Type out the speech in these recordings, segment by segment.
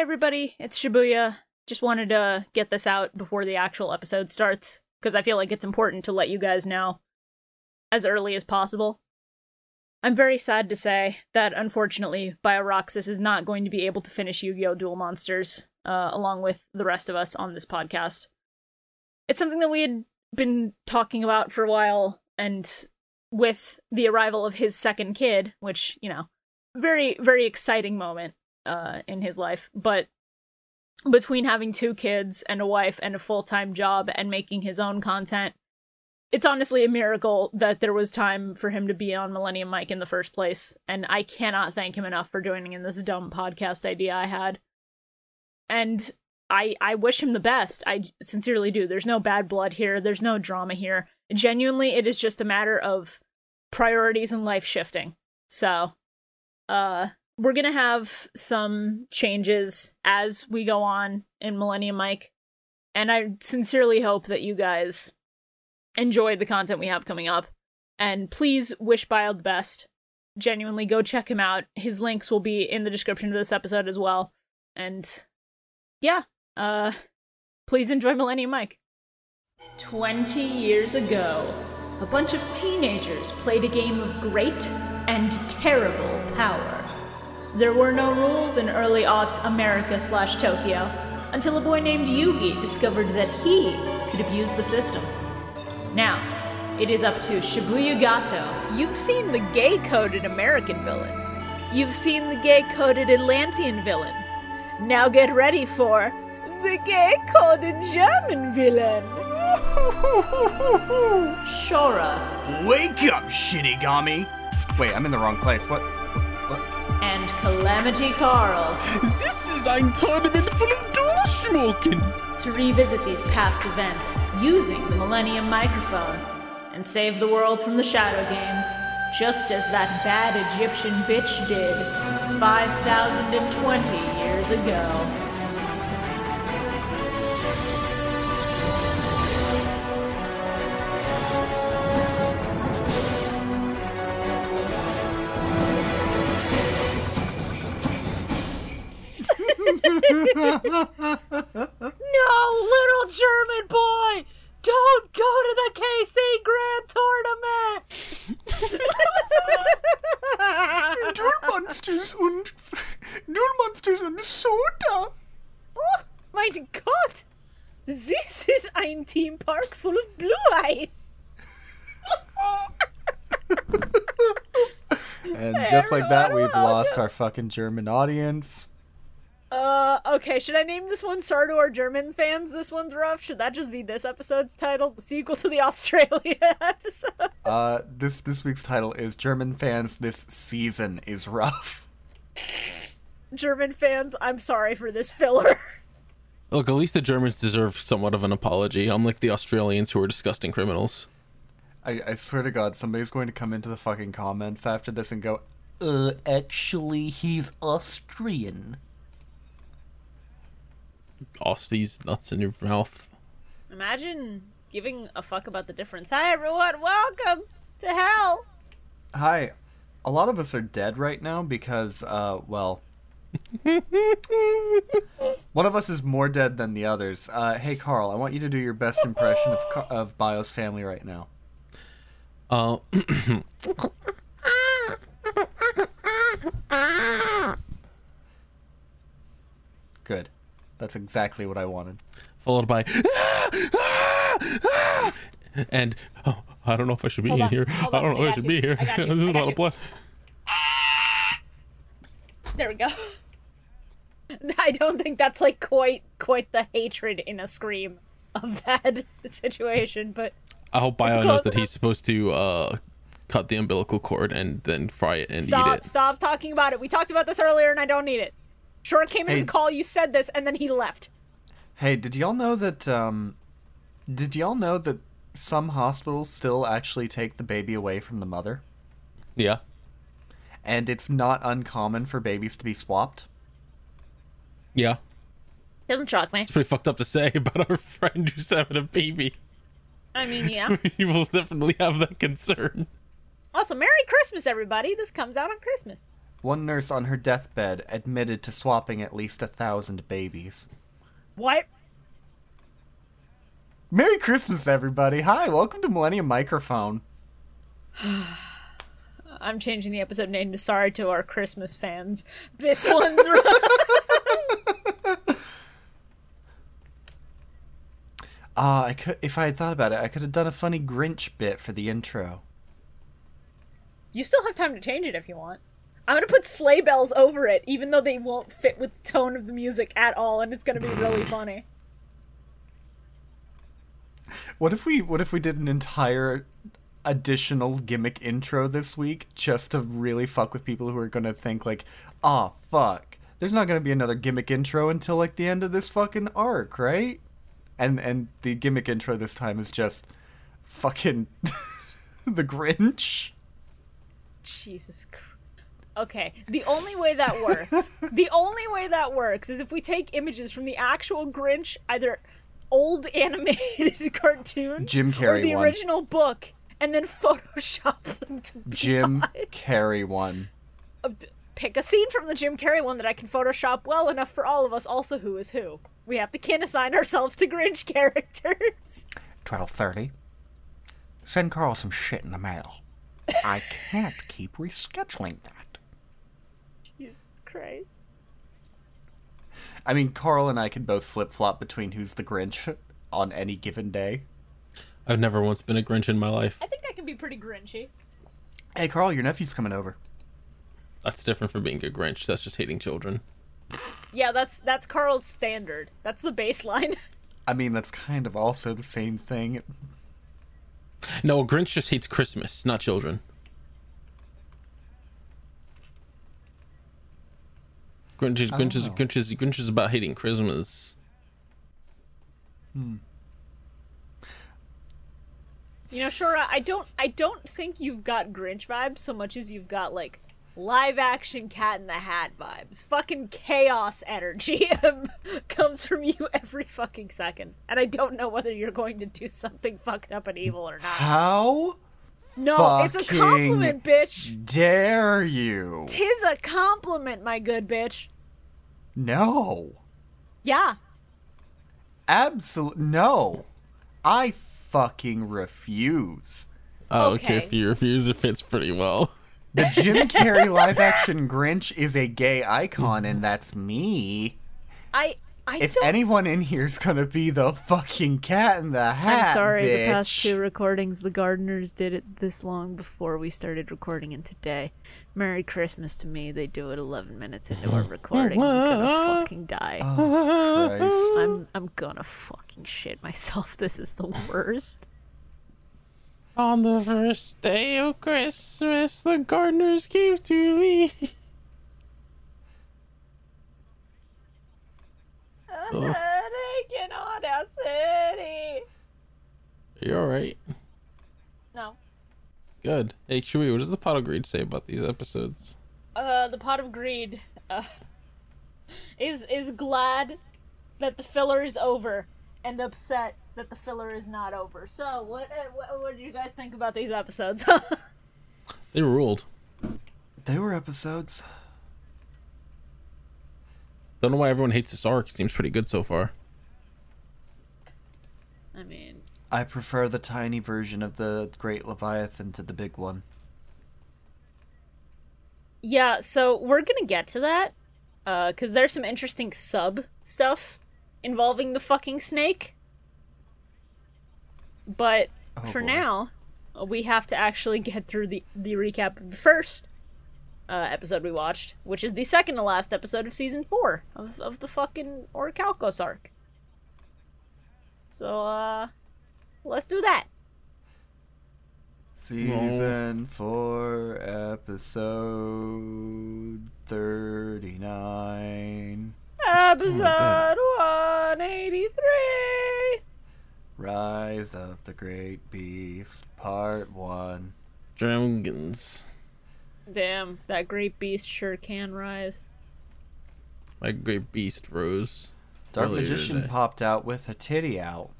everybody, it's Shibuya. Just wanted to get this out before the actual episode starts because I feel like it's important to let you guys know as early as possible. I'm very sad to say that unfortunately Bioroxis is not going to be able to finish Yu-Gi-Oh! Duel Monsters uh, along with the rest of us on this podcast. It's something that we had been talking about for a while, and with the arrival of his second kid, which, you know, very, very exciting moment uh, in his life, but between having two kids and a wife and a full-time job and making his own content it's honestly a miracle that there was time for him to be on Millennium Mic in the first place, and I cannot thank him enough for joining in this dumb podcast idea I had. And I I wish him the best. I sincerely do. There's no bad blood here. There's no drama here. Genuinely, it is just a matter of priorities and life shifting. So, uh we're going to have some changes as we go on in Millennium Mic. And I sincerely hope that you guys enjoy the content we have coming up. And please wish Bio the best. Genuinely, go check him out. His links will be in the description of this episode as well. And yeah, uh, please enjoy Millennium Mic. 20 years ago, a bunch of teenagers played a game of great and terrible power. There were no rules in early aughts America slash Tokyo until a boy named Yugi discovered that he could abuse the system. Now, it is up to Shibuya Gato. You've seen the gay coded American villain. You've seen the gay coded Atlantean villain. Now get ready for the gay coded German villain. Shora Wake up, Shinigami! Wait, I'm in the wrong place. What? And Calamity Carl This is ein tournament full of Durchschmucken. to revisit these past events using the Millennium Microphone and save the world from the Shadow Games, just as that bad Egyptian bitch did 5,020 years ago. No, little German boy! Don't go to the KC Grand Tournament! Duel Monsters und Duel Monsters und Soda. oh, mein Gott! This is ein Theme Park full of blue eyes! And just like that, we've lost our fucking German audience. Uh, okay, should I name this one Star to our German fans? This one's rough. Should that just be this episode's title? The sequel to the Australia episode? Uh, this this week's title is German fans. This season is rough. German fans, I'm sorry for this filler. Look, at least the Germans deserve somewhat of an apology, unlike the Australians who are disgusting criminals. I, I swear to God, somebody's going to come into the fucking comments after this and go, "Uh, actually, he's Austrian." Aussies nuts in your mouth. Imagine giving a fuck about the difference. Hi everyone, welcome to hell. Hi. A lot of us are dead right now because, uh, well, one of us is more dead than the others. Uh, hey, Carl, I want you to do your best impression of Ca- of Bio's family right now. Uh, Good. That's exactly what I wanted. followed by and oh, I don't know if I should be Hold in on, here. I don't know I if I should you, be here. I got you, There's I a lot you. of blood. There we go. I don't think that's like quite quite the hatred in a scream of that situation, but I hope Bio knows that he's supposed to uh, cut the umbilical cord and then fry it and eat stop it. stop talking about it. We talked about this earlier and I don't need it. Short came in Hey. the call, you said this, and then he left. Hey, did y'all know that, um, did y'all know that some hospitals still actually take the baby away from the mother? Yeah. And it's not uncommon for babies to be swapped? Yeah. Doesn't shock me. It's pretty fucked up to say about our friend who's having a baby. I mean, yeah. you will definitely have that concern. also, Merry Christmas, everybody. This comes out on Christmas. One nurse on her deathbed admitted to swapping at least a thousand babies. What? Merry Christmas, everybody. Hi, welcome to Millennium Microphone. I'm changing the episode name to Sorry to our Christmas fans. This one's Ah, I could if I had thought about it, I could have done a funny Grinch bit for the intro. You still have time to change it if you want. I'm gonna put sleigh bells over it, even though they won't fit with the tone of the music at all, and it's gonna be really funny. What if we what if we did an entire additional gimmick intro this week just to really fuck with people who are gonna think like, ah fuck. There's not gonna be another gimmick intro until like the end of this fucking arc, right? And and the gimmick intro this time is just fucking the Grinch. Jesus Christ. Okay, the only way that works, the only way that works is if we take images from the actual Grinch, either old animated cartoon Jim Carrey, or the one. original book, and then Photoshop them to Jim live. Carrey one. Uh, Pick a scene from the Jim Carrey one that I can Photoshop well enough for all of us. Also, who is who? We have to kin assign ourselves to Grinch characters. Twelve thirty. Send Carl some shit in the mail. I can't keep rescheduling that. Jesus Christ. I mean, Carl and I can both flip flop between who's the Grinch on any given day. I've never once been a Grinch in my life. I think I can be pretty Grinchy. Hey, Carl, your nephew's coming over. That's different from being a Grinch. That's just hating children. Yeah, that's that's Carl's standard. That's the baseline. I mean, that's kind of also the same thing. No, a Grinch just hates Christmas, not children. Grinch is, I Grinch is. Grinch is, Grinch is about hating Christmas. Hmm. You know, Shora, I don't I don't think you've got Grinch vibes so much as you've got like live action Cat in the Hat vibes. Fucking chaos energy comes from you every fucking second. And I don't know whether you're going to do something fucked up and evil or not. How No, it's a compliment, bitch. dare you? Tis a compliment, my good bitch. No. Yeah. Absolutely no. I fucking refuse. Oh, okay. Okay. If you refuse, it fits pretty well. The Jim Carrey live action Grinch is a gay icon, and that's me. I I If don't anyone in here is gonna be the fucking cat in the hat, I'm sorry, bitch. the past two recordings, the gardeners did it this long before we started recording, and today, Merry Christmas to me, they do it 11 minutes into our recording. I'm gonna fucking die. Oh, Christ. I'm I'm gonna fucking shit myself. This is the worst. On the first day of Christmas, the gardeners came to me. Oh. Headache in Audacity. Are you alright? No. Good. Hey, Chewie, what does the pot of greed say about these episodes? Uh, the pot of greed uh, is is glad that the filler is over and upset that the filler is not over. So, what uh, what, what do you guys think about these episodes? They were ruled. They were episodes. Don't know why everyone hates this arc. It seems pretty good so far. I mean, I prefer the tiny version of the Great Leviathan to the big one. yeah. So we're gonna get to that, uh, because there's some interesting sub stuff involving the fucking snake. But Oh, for boy. now, we have to actually get through the the recap of the first uh, episode we watched, which is the second to last episode of season four of of the fucking Orichalcos arc. So, uh, let's do that. Season 4, episode 39. Episode one eighty three. Rise of the Great Beast, Part 1. Dragons. Damn, that great beast sure can rise. My great beast rose. Dark Magician today. popped out with a titty out.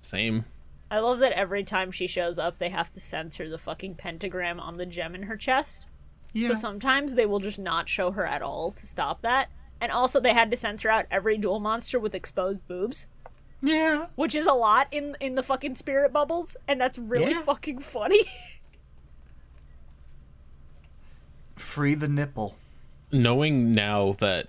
Same. I love that every time she shows up, they have to censor the fucking pentagram on the gem in her chest. Yeah. So sometimes they will just not show her at all to stop that. And also they had to censor out every duel monster with exposed boobs, yeah. which is a lot in in the fucking spirit bubbles, and that's really Yeah. fucking funny. Free the nipple. Knowing now that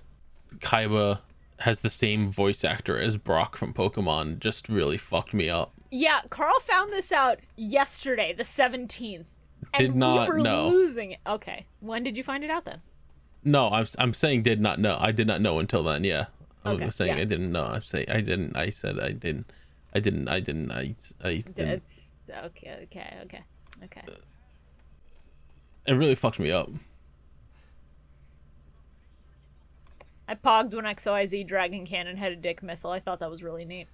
Kaiba has the same voice actor as Brock from Pokemon just really fucked me up. yeah, Carl found this out yesterday, the 17th. And Did not we were know. losing it. Okay. When did you find it out then? No, I'm I'm saying did not know. I did not know until then. Yeah, I'm Okay, saying yeah. I didn't know. I'm saying I didn't. I said I didn't. I didn't. I didn't. I I didn't. It's okay, okay, okay. Okay. It really fucked me up. I pogged when XYZ Dragon Cannon had a dick missile. I thought that was really neat.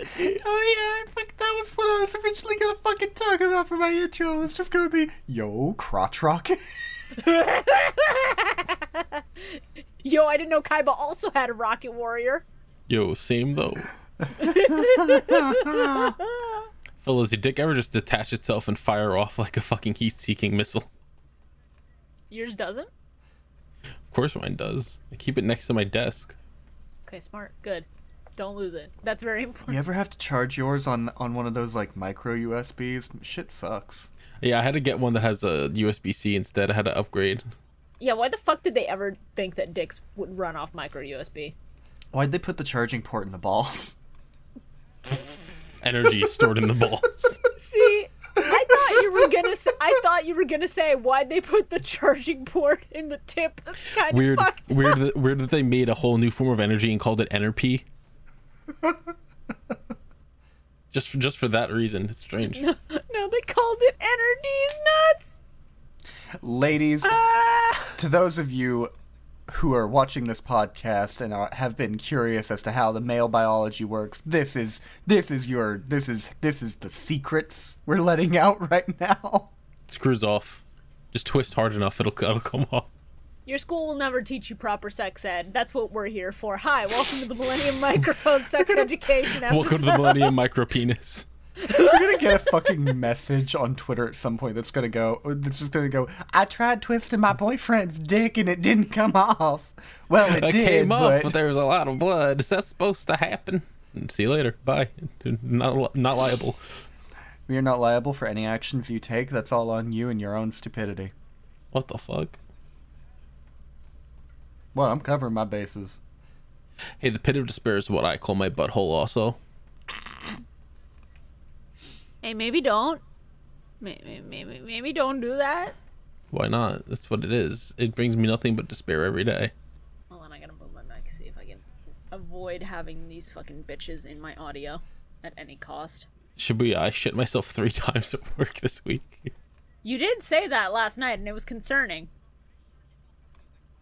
Oh yeah, fuck, that was what I was originally gonna fucking talk about for my intro. It was just gonna be yo crotch rocket. Yo, I didn't know Kaiba also had a rocket warrior. Yo, same though. Phil, does your dick ever just detach itself and fire off like a fucking heat-seeking missile? Yours doesn't? Of course mine does. I keep it next to my desk. Okay, smart. Good. Don't lose it. That's very important. You ever have to charge yours on on one of those like micro USBs? Shit sucks. Yeah, I had to get one that has a USB-C instead. I had to upgrade. Yeah, why the fuck did they ever think that dicks would run off micro USB? Why'd they put the charging port in the balls? Energy stored in the balls. See, I thought you were gonna. Say, I thought you were gonna say why'd they put the charging port in the tip? That's kind Weird, of fucked. weird, that, weird that they made a whole new form of energy and called it Energy. just, for, just for that reason, it's strange. No, they called it Energies nuts. Ladies, Ah! to those of you who are watching this podcast and are, have been curious as to how the male biology works, this is this is your this is this is the secrets we're letting out right now. Screws off. Just twist hard enough, it'll, it'll come off. Your school will never teach you proper sex ed. That's what we're here for. Hi, welcome to the Millennium Microphone Sex Education episode. Welcome to the Millennium Micro Penis. We're gonna get a fucking message on Twitter at some point that's gonna go. That's just gonna go. I tried twisting my boyfriend's dick and it didn't come off. Well, it It did, came but, off, but there was a lot of blood. Is that supposed to happen? See you later. Bye. Not, not liable. We are not liable for any actions you take. That's all on you and your own stupidity. What the fuck? Well, I'm covering my bases. Hey, the pit of despair is what I call my butthole. Also, Hey, maybe don't. Maybe, maybe, maybe don't do that. why not? That's what it is. It brings me nothing but despair every day. Hold on, I gotta move my mic, see if I can avoid having these fucking bitches in my audio at any cost. Should we? I shit myself three times at work this week. You did say that last night, and it was concerning.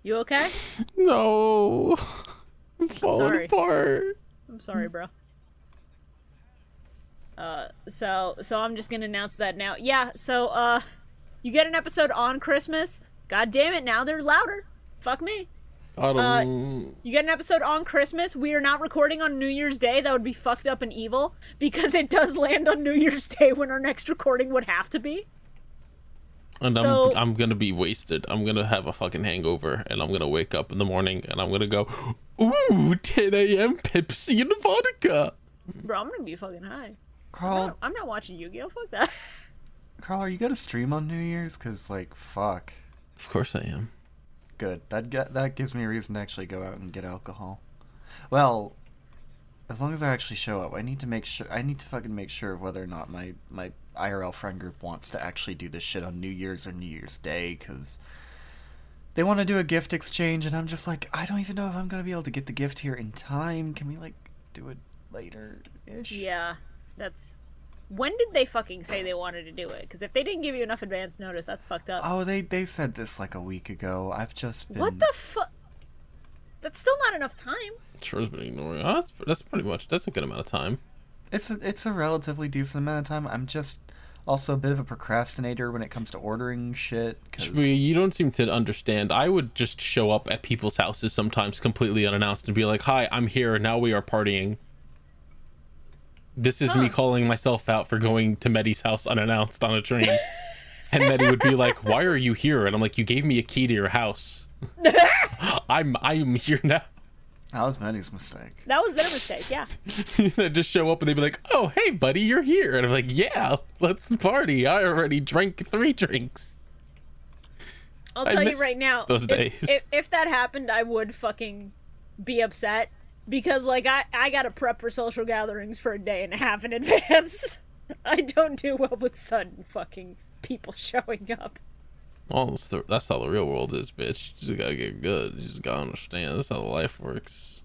You okay? No, I'm falling sorry. apart. I'm sorry, bro. Uh, so so I'm just gonna announce that now. Yeah, so uh, you get an episode on Christmas. God damn it, now they're louder. Fuck me. I don't. Uh, you get an episode on Christmas. We are not recording on New Year's Day. That would be fucked up and evil because it does land on New Year's Day when our next recording would have to be. and so- I'm, I'm gonna be wasted. I'm gonna have a fucking hangover, and I'm gonna wake up in the morning, and I'm gonna go, ooh, 10 a.m. Pepsi and vodka. Bro, I'm gonna be fucking high. I'm Carl, not, I'm not watching Yu-Gi-Oh. Fuck that. Carl, are you gonna stream on New Year's? Cause like, fuck. Of course I am. Good. That get that gives me a reason to actually go out and get alcohol. Well, as long as I actually show up, I need to make sure. I need to fucking make sure of whether or not my my IRL friend group wants to actually do this shit on New Year's or New Year's Day, because they want to do a gift exchange, and I'm just like, I don't even know if I'm gonna be able to get the gift here in time. Can we like do it later ish? Yeah, that's. When did they fucking say they wanted to do it? Because if they didn't give you enough advance notice, that's fucked up. Oh, they they said this like a week ago. I've just been. what the fuck? That's still not enough time. Sure's been ignoring. Oh, that's that's pretty much. That's a good amount of time. It's a, it's a relatively decent amount of time. I'm just also a bit of a procrastinator when it comes to ordering shit. 'cause- Shmi, you don't seem to understand. I would just show up at people's houses sometimes completely unannounced and be like, "Hi, I'm here. Now we are partying." This is me calling myself out for going to Medi's house unannounced on a train. and then he would be like, "Why are you here?" And I'm like, "You gave me a key to your house. I'm I'm here now." That was Manny's mistake. That was their mistake, yeah. they'd just show up and they'd be like, "Oh, hey, buddy, you're here," and I'm like, "Yeah, let's party. I already drank three drinks." I'll I tell you right now. those if, days. If, if that happened, I would fucking be upset because, like, I I gotta prep for social gatherings for a day and a half in advance. I don't do well with sudden fucking people showing up. Well, that's, the, that's how the real world is, bitch. You just gotta get good. You just gotta understand. That's how life works.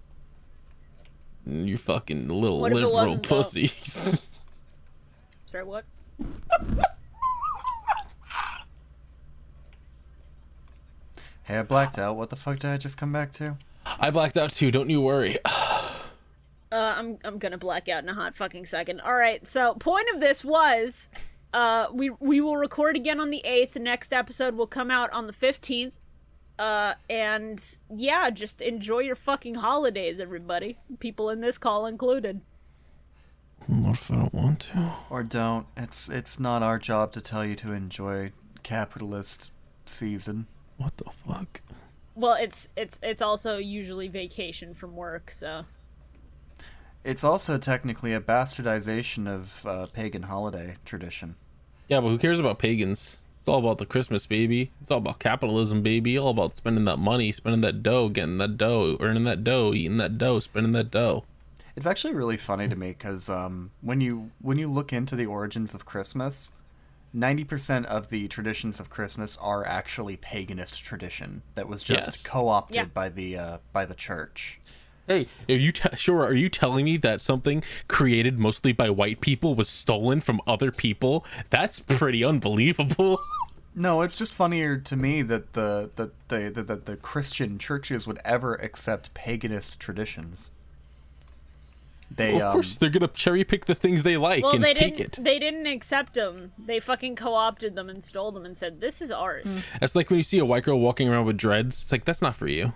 You fucking little What if liberal pussies. Sorry, what? Hey, I blacked out. What the fuck did I just come back to? I blacked out too. Don't you worry. Uh, I'm I'm gonna black out in a hot fucking second. All right. So point of this was, uh, we we will record again on the eighth. The next episode will come out on the fifteenth. Uh, and yeah, just enjoy your fucking holidays, everybody. People in this call included. What if I don't want to? Or don't. It's it's not our job to tell you to enjoy capitalist season. What the fuck? Well, it's it's it's also usually vacation from work, so It's also technically a bastardization of uh, pagan holiday tradition. Yeah, but who cares about pagans? It's all about the Christmas, baby. It's all about capitalism, baby. All about spending that money, spending that dough, getting that dough, earning that dough, eating that dough, spending that dough. It's actually really funny to me because um, when you when you look into the origins of Christmas, ninety percent of the traditions of Christmas are actually paganist tradition that was just Yes. co-opted Yeah. by the uh, by the church. Hey, are you t- sure? Are you telling me that something created mostly by white people was stolen from other people? That's pretty unbelievable. No, it's just funnier to me that the that the that the, the Christian churches would ever accept paganist traditions. They of um, course, they're gonna cherry pick the things they like well and they take didn't it. they didn't accept them. They fucking co-opted them and stole them and said this is ours. That's like when you see a white girl walking around with dreads. It's like that's not for you.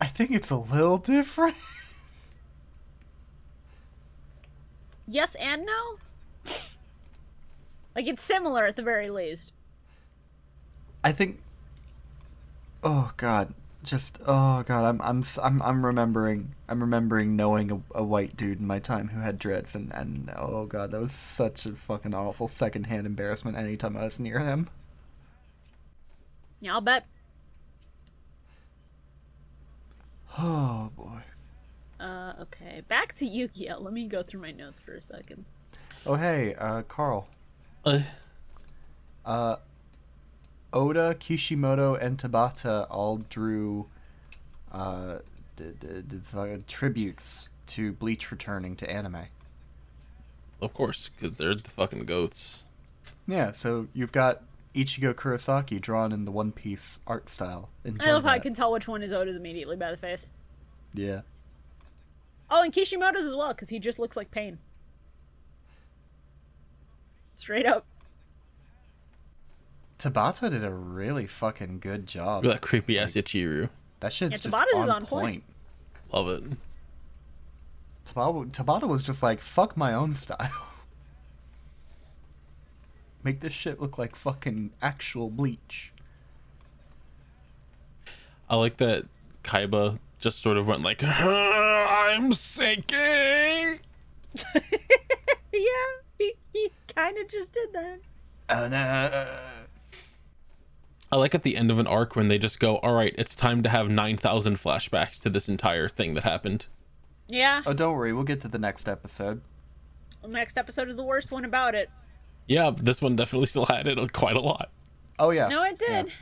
I think it's a little different. Yes and no. like it's similar at the very least. I think. Oh God, just oh God, I'm I'm s- I'm I'm remembering I'm remembering knowing a, a white dude in my time who had dreads and and oh God, that was such a fucking awful secondhand embarrassment anytime I was near him. Yeah, I'll bet. Oh boy. Uh, okay. Back to Yu-Gi-Oh. Let me go through my notes for a second. Oh hey, uh, Carl. Uh, Uh, Oda, Kishimoto, and Tabata all drew uh, d- d- d- tributes to Bleach returning to anime. of course, because they're the fucking goats. Yeah, so you've got Ichigo Kurosaki drawn in the One Piece art style. Enjoy I love how I that. can tell which one is Oda's immediately by the face. Yeah. Oh, and Kishimoto's as well, because he just looks like pain. Straight up. Tabata did a really fucking good job. Look at that creepy ass Ichiru. That shit's Yeah, just Tabata's on, is on point. point. Love it. Tabata, Tabata was just like, fuck my own style. Make this shit look like fucking actual Bleach. I like that Kaiba just sort of went like, "I'm sinking." yeah, he, he kind of just did that. Uh, nah. I like at the end of an arc when they just go, "All right, it's time to have nine thousand flashbacks to this entire thing that happened." Yeah, Oh, don't worry, we'll get to the next episode. the next episode is the worst one about it. Yeah, this one definitely still had it quite a lot. Oh yeah. No, it did. Yeah.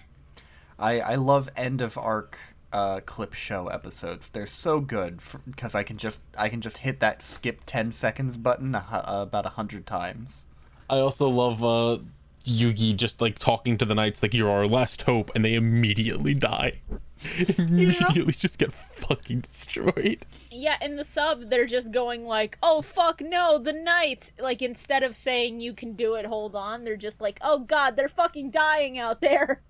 I I love end of arc uh, clip show episodes. They're so good because I can just I can just hit that skip ten seconds button a, hu- uh, about a hundred times. I also love uh Yugi just like talking to the knights like you're our last hope and they immediately die. immediately just get fucking destroyed. Yeah, in the sub, they're just going like, "Oh fuck no, the knights!" Like instead of saying "You can do it, hold on," they're just like, "Oh god, they're fucking dying out there."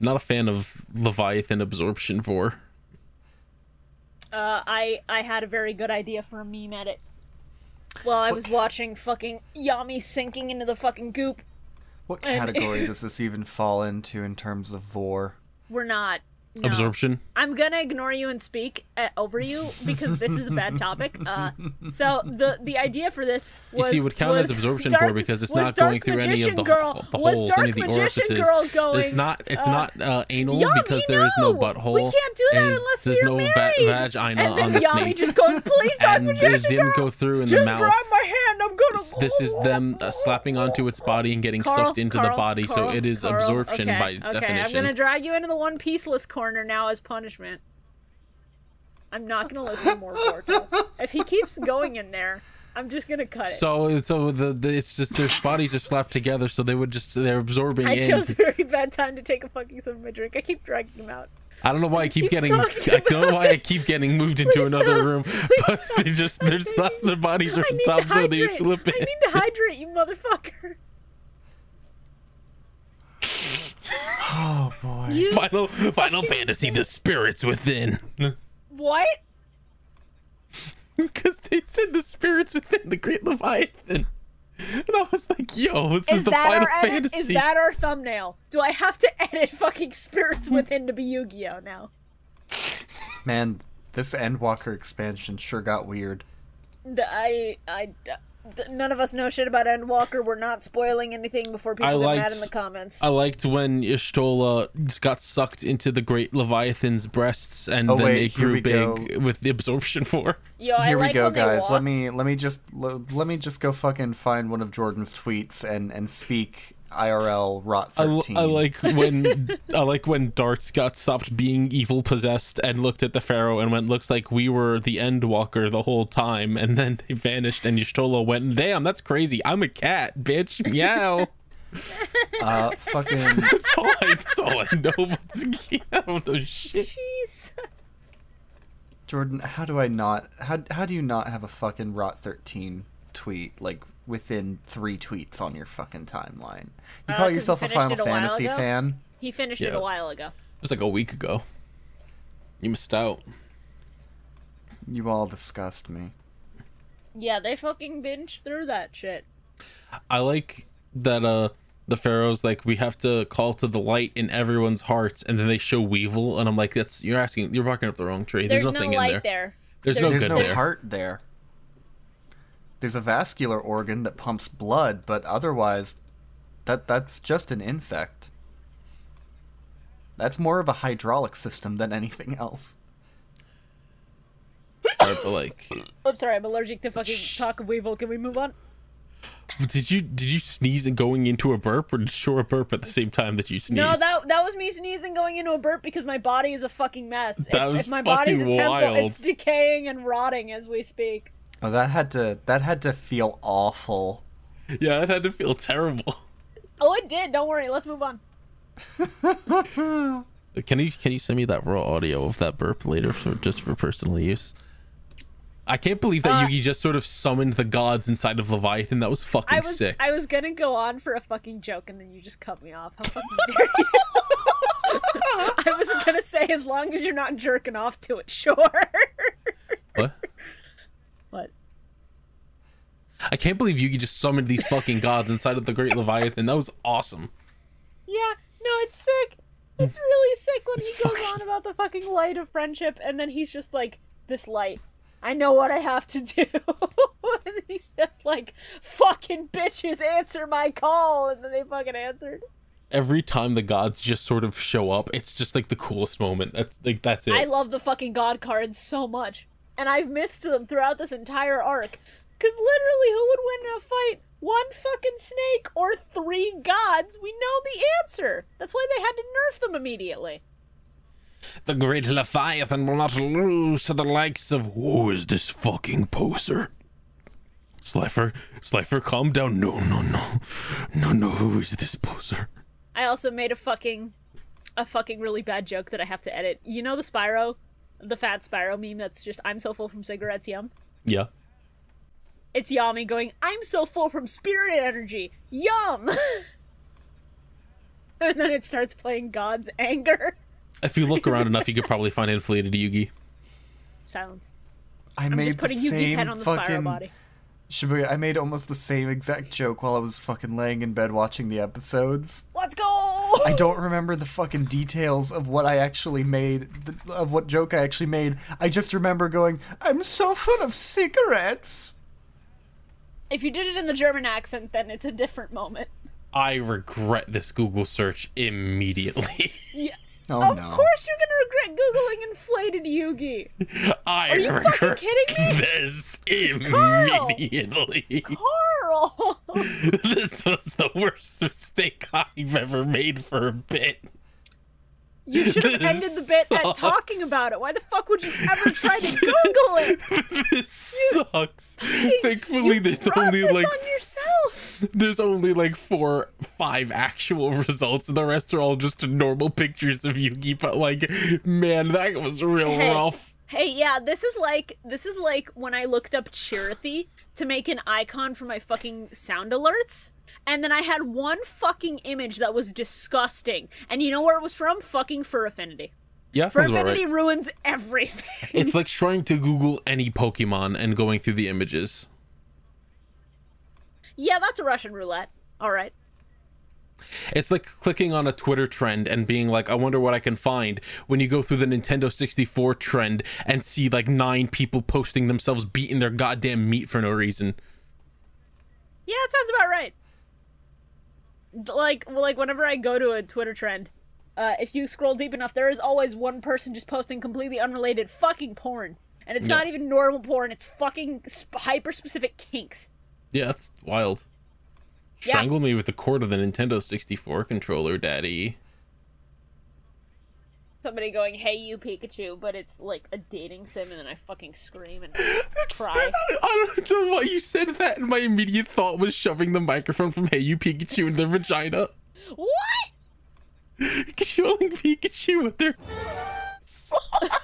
Not a fan of Leviathan absorption 4. Uh, I I had a very good idea for a meme edit. While I was watching fucking Yami sinking into the fucking goop. What category does this even fall into in terms of vore? We're not. No. Absorption. I'm gonna ignore you and speak over you because this is a bad topic. Uh, so the the idea for this You was see, it would count as was absorption Dark- for because it's was not going through any Magician of the, girl, the was holes, Dark any of the Magician orifices. girl going. it's not. It's uh, not uh, anal Yami, because there is no no! butthole. We can't do that unless there's we're no married. vagina and then on the Yami snake. just going, please, Dark and it Magician didn't girl, go through in just the mouth. grab my hand. I'm gonna. This is them uh, slapping onto its body and getting Carl, sucked into the Carl, body, so it is Carl. absorption okay, by okay. I'm gonna drag you into the One Pieceless corner now as punishment. I'm not gonna listen to more Porto. If he keeps going in there, I'm just gonna cut it. So, so the, the it's just their bodies are slapped together, so they would just they're absorbing I in. chose a very bad time to take a fucking sip of my drink. I keep dragging him out. I don't know why I keep getting. I don't know why I keep getting moved into Please another stop. room, Please but stop. they just they're slap their bodies are I on need top, to so they hydrate. slip in. I need to hydrate, you motherfucker. Oh boy. You Final Final Fantasy: The Spirits Within. What? Because they said the spirits within the Great Leviathan, and I was like, "Yo, this is, Is the that Final our edit? Fantasy." Is that our thumbnail? Do I have to edit fucking spirits within to be Yu-Gi-Oh now? Man, this Endwalker expansion sure got weird. The- I, I, th- none of us know shit about Endwalker. We're not spoiling anything before people I get mad in the comments. I liked when Y'shtola got sucked into the Great Leviathan's breasts, and Oh, then wait, it grew big go. with the absorption for. Yo, I Here we go, guys. Let me let me just le- let me just go fucking find one of Jordan's tweets and and speak IRL rot I, l- thirteen. I like when I like when Dartz got stopped being evil possessed and looked at the Pharaoh and went, "Looks like we were the Endwalker the whole time." And then they vanished, and Y'shtola went, "Damn, that's crazy. I'm a cat, bitch. Meow." uh fucking that's all I. That's all I know. But I don't know shit. Jeez. Jordan. How do I not? How how do you not have a fucking rot thirteen tweet like within three tweets on your fucking timeline? You Uh, call 'cause you yourself a Final a Fantasy ago? fan? He finished it a while ago. It was like a week ago. You missed out. You all disgust me. Yeah, they fucking binge through that shit. I like that uh the pharaohs like we have to call to the light in everyone's hearts and then they show Weevil and I'm like that's you're asking you're barking up the wrong tree. There's, There's, nothing no in light there. there. There's, There's no There's good no there. heart there. There's a vascular organ that pumps blood, but otherwise, that that's just an insect. That's more of a hydraulic system than anything else. But, like I'm sorry, I'm allergic to fucking talk of Weevil. Can we move on? did you did you sneeze and going into a burp or did you show a burp at the same time that you sneezed? No, that that was me sneezing going into a burp because my body is a fucking mess. That if, was if my body's a fucking temple, wild. it's decaying and rotting as we speak. Oh, that had to that had to feel awful. Yeah, it had to feel terrible. Oh, it did. Don't worry. Let's move on. Can you can you send me that raw audio of that burp later for just for personal use? I can't believe that Uh, Yugi just sort of summoned the gods inside of Leviathan. That was fucking I was sick. I was gonna go on for a fucking joke and then you just cut me off. How fucking dare you? I was gonna say as long as you're not jerking off to it, sure. What? what? I can't believe Yugi just summoned these fucking gods inside of the Great Leviathan. That was awesome. Yeah, no, it's sick. It's really sick when It's he goes fucking- on about the fucking light of friendship, and then he's just like, "This light, I know what I have to do." and he's just like, "Fucking bitches, answer my call," and then they fucking answered. Every time the gods just sort of show up, it's just like the coolest moment. That's like that's it. I love the fucking god cards so much, and I've missed them throughout this entire arc. Cause literally, who would win in a fight? One fucking snake or three gods? We know the answer. That's why they had to nerf them immediately. the Great Leviathan will not lose to the likes of who is this fucking poser? Slifer, Slifer, calm down. No, no, no, no, no. Who is this poser? I also made a fucking a fucking really bad joke that I have to edit. You know the Spyro, the fat Spyro meme that's just I'm so full from cigarettes, yum. Yeah. It's Yami going, I'm so full from spirit energy, yum. and then it starts playing God's anger. If you look around enough, you could probably find inflated Yugi. Silence. I I'm made just putting the Yugi's same head on the fucking Spyro body. Shibuya, I made almost the same exact joke while I was fucking laying in bed watching the episodes. Let's go. I don't remember the fucking details of what I actually made, th- of what joke I actually made. I just remember going, I'm so full of cigarettes. If you did it in the German accent, then it's a different moment. I regret this Google search immediately. Yeah. Oh of no. course you're gonna regret googling inflated Yugi. I Are you regret fucking kidding me? this immediately. Carl! this was the worst mistake I've ever made for a bit. You should have ended the bit at talking about it. Why the fuck would you ever try to Google it? this sucks. Thankfully, You there's only this like on yourself. there's only like four, five actual results. And the rest are all just normal pictures of Yugi. But like, man, that was real Hey. rough. Hey, yeah, this is like this is like when I looked up Chirithy to make an icon for my fucking sound alerts. And then I had one fucking image that was disgusting. And you know where it was from? Fucking Fur Affinity. Yeah, Fur Affinity right. ruins everything. It's like trying to Google any Pokemon and going through the images. yeah, that's a Russian roulette. All right. It's like clicking on a Twitter trend and being like, I wonder what I can find when you go through the Nintendo 64 trend and see like nine people posting themselves beating their goddamn meat for no reason. Yeah, that sounds about right. Like, like whenever I go to a Twitter trend, uh, if you scroll deep enough, there is always one person just posting completely unrelated fucking porn, and it's Yeah. not even normal porn. It's fucking sp- hyper specific kinks. Yeah, that's wild. Yeah. Strangle me with the cord of the Nintendo 64 controller, daddy. Somebody going, "Hey, you Pikachu," but it's like a dating sim, and then I fucking scream and cry. I don't know why you said that, and my immediate thought was shoving the microphone from Hey You Pikachu in their vagina. What? Showing Pikachu with their. P-What?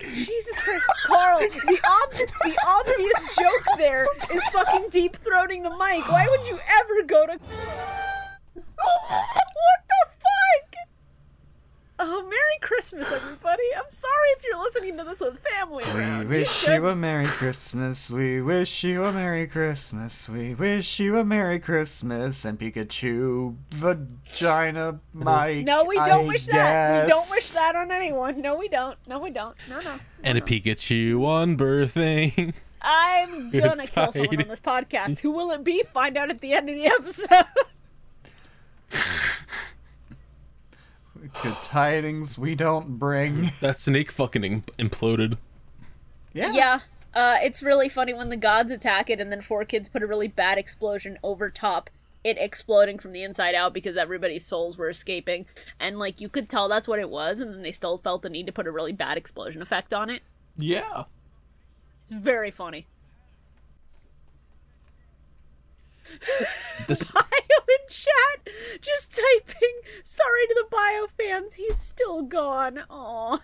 Jesus Christ, Carl! The ob- the obvious joke there is fucking deep throating the mic. Why would you ever go to? What the fuck? Oh, Merry Christmas, everybody! I'm sorry if you're listening to this with family We around. wish should- you a Merry Christmas. We wish you a Merry Christmas. We wish you a Merry Christmas and Pikachu vagina Mike. No, we don't I wish that. We don't wish that on anyone. No, we don't. No, we don't. No, no. And a Pikachu on birthing. I'm gonna kill someone tidings. on this podcast. Who will it be? Find out at the end of the episode. Good tidings we don't bring. That snake fucking im- imploded. Yeah. Yeah. Uh, it's really funny when the gods attack it and then 4Kids put a really bad explosion over top it exploding from the inside out because everybody's souls were escaping. And like you could tell that's what it was, and then they still felt the need to put a really bad explosion effect on it. Yeah. It's very funny. This Bio in chat just typing sorry to the bio fans, he's still gone. Aw.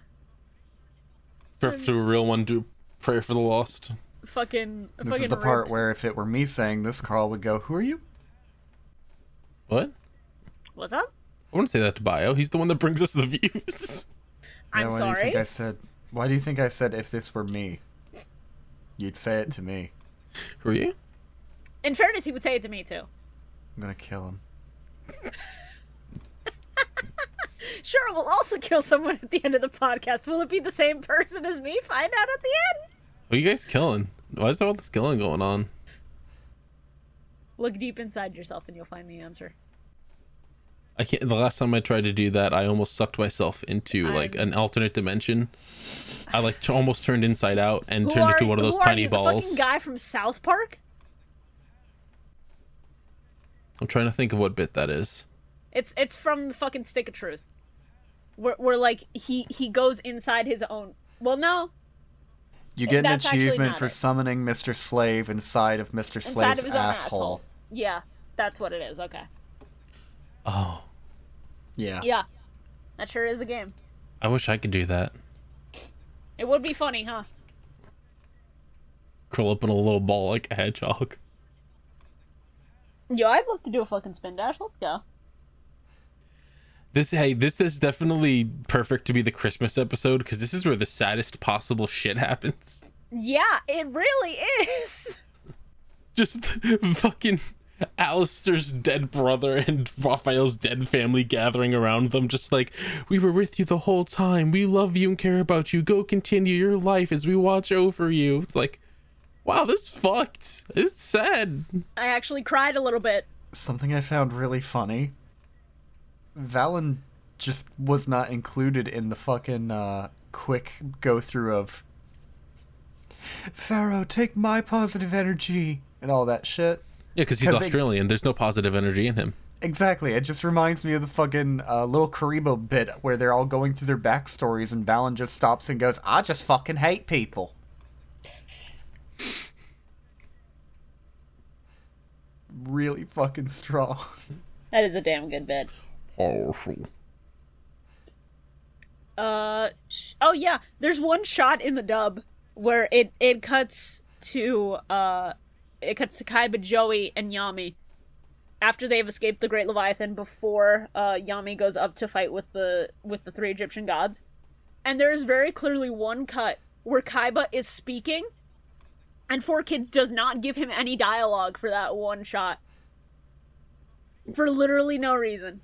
for, um, for a real one do pray for the lost. Fucking This fucking is the part where if it were me saying this, Carl would go, Who are you? What? What's up? I wouldn't say that to Bio. He's the one that brings us the views. I'm yeah, why do you sorry. think I said why do you think I said if this were me? You'd say it to me. Who are you? In fairness, he would say it to me too. I'm gonna kill him. Sure, we'll also kill someone at the end of the podcast. Will it be the same person as me? Find out at the end. What are you guys killing? Why is there all this killing going on? Look deep inside yourself and you'll find the answer. I can't. The last time I tried to do that, I almost sucked myself into like I'm- an alternate dimension. I like t- almost turned inside out and Who turned are, into one of those who are tiny you, The balls. fucking guy from South Park? I'm trying to think of what bit that is. It's it's from the fucking Stick of Truth. Where, where like he he goes inside his own. Well, no, You get an That's actually achievement for it. summoning Mr. Slave inside of Mr. inside Slave's of his asshole. asshole. Yeah, that's what it is. Okay. Oh, Yeah. Yeah, that sure is a game. I wish I could do that. It would be funny, huh? Curl up in a little ball like a hedgehog. Yo, I'd love to do a fucking spin dash. Let's go. This hey, this is definitely perfect to be the Christmas episode because this is where the saddest possible shit happens. Yeah, it really is. Just fucking Alistair's dead brother and Raphael's dead family gathering around them, just like, we were with you the whole time. We love you and care about you. Go continue your life as we watch over you. It's like, wow, this fucked. It's sad. I actually cried a little bit. Something I found really funny. Valon just was not included in the fucking uh, quick go through of Pharaoh, take my positive energy and all that shit. Yeah, because he's 'Cause it- Australian. There's no positive energy in him. Exactly. It just reminds me of the fucking uh, little Kuriboh bit where they're all going through their backstories and Valon just stops and goes, I just fucking hate people. Really fucking strong. That is a damn good bit. Powerful. Uh sh- oh yeah, there's one shot in the dub where it it cuts to uh it cuts to Kaiba, Joey, and Yami after they've escaped the Great Leviathan before uh Yami goes up to fight with the with the three Egyptian gods. And there is very clearly one cut where Kaiba is speaking and 4Kids does not give him any dialogue for that one shot. For literally no reason.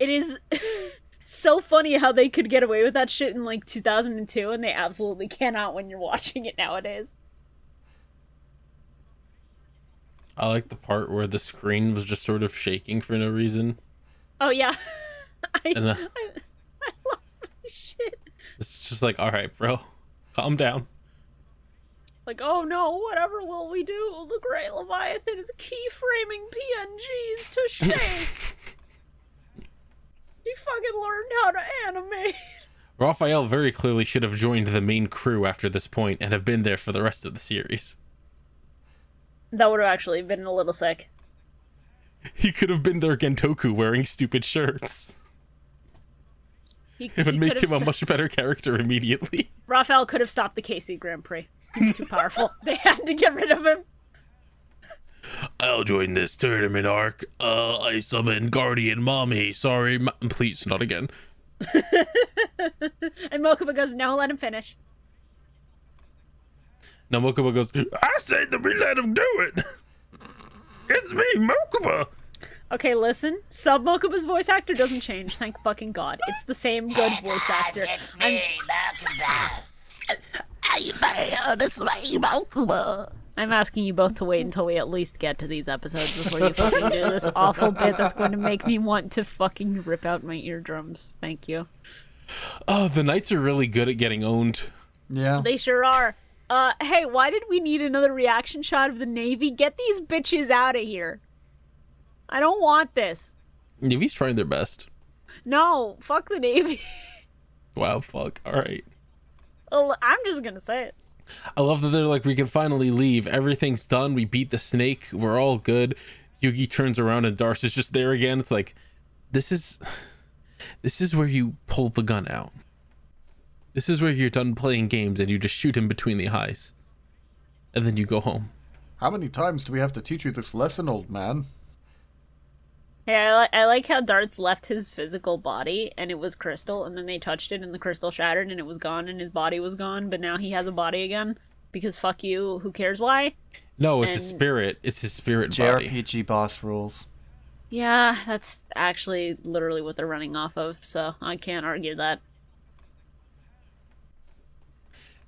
It is so funny how they could get away with that shit in like 2002 and they absolutely cannot when you're watching it nowadays. I like the part where the screen was just sort of shaking for no reason. Oh yeah. I, uh, I, I lost my shit. It's just like, all right, bro, calm down. Like, oh no, whatever will we do? The Great Leviathan is keyframing PNGs to shake. he fucking learned how to animate. Raphael very clearly should have joined the main crew after this point and have been there for the rest of the series. That would have actually been a little sick. He could have been their Gentoku wearing stupid shirts. He, It would make him a much better character immediately. Raphael could have stopped the KC Grand Prix. He's too powerful. they had to get rid of him. I'll join this tournament arc. Uh, I summon Guardian Mommy. Sorry, ma- please, not again. And Mokuba goes, no, let him finish. Now Mokuba goes, I said that we let him do it. It's me, Mokuba. Okay, listen. Sub Mokuba's voice actor doesn't change. Thank fucking God. It's the same good voice actor. It's I'm, me, Mokuba. Hey man, it's me, Mokuba. I'm asking you both to wait until we at least get to these episodes before you fucking do this awful bit that's going to make me want to fucking rip out my eardrums. Thank you. Oh, the Knights are really good at getting owned. Yeah. They sure are. Uh, hey, why did we need another reaction shot of the Navy? Get these bitches out of here. I don't want this. Navy's trying their best. No, fuck the Navy. Wow, fuck. All right. Well, I'm just gonna say it. I love that they're like, we can finally leave. Everything's done. We beat the snake. We're all good. Yugi turns around and Dartz is just there again. It's like, this is, this is where you pull the gun out. This is where you're done playing games and you just shoot him between the eyes, and then you go home. How many times do we have to teach you this lesson, old man? Hey, I, li- I like how Dartz left his physical body and it was crystal, and then they touched it and the crystal shattered and it was gone and his body was gone, but now he has a body again. Because fuck you, who cares why? No, it's his And- spirit. It's his spirit body. JRPG boss rules. Yeah, that's actually literally what they're running off of, so I can't argue that.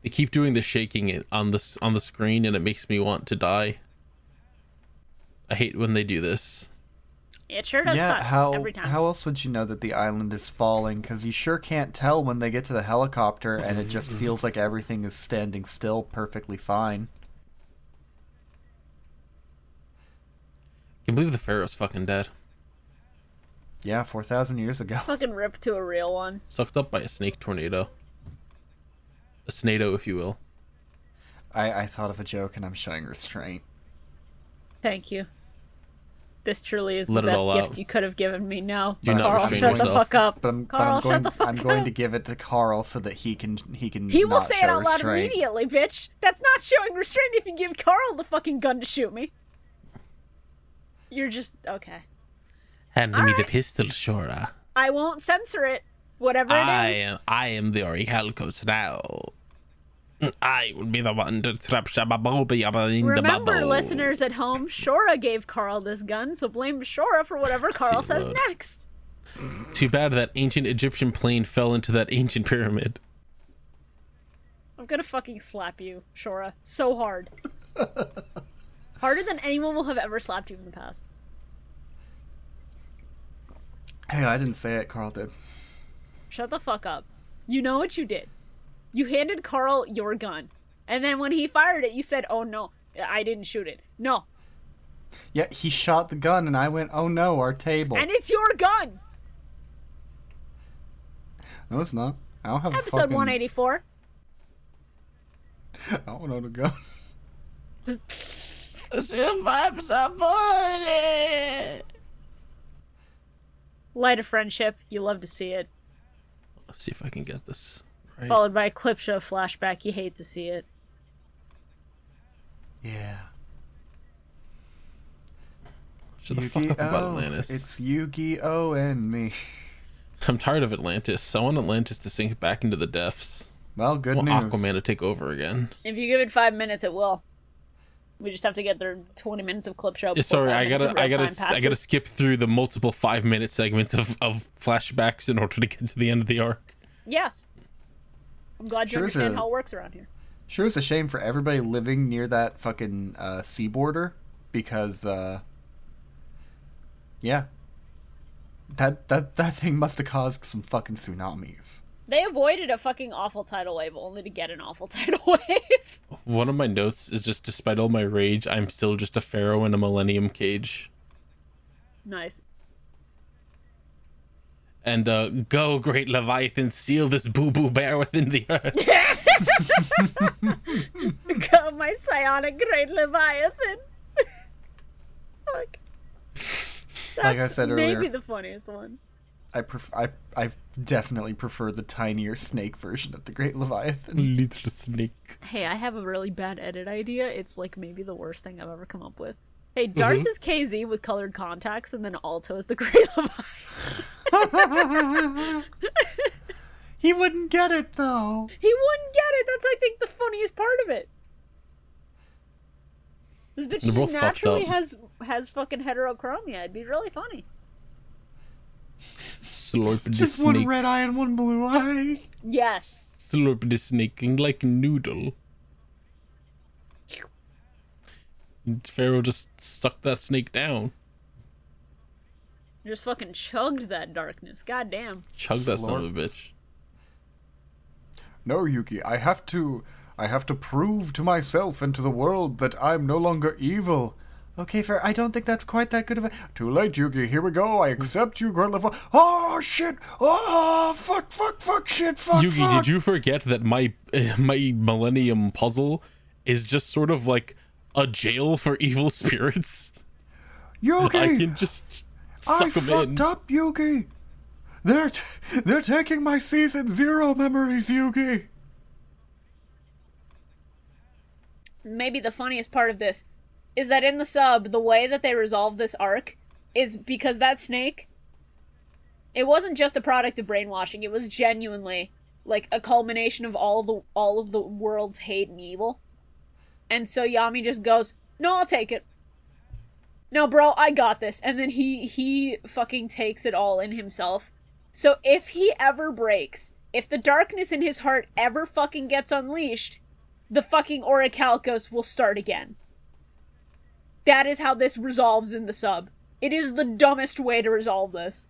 They keep doing the shaking on the on the screen, and it makes me want to die. I hate when they do this. It sure does yeah, suck how every time. how else would you know that the island is falling? Because you sure can't tell when they get to the helicopter, and it just feels like everything is standing still, perfectly fine. I can believe the pharaoh's fucking dead, Yeah, four thousand years ago. Fucking ripped to a real one. sucked up by a snake tornado. A snado, if you will. I I thought of a joke, and I'm showing restraint. Thank you. This truly is Let the best gift out. you could have given me. No, Do not Carl, restrain shut the fuck up. But I'm, but I'm shut going the fuck I'm going up. to give it to Carl so that he can he can He will not say show it out loud immediately, bitch. That's not showing restraint if you give Carl the fucking gun to shoot me. You're just okay. Hand me the pistol, Shora. I won't censor it. Whatever it is. I am I am the Orichalcos now. I will be the one to trap Shababobi up in the Remember, listeners at home, Shora gave Carl this gun, so blame Shora for whatever Carl says load. next. Too bad that ancient Egyptian plane fell into that ancient pyramid. I'm gonna fucking slap you, Shora, so hard. Harder than anyone will have ever slapped you in the past. Hey, I didn't say it. Carl did. Shut the fuck up. You know what you did. You handed Carl your gun. And then when he fired it, you said, oh no, I didn't shoot it. No. Yeah, he shot the gun, and I went, "Oh no, our table." And it's your gun! no, it's not. I don't have a Episode fucking. 184. I don't know the gun. If I'm somebody. Light of friendship. You love to see it. Let's see if I can get this right. Followed by a clip show flashback. You hate to see it. Yeah. Shut the fuck up about Atlantis. It's Yu-Gi-Oh and me. I'm tired of Atlantis. I want Atlantis to sink back into the depths. Well, I good want news. Aquaman to take over again. If you give it five minutes, it will. We just have to get their 20 minutes of clip show. Sorry, I gotta, I gotta, I gotta skip through the multiple five minute segments of, of flashbacks in order to get to the end of the arc. Yes. I'm glad you Sure understand a- how it works around here. Sure, it's a shame for everybody living near that fucking uh, sea border because, uh, yeah, that that that thing must have caused some fucking tsunamis. They avoided a fucking awful tidal wave only to get an awful tidal wave. One of my notes is just, despite all my rage, I'm still just a pharaoh in a millennium cage. nice. And uh, go, great Leviathan, seal this boo boo bear within the earth. Go, my psionic great leviathan. Fuck. Like I That's said maybe earlier. the funniest one. I pref- I I definitely prefer the tinier snake version of the Great Leviathan. Little snake. Hey, I have a really bad edit idea. It's like maybe the worst thing I've ever come up with. Hey, mm-hmm. Dartz is KZ with colored contacts, and then Alto is the Great Leviathan. He wouldn't get it though. He wouldn't get it. That's I think the funniest part of it. This bitch They're just naturally has has fucking heterochromia. It'd be really funny. Slurp the Just one red eye and one blue eye. Yes. Slurp the snake like noodle. And Pharaoh just stuck that snake down. Just fucking chugged that darkness. God damn. Chug that son of a bitch. No, Yugi, I have to I have to prove to myself and to the world that I'm no longer evil. Okay, fair. I don't think that's quite that good of a. Too late, Yugi. Here we go. I hmm. accept you, Great Level. Oh shit! Oh fuck! Fuck! Fuck! Shit! Fuck! Yugi, fuck. did you forget that my my Millennium puzzle is just sort of like a jail for evil spirits? Yugi, I can just I suck them fucked in. up, Yugi. They're t- they're taking my season zero memories, Yugi. maybe the funniest part of this is that in the sub, the way that they resolve this arc is because that snake, it wasn't just a product of brainwashing. It was genuinely like a culmination of all the all of the world's hate and evil. And so Yami just goes, "No, I'll take it." No, bro, I got this. And then he he fucking takes it all in himself. So if he ever breaks, if the darkness in his heart ever fucking gets unleashed, the fucking Orichalcos will start again. That is how this resolves in the sub. It is the dumbest way to resolve this.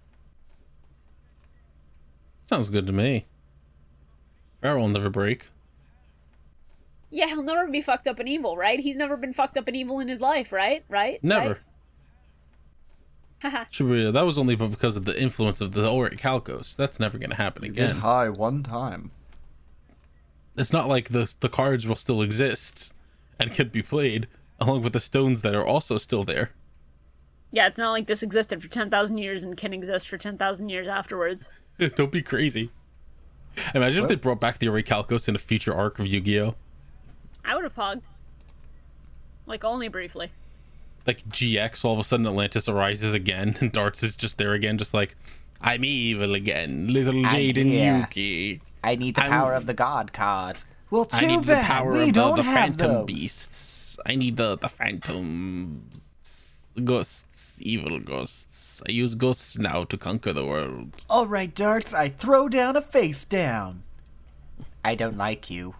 Sounds good to me. Pharaoh will never break. Yeah, he'll never be fucked up and evil, right? He's never been fucked up and evil in his life, right? Right? Never. Haha. Should that was only because of the influence of the Orichalcos. That's never going to happen again. Get again. high one time. It's not like the the cards will still exist and can be played along with the stones that are also still there. yeah, it's not like this existed for 10,000 years and can exist for 10,000 years afterwards. Don't be crazy. Imagine if they brought back the Orichalcos in a future arc of Yu-Gi-Oh! I would have pogged. Like, only briefly. Like GX, all of a sudden Atlantis arises again, and Dartz is just there again, just like, I'm evil again, little I'm Jaden. Yuki. I need the I'm- power of the god cards. Well, I too need the bad power we of the, don't the have phantom those. beasts. I need the the phantom ghosts, evil ghosts. I use ghosts now to conquer the world. All right, Dartz, I throw down a face down. I don't like you.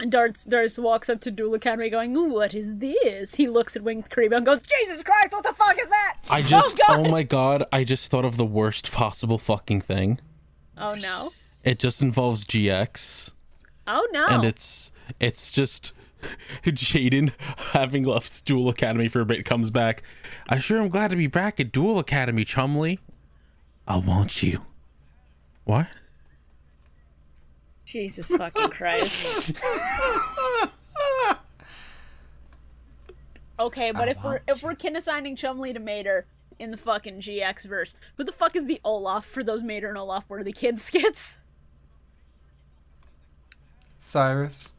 And Dartz Dartz walks up to Duel Academy going, what is this? He looks at Winged Kuriboh and goes, Jesus Christ, what the fuck is that? I just, oh, God! oh my god, I just thought of the worst possible fucking thing. Oh no. It just involves GX, Oh no. and it's it's just Jaden, having left Duel Academy for a bit, comes back. I sure am glad to be back at Duel Academy, Chumley. I want you. What? Jesus fucking Christ. Okay, but if we're if we're kin assigning Chumley to Mater in the fucking GX verse, who the fuck is the Olaf for those Mater and Olaf were the kids skits? Cyrus.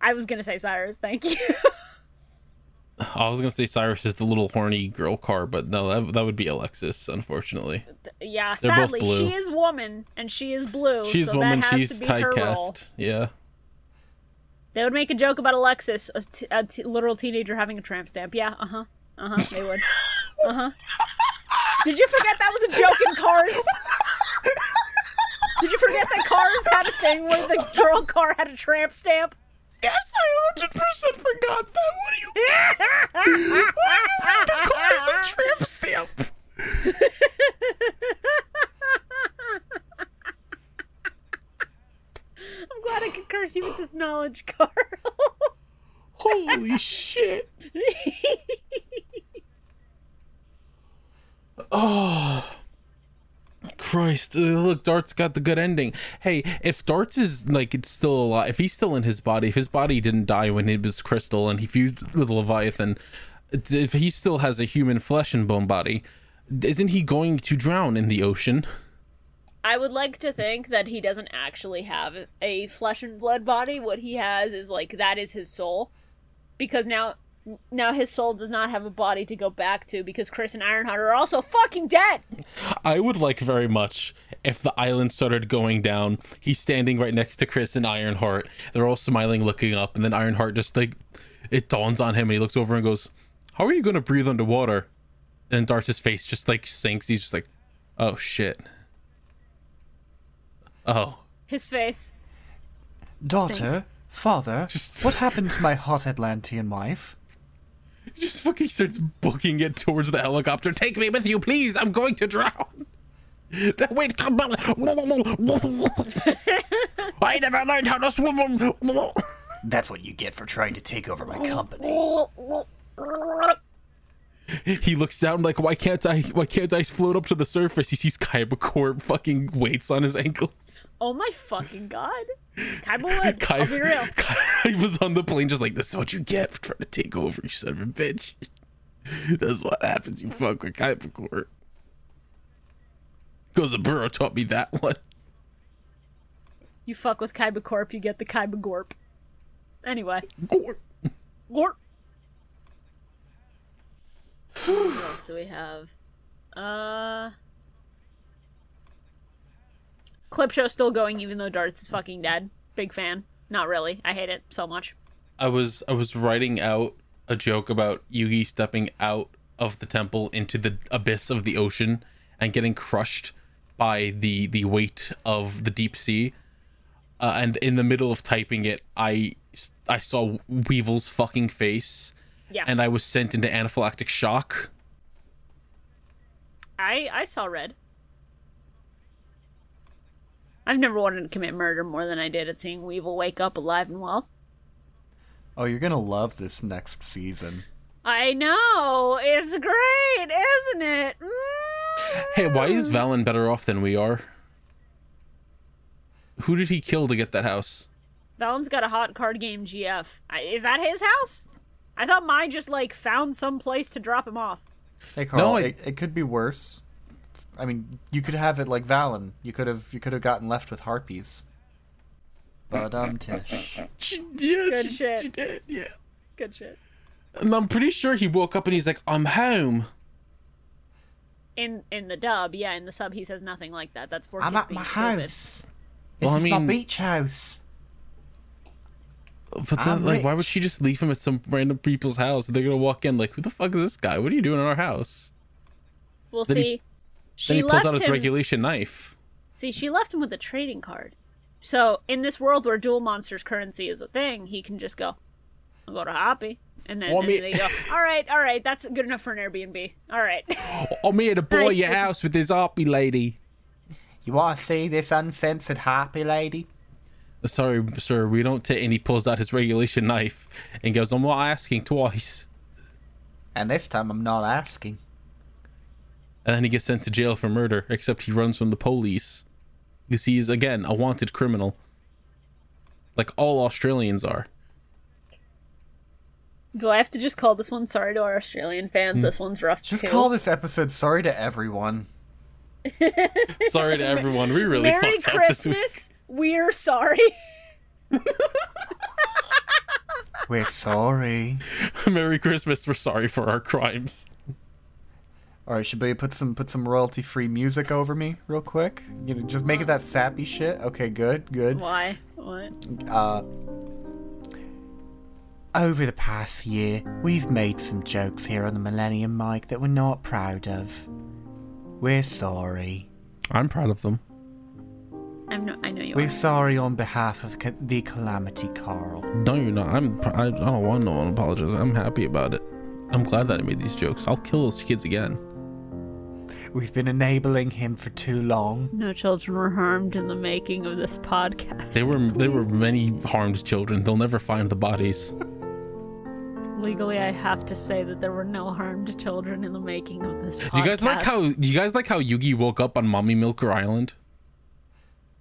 I was gonna say Cyrus, thank you. I was gonna say Cyrus is the little horny girl car, but no, that, that would be Alexis, unfortunately. yeah, They're sadly, she is woman and she is blue. She's so woman, that has she's typecast. Yeah. They would make a joke about Alexis, a, t- a t- literal teenager having a tramp stamp. Yeah, uh huh, uh huh. They would. Uh huh. Did you forget that was a joke in Cars? Did you forget that Cars had a thing where the girl car had a tramp stamp? Yes, I 100% forgot that. What do you the car's a tramp stamp? I'm glad I could curse you with this knowledge, Carl. Holy shit. Oh. Christ, uh, look, Dartz got the good ending. Hey, if Dartz is like it's still alive, if he's still in his body, if his body didn't die when it was crystal and he fused with Leviathan, if he still has a human flesh and bone body, isn't he going to drown in the ocean? I would like to think that he doesn't actually have a flesh and blood body. What he has is like that is his soul, because now now his soul does not have a body to go back to because Chris and Ironheart are also fucking dead. I would like very much if the island started going down. He's standing right next to Chris and Ironheart. They're all smiling, looking up, and then Ironheart just like it dawns on him, and he looks over and goes, "How are you gonna breathe underwater?" And Dartz' face just like sinks. He's just like, "Oh shit." Oh, His face. Daughter, father, Just- what happened to my hot Atlantean wife? He just fucking starts booking it towards the helicopter. Take me with you, please. I'm going to drown. That wait, come on. I never learned how to swim. That's what you get for trying to take over my company. He looks down like, why can't I? Why can't I float up to the surface? He sees Kaiba fucking weights on his ankles. Oh my fucking god. Would. Kai, I'll be real. Kai was on the plane just like, this is what you get for trying to take over, you son of a bitch. That's what happens. You fuck with Corp. Goes the burrow taught me that one. You fuck with Corp, you get the Gorp. Anyway. gorp Gorp. What else do we have? Uh. Clip show still going even though Dartz is fucking dead. Big fan. Not really. I hate it so much. I was I was writing out a joke about Yugi stepping out of the temple into the abyss of the ocean and getting crushed by the the weight of the deep sea. Uh, and in the middle of typing it, I I saw Weevil's fucking face, Yeah. and I was sent into anaphylactic shock. I I saw red. I've never wanted to commit murder more than I did at seeing Weevil wake up alive and well. Oh, you're gonna love this next season. I know. It's great, isn't it? Mm. Hey, why is Valon better off than we are? Who did he kill to get that house? Valon's got a hot card game GF. Is that his house? I thought mine just like found some place to drop him off. Hey Carl, No, I- it, it could be worse. I mean, you could have it like Valon. You could have you could have gotten left with harpies. But um, Tish. Yeah, Good shit. did, yeah. Good shit. And I'm pretty sure he woke up and he's like, I'm home. In in the dub, yeah, in the sub he says nothing like that. That's for I'm at my being stupid. house. This Well, I is my beach house. But then, I'm like, why would she just leave him at some random people's house? They're gonna walk in like, who the fuck is this guy? What are you doing in our house? We'll Then he- see. Then she he pulls out his him. regulation knife. See, she left him with a trading card. So in this world where duel monsters currency is a thing, he can just go, I'll go to Hoppy. And then, Well, and me- they go, all right, all right, that's good enough for an Airbnb. All right. Oh, me to buy Right, your house with this harpy lady. You want to see this uncensored Harpie Lady? Sorry, sir, we don't take. And he pulls out his regulation knife and goes, I'm not asking twice. And this time I'm not asking. And then he gets sent to jail for murder, except he runs from the police. Because he's, again, a wanted criminal. Like all Australians are. Do I have to just call this one sorry to our Australian fans? Hmm. This one's rough Just too. call this episode sorry to everyone. Sorry to everyone. We really Merry fucked up this week. Christmas. We're sorry. We're sorry. Merry Christmas. We're sorry for our crimes. All right, Shibuya, put some put some royalty free music over me real quick. You know, just make it that sappy shit. Okay, good, good. Why? What? Uh, over the past year, we've made some jokes here on the Millennium Mic that we're not proud of. We're sorry. I'm proud of them. I'm no, I know you We're are. sorry on behalf of ca- the Calamity Carl. No, you're not. I'm. I, I don't want no one to apologize. I'm happy about it. I'm glad that I made these jokes. I'll kill those kids again. We've been enabling him for too long. No children were harmed in the making of this podcast. They were. They were many harmed children. They'll never find the bodies. Legally, I have to say that there were no harmed children in the making of this podcast. Do you guys like how? Do you guys like how Yugi woke up on Mommy Milker Island?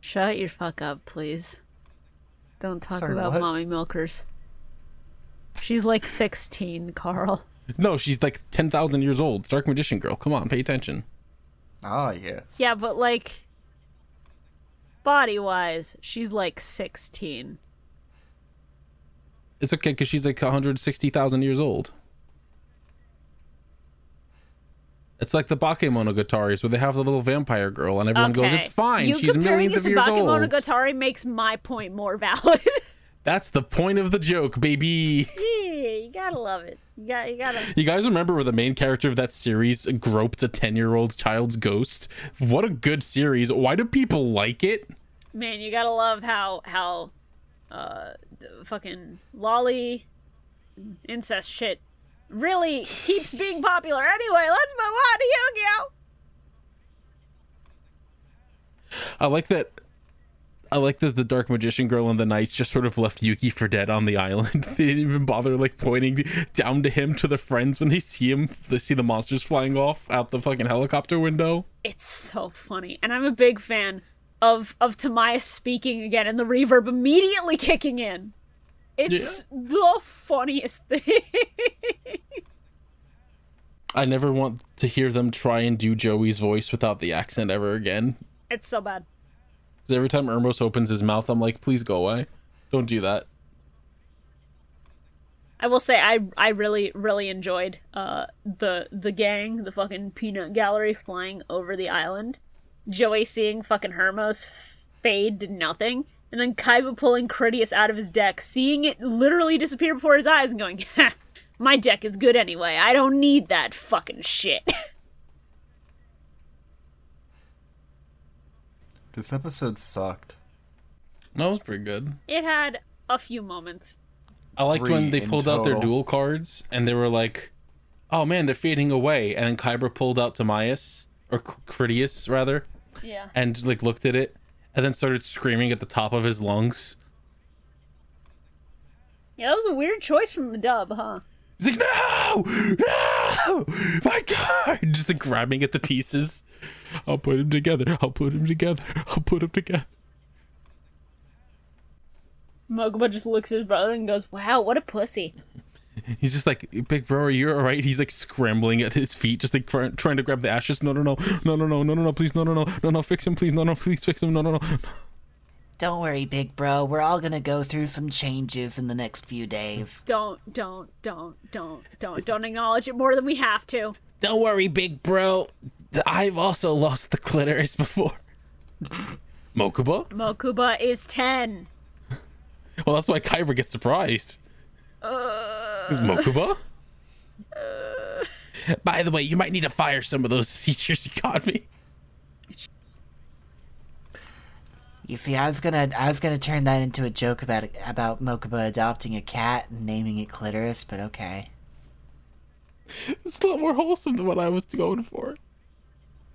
Shut your fuck up, please. Don't talk Sorry, about what? mommy milkers. She's like 16, Carl. No, she's like ten thousand years old. Dark Magician girl. Come on, pay attention. Ah, yes. Yeah, but like body wise, she's like 16. It's okay because she's like 160,000 years old. It's like the Bakemonogatari's where they have the little vampire girl and everyone goes, "It's fine. You she's millions it of years old." Bakemonogatari makes my point more valid. That's the point of the joke, baby. yeah, you gotta love it. You got, you gotta. You guys remember where the main character of that series groped a 10-year-old child's ghost? What a good series. Why do people like it? Man, you gotta love how how uh fucking lolly incest shit really keeps being popular. Anyway, let's move on to Yu-Gi-Oh. I like that I like that the Dark Magician girl and the Knights just sort of left Yugi for dead on the island. they didn't even bother like pointing down to him to the friends when they see him. They see the monsters flying off out the fucking helicopter window. It's so funny, and I'm a big fan of of Timaeus speaking again and the reverb immediately kicking in. It's the funniest thing. I never want to hear them try and do Joey's voice without the accent ever again. it's so bad. Because every time Hermos opens his mouth, I'm like, please go away. Don't do that. I will say I I really really enjoyed uh the the gang, the fucking peanut gallery flying over the island. Joey seeing fucking Hermos fade to nothing, and then Kaiba pulling Critias out of his deck, seeing it literally disappear before his eyes, and going, "Ha, my deck is good anyway. I don't need that fucking shit." This episode sucked. That was pretty good. it had a few moments. I liked Three when they in pulled out their duel cards and they were like, "Oh man, they're fading away." And then Kaiba pulled out Timaeus or C- Critias rather, Yeah. and like looked at it, and then started screaming at the top of his lungs. Yeah, that was a weird choice from the dub, huh? He's like, "No, no, my God! Just like grabbing at the pieces. I'll put him together. I'll put him together. I'll put him together. Mokuba just looks at his brother and goes, "Wow, what a pussy." He's just like, "Big bro, are you all right?" He's like scrambling at his feet, just like try- trying to grab the ashes. No, no, no, no, no, no, no, no, no, please, no, no, no, no, no, fix him, please, no, no, please fix him, no, no, no. Don't worry, big bro. We're all gonna go through some changes in the next few days. Don't, don't, don't, don't, don't, don't acknowledge it more than we have to. Don't worry, big bro. I've also lost the clitoris before. Mokuba? Mokuba is 10. Well, that's why Kaiba gets surprised. Uh, Is Mokuba? Uh, By the way, you might need to fire some of those teachers you got me. You see, I was gonna, I was gonna turn that into a joke about about Mokuba adopting a cat and naming it Clitoris, but okay. It's a lot more wholesome than what I was going for.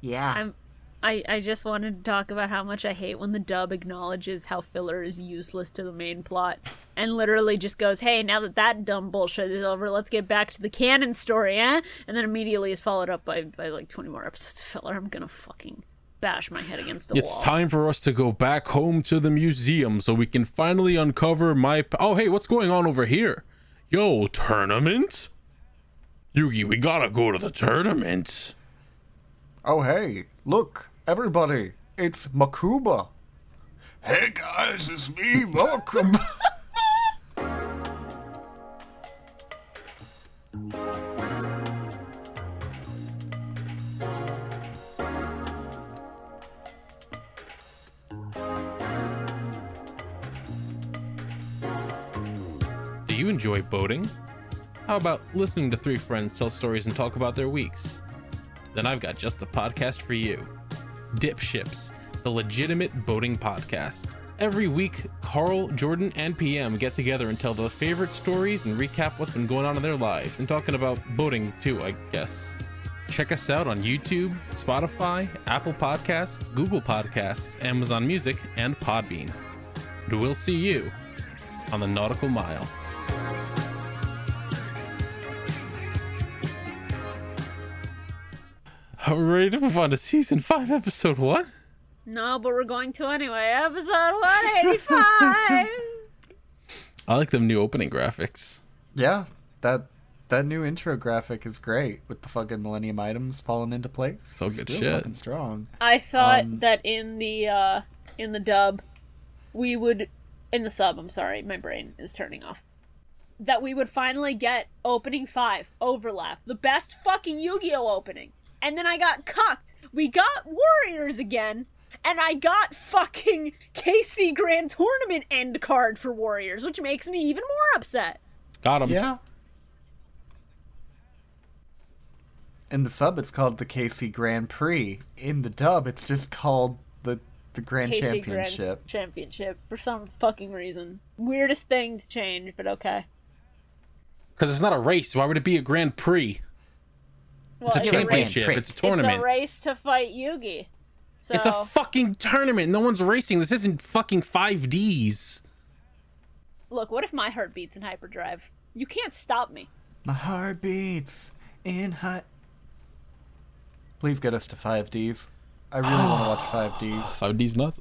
Yeah. I'm I, I just wanted to talk about how much I hate when the dub acknowledges how filler is useless to the main plot and literally just goes, hey, now that that dumb bullshit is over, let's get back to the canon story, eh? And then immediately is followed up by, by like 20 more episodes of filler. I'm gonna fucking bash my head against the It's wall. It's time for us to go back home to the museum so we can finally uncover my. Oh, hey, what's going on over here? Yo, tournament? Yugi, we gotta go to the tournament. Oh hey, look, everybody, it's Makuba. Hey guys, it's me, Makuba. boating? How about listening to three friends tell stories and talk about their weeks? Then I've got just the podcast for you Dip Ships, the legitimate boating podcast. Every week, Carl, Jordan, and PM get together and tell their favorite stories and recap what's been going on in their lives and talking about boating too, I guess. Check us out on YouTube, Spotify, Apple Podcasts, Google Podcasts, Amazon Music, and Podbean. And we'll see you on the Nautical Mile. Are we ready to move on to season five, episode one? No, but we're going to anyway. Episode 185! I like them new opening graphics. yeah, that that new intro graphic is great with the fucking Millennium items falling into place. So good It's real shit. Fucking strong. I thought Um, that in the uh in the dub we would in the sub, I'm sorry, my brain is turning off. That we would finally get opening 5 overlap, the best fucking Yu-Gi-Oh opening. And then I got cucked. We got Warriors again. And I got fucking KC Grand Tournament end card for Warriors, which makes me even more upset. Got him. Yeah. In the sub, it's called the KC Grand Prix. In the dub, it's just called the the Grand KC Championship. Grand Championship for some fucking reason. Weirdest thing to change, but okay. Because it's not a race. Why would it be a Grand Prix? Well, It's a race. championship. Prix. It's a tournament. It's a race to fight Yugi. So It's a fucking tournament. No one's racing. This isn't fucking 5Ds. look. What if my heart beats in hyperdrive? You can't stop me. My heart beats in high. Please get us to 5Ds. I really want to watch 5Ds. 5Ds nuts.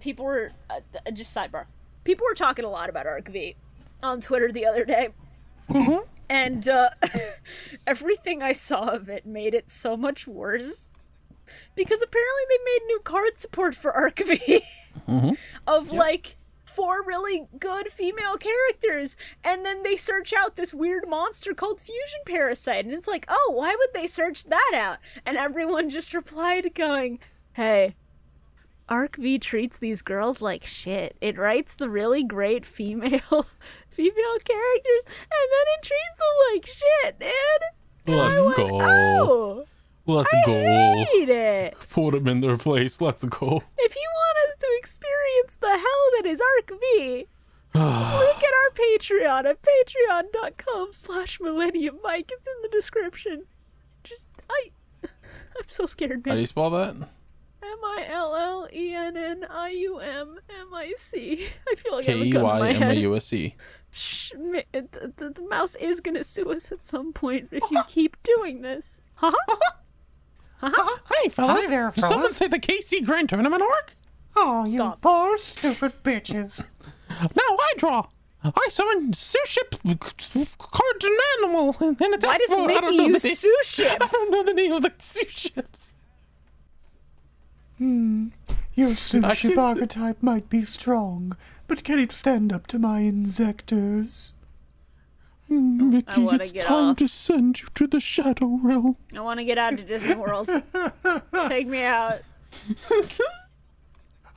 People were uh, uh, just sidebar. People were talking a lot about Arc V on Twitter the other day, and uh, everything I saw of it made it so much worse. Because apparently they made new card support for Arc V of like four really good female characters, and then they search out this weird monster called Fusion Parasite, and it's like, oh, why would they search that out? And everyone just replied, going, "Hey, Arc V treats these girls like shit. It writes the really great female female characters, and then it treats them like shit, dude. Let's Went, go. Oh, Let's I go. hate it. Put them in their place. Let's go. If you want us to experience the hell that is Arc V, look at our Patreon at patreon.com slash millennium mic. It's in the description. Just I I'm so scared, man. How do you spell that? M I L L E N N I U M M I C. I feel like I K have a gun in my M A head. U S E. Shh, ma- uh, the, the, the mouse is gonna sue us at some point if you keep doing this. Huh? Hey, fellas. Hi there, Did someone say the KC Grand Tournament arc? Oh, you Stop. poor stupid bitches. Now I draw. I summon Suship Cardinal Animal and attack. Why does I Mickey know use the name- sue I don't know the name of the Suships. Your sushi can- archetype might be strong, but can it stand up to my insectors? Mm, Mickey, it's get time off. to send you to the Shadow Realm. I want to get out to Disney World. Take me out.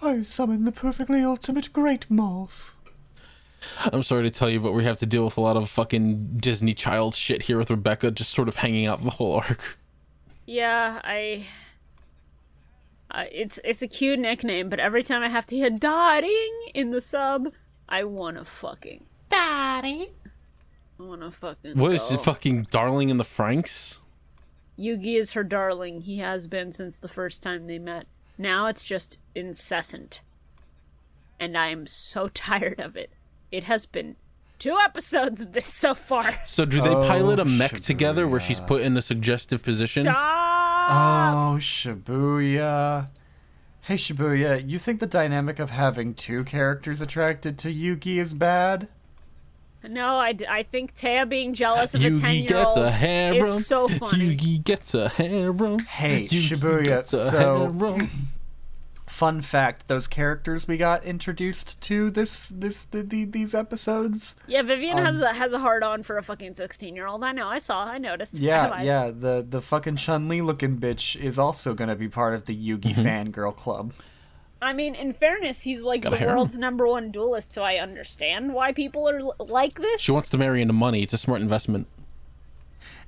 I summon the perfectly ultimate great moth. I'm sorry to tell you, but we have to deal with a lot of fucking Disney child shit here with Rebecca just sort of hanging out the whole arc. Yeah, I. Uh, it's it's a cute nickname, but every time I have to hear "darling" in the sub, I wanna fucking, Daddy. I wanna fucking. What is go. it, fucking Darling in the Franxx? Yugi is her darling. He has been since the first time they met. Now it's just incessant. And I am so tired of it. It has been two episodes of this so far. So do they Oh, pilot a mech together where she's put in a suggestive position? Stop! Oh, Shibuya. Hey, Shibuya, you think the dynamic of having two characters attracted to Yugi is bad? No, I, I think Taya being jealous of a 10 Yugi year gets a old harem. is so funny. Yugi gets a harem. Hey, Yugi Shibuya, gets a so- harem. Fun fact: those characters we got introduced to this this the, the, these episodes. Yeah, Vivian Um, has a has a hard on for a fucking 16 year old. I know, I saw, I noticed. Yeah, eyes. yeah. The the fucking Chun Li looking bitch is also gonna be part of the Yugi Mm-hmm. fangirl club. I mean, in fairness, he's like Got the a harem. world's number one duelist, so I understand why people are l- like this. She wants to marry into money. It's a smart investment.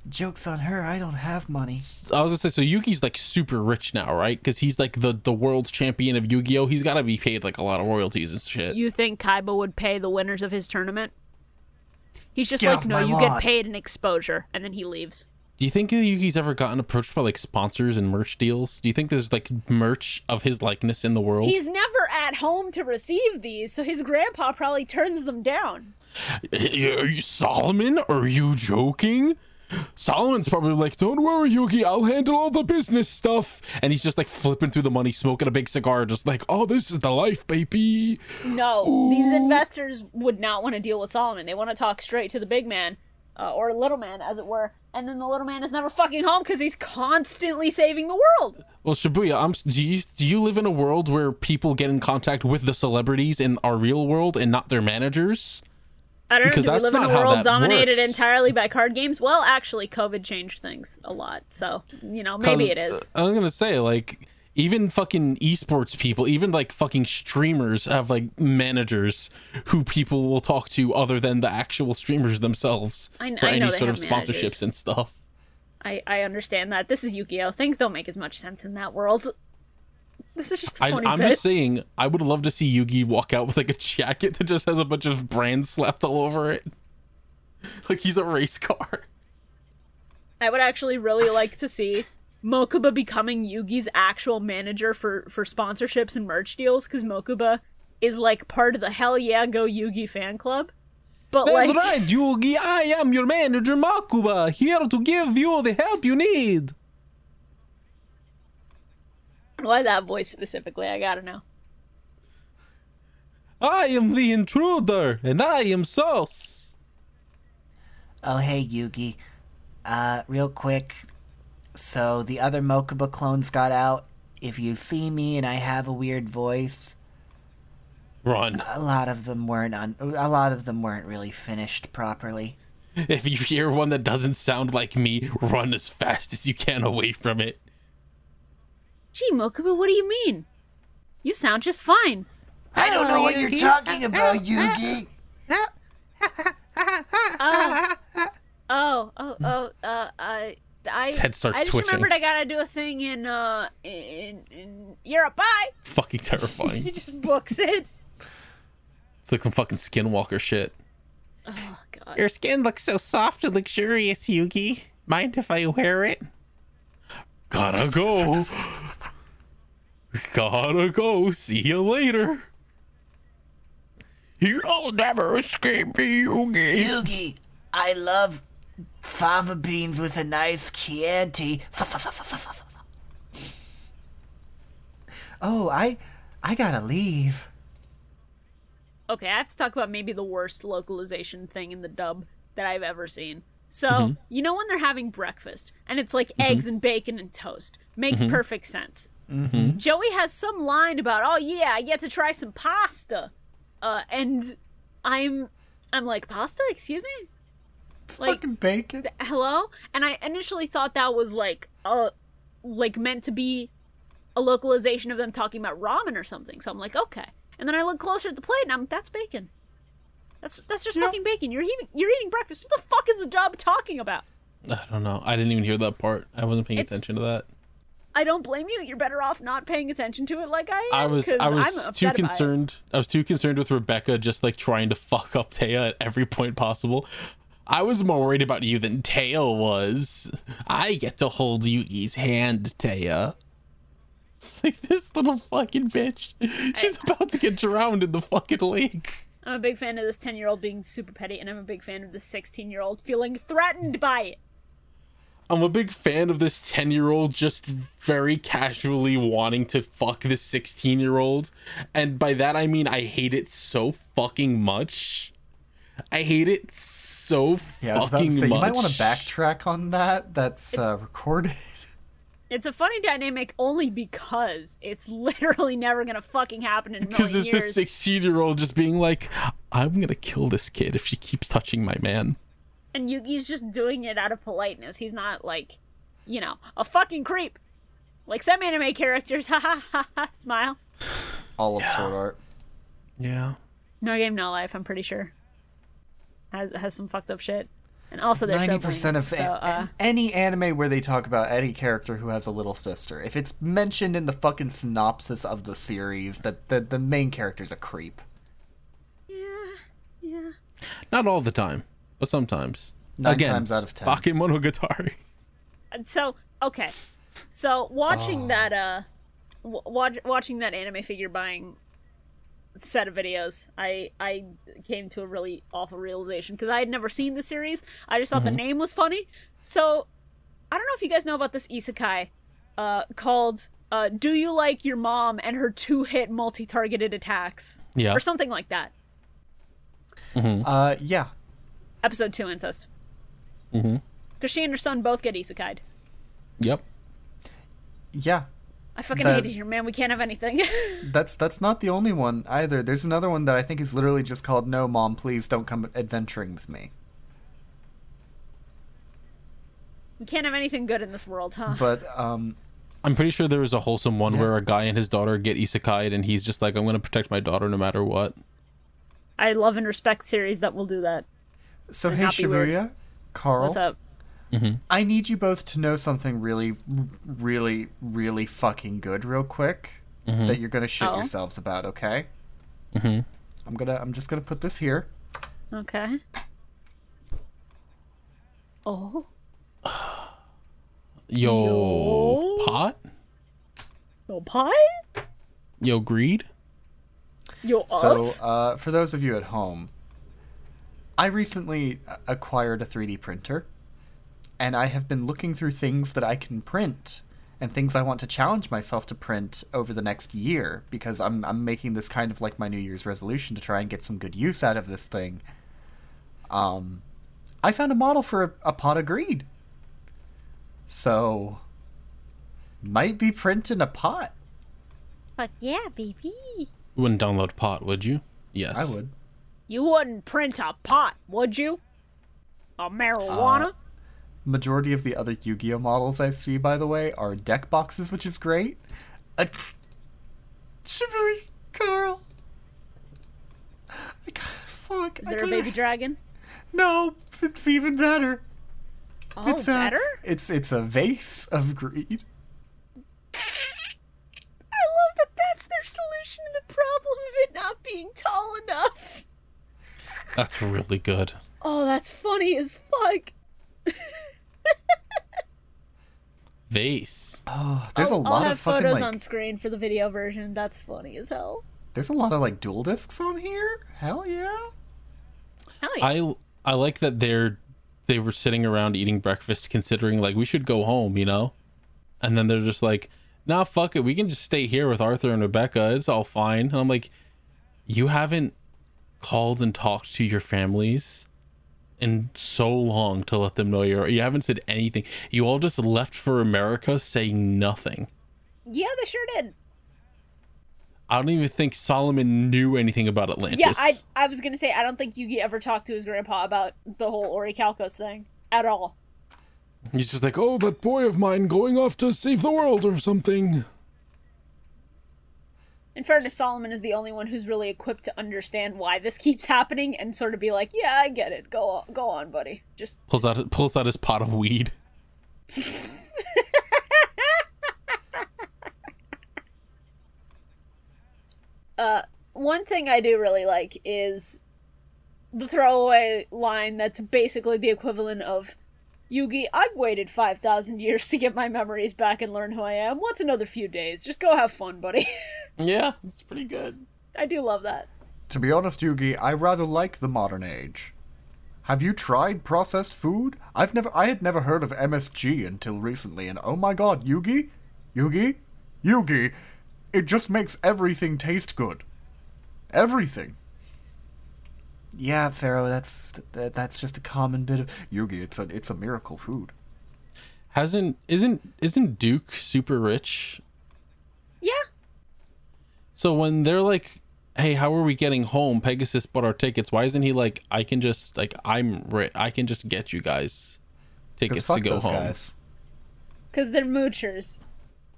Jokes on her. I don't have money. I was gonna say, so Yugi's like super rich now, right? Because he's like the the world's champion of Yu-Gi-Oh. He's got to be paid like a lot of royalties and shit. You think Kaiba would pay the winners of his tournament? He's just Get like, no, my you get paid in exposure, and then he leaves. Do you think Yugi's ever gotten approached by like sponsors and merch deals? Do you think there's like merch of his likeness in the world? He's never at home to receive these, so his grandpa probably turns them down. Are you Solomon? Are you joking? Solomon's probably like, "Don't worry, Yugi, I'll handle all the business stuff." And he's just like flipping through the money, smoking a big cigar, just like, "Oh, this is the life, baby." No, these investors would not want to deal with Solomon. They want to talk straight to the big man, uh, or little man, as it were. And then the little man is never fucking home because he's constantly saving the world. Well, Shibuya, I'm, do you do you live in a world where people get in contact with the celebrities in our real world and not their managers? I don't Because know. Do we that's live in not a how world dominated works. entirely by card games? Well, actually, COVID changed things a lot. So, you know, maybe it is. I'm gonna say like even fucking esports people, even like fucking streamers have like managers who people will talk to other than the actual streamers themselves I for I know any sort of sponsorships managers. and stuff. I, I understand that. This is Yu-Gi-Oh! Things don't make as much sense in that world. This is just a I, funny I'm bit. just saying, I would love to see Yugi walk out with like a jacket that just has a bunch of brands slapped all over it, like he's a race car. I would actually really like to see Mokuba becoming Yugi's actual manager for for sponsorships and merch deals because Mokuba is like part of the Hell Yeah Go Yugi fan club. But like, right, Yugi. I am your manager, Makuba, here to give you the help you need. Why that voice specifically? I gotta know. I am the intruder, and I am Sauce. Oh, hey, Yugi. Uh, real quick. So, the other Mokuba clones got out. If you see me and I have a weird voice, Run. a lot of them weren't un- a lot of them weren't really finished properly. If you hear one that doesn't sound like me, run as fast as you can away from it. Gee, Mokuba, what do you mean? You sound just fine. I don't know what you're talking about, Yugi. Oh, oh, oh, uh, I, I, His head starts I just twitching. remembered I gotta do a thing in, uh, in, in Europe. Bye. Fucking He terrifying. just books it. it's like some fucking skinwalker shit. Oh God. Your skin looks so soft and luxurious, Yugi. Mind if I wear it? Gotta go. Gotta go. See you later. You'll never escape me, Yugi. Yugi, I love fava beans with a nice Chianti. Oh, I I gotta leave. Okay, I have to talk about maybe the worst localization thing in the dub that I've ever seen. So, Mm-hmm. you know when they're having breakfast and it's like eggs and bacon and toast? Makes Mm-hmm. perfect sense. Joey has some line about, "Oh yeah, I get to try some pasta." Uh and I'm I'm like, "Pasta? Excuse me?" It's Like- fucking bacon. hello and i initially thought that was like uh like meant to be a localization of them talking about ramen or something so i'm like okay and then i look closer at the plate and i'm that's bacon That's that's just Yeah. fucking bacon. You're eating you're eating breakfast. What the fuck is the dub talking about? I don't know. I didn't even hear that part. I wasn't paying It's- attention to that. I don't blame you. You're better off not paying attention to it like I am. I was I was too concerned. I was too concerned with Rebecca just like trying to fuck up Taya at every point possible. I was more worried about you than Taya was. I get to hold Yugi's hand, Taya. It's like this little fucking bitch. She's about to get drowned in the fucking lake. I'm a big fan of this 10 year old being super petty, and I'm a big fan of this 16 year old feeling threatened by it. I'm a big fan of this 10 year old just very casually wanting to fuck this 16 year old. And by that I mean I hate it so fucking much. I hate it so Yeah, I was about to fucking say, much. you might want to backtrack on that. That's uh, recorded. It's a funny dynamic only because it's literally never gonna fucking happen in a Because it's years. the 16 year old just being like, I'm gonna kill this kid if she keeps touching my man. And Yugi's just doing it out of politeness. He's not like, you know, a fucking creep. Like some anime characters, ha ha ha ha, smile. All of Sword Art. Yeah. No game, no life. I'm pretty sure has has some fucked up shit. And also, they're Ninety siblings, percent of so, uh, any anime where they talk about any character who has a little sister, if it's mentioned in the fucking synopsis of the series that the the main character's a creep. yeah, yeah. Not all the time, but sometimes. Nine Again, times out of ten. Bakemonogatari. So okay, so Oh. watching that uh, w- watch, watching that anime figure buying set of videos, I I came to a really awful realization because I had never seen the series. I just thought Mm-hmm. the name was funny. So I don't know if you guys know about this isekai, uh, called uh, "Do You Like Your Mom and Her Two-Hit Multi-Targeted Attacks?" Yeah. or something like that. Uh, yeah. Episode two incest. Mm-hmm. Because she and her son both get isekai'd. Yep. Yeah. I fucking That- hate it here, man. We can't have anything. That's that's not the only one either. There's another one that I think is literally just called "No, Mom, please don't come adventuring with me." we can't have anything good in this world, huh? But um, I'm pretty sure there was a wholesome one Yeah. where a guy and his daughter get isekai'd and he's just like, I'm gonna protect my daughter no matter what. I love and respect series that will do that. So And hey not be weird. Shibuya, Carl, What's up? I need you both to know something really, really, really fucking good, real quick. That you're gonna shit Oh. yourselves about. Okay. Mhm. I'm gonna I'm just gonna put this here. Okay. Oh. Yo, Yo. pot? Yo, pie? Yo, greed? Yo, So, uh, for those of you at home, I recently acquired a 3D printer, and I have been looking through things that I can print and things I want to challenge myself to print over the next year because I'm I'm making this kind of like my New Year's resolution to try and get some good use out of this thing. Um, I found a model for a, a pot of greed. So, might be printing a pot. Fuck yeah, baby. You wouldn't download pot, would you? Yes. I would. You wouldn't print a pot, would you? A marijuana? Uh, majority of the other Yu-Gi-Oh models I see, by the way, are deck boxes, which is great. A Shibuya, Carl. I got fuck. Is there a gotta- baby dragon? No, it's even better. Oh, it's a, better? It's it's a vase of greed. I love that that's their solution to the problem of it not being tall enough. That's really good. Oh, that's funny as fuck. Vase. Oh, there's I'll, a lot I'll have of fucking photos like. on screen for the video version. That's funny as hell. There's a lot of like duel discs on here. Hell yeah. Hell yeah. I I like that they're they were sitting around eating breakfast considering like we should go home, you know? And then they're just like, nah, fuck it. We can just stay here with Arthur and Rebecca. It's all fine. And I'm like, you haven't called and talked to your families in so long to let them know you're you haven't said anything. You all just left for America saying nothing. yeah, they sure did. I don't even think Solomon knew anything about Atlantis. Yeah, I I was gonna say I don't think Yugi ever talked to his grandpa about the whole Orichalcos thing at all. He's just like, oh, that boy of mine going off to save the world or something. In fairness, Solomon is the only one who's really equipped to understand why this keeps happening and sort of be like, "Yeah, I get it. Go on, go on, buddy. Just Pulls out pulls out his pot of weed. uh, one thing I do really like is the throwaway line that's basically the equivalent of Yugi, I've waited 5,000 years to get my memories back and learn who I am. What's another few days? Just go have fun, buddy. Yeah, it's pretty good. I do love that. To be honest, Yugi, I rather like the modern age. Have you tried processed food? I've never I had never heard of MSG until recently, and oh my god, Yugi? Yugi? Yugi! It just makes everything taste good. Everything. Yeah, Pharaoh, that's that, that's just a common bit of Yugi, it's a it's a miracle food. Hasn't isn't isn't Duke super rich? Yeah. So when they're like, "Hey, how are we getting home?" Pegasus bought our tickets. Why isn't he like, "I can just like I'm ri- I can just get you guys tickets fuck to go those home." guys. Because they're moochers.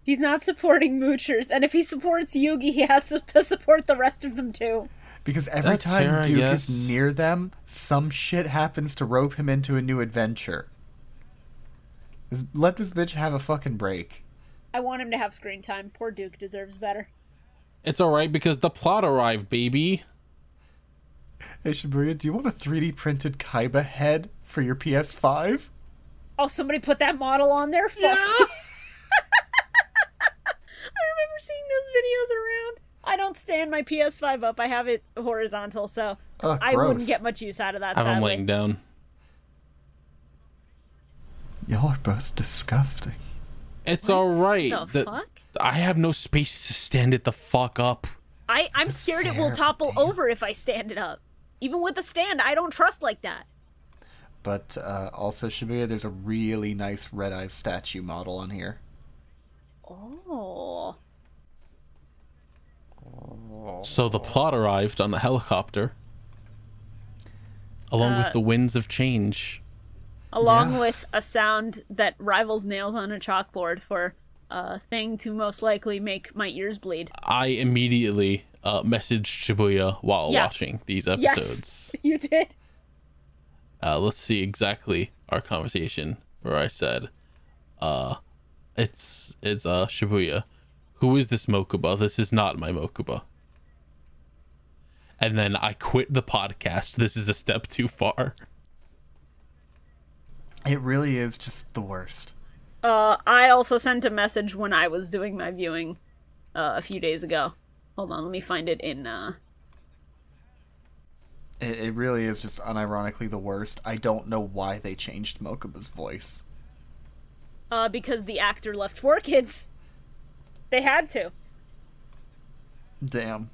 He's not supporting moochers, and if he supports Yugi, he has to, to support the rest of them too. Because every That's time fair, Duke is near them, some shit happens to rope him into a new adventure. Let this bitch have a fucking break. I want him to have screen time. Poor Duke deserves better. It's all right because the plot arrived, baby. Hey Shibuya, do you want a 3D printed Kaiba head for your PS5? Oh, somebody put that model on there? Fuck. I remember seeing those videos around. I don't stand my PS5 up. I have it horizontal, so Ugh, I wouldn't get much use out of that, I'm sadly. laying down. Y'all are both disgusting. It's all right. The The- fuck? I have no space to stand it the fuck up. I, I'm scared it will topple damn. over if I stand it up. Even with a stand, I don't trust like that. But uh, also, Shibuya, there's a really nice Red Eyes statue model on here. Oh. So the plot arrived on a helicopter, along Uh, with the winds of change. Along Yeah. with a sound that rivals nails on a chalkboard for a thing to most likely make my ears bleed. I immediately uh, messaged Shibuya while Yeah. watching these episodes. Yes. episodes. You did. Uh, let's see exactly our conversation where I said, uh, it's it's uh Shibuya. Who is this Mokuba? This is not my Mokuba. And then I quit the podcast. This is a step too far. It really is just the worst. Uh, I also sent a message when I was doing my viewing uh, a few days ago. Hold on, let me find it in. Uh... It, it really is just unironically the worst. I don't know why they changed Mokuba's voice. Uh, because the actor left 4Kids. They had to. Damn.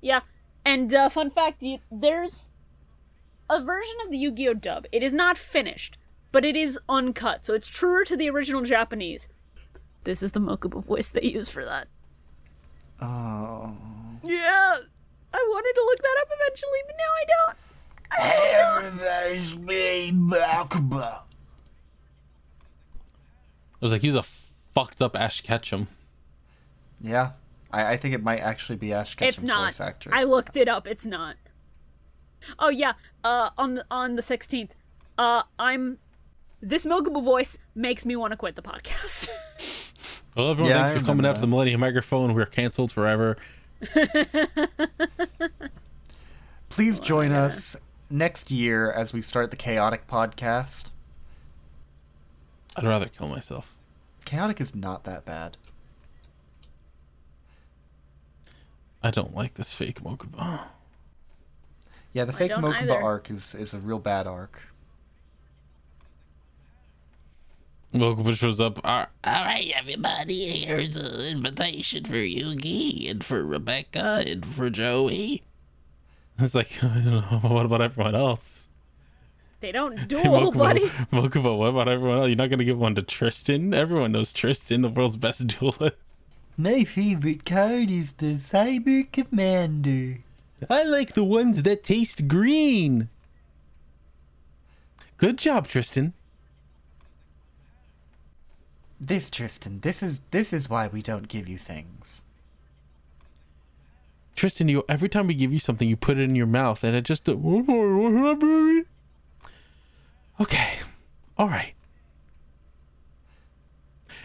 Yeah, and uh, fun fact: you, there's a version of the Yu-Gi-Oh dub. It is not finished, but it is uncut, so it's truer to the original Japanese. This is the Mokuba voice they use for that. Oh. Yeah, I wanted to look that up eventually, but now I don't. Everybody's me, Mokuba. I was like, he's a fucked up Ash Ketchum. Yeah. I, I think it might actually be Ash Ketchum's it's not. voice actress. I looked it up. It's not. Oh yeah. Uh, on the on the sixteenth. Uh, I'm. This Mokuba voice makes me want to quit the podcast. Well, everyone, Yeah, thanks I for coming remember out to the. Millennium Microphone. We're canceled forever. Please join us next year as we start the Chaotic podcast. I'd rather kill myself. Chaotic is not that bad. I don't like this fake Mokuba. Yeah, the fake Mokuba either. arc is, is a real bad arc. Mokuba shows up. "Ah, All right, everybody, here's an invitation for Yugi and for Rebecca and for Joey. It's like, I don't know. What about everyone else? they don't Hey, duel, buddy. Mokuba, what about everyone else? You're not going to give one to Tristan? Everyone knows Tristan, the world's best duelist. My favorite card is the Cyber Commander. I like the ones that taste green. Good job, Tristan. This Tristan, this is this is why we don't give you things. Tristan, you every time we give you something, you put it in your mouth, and it just. Okay. All right.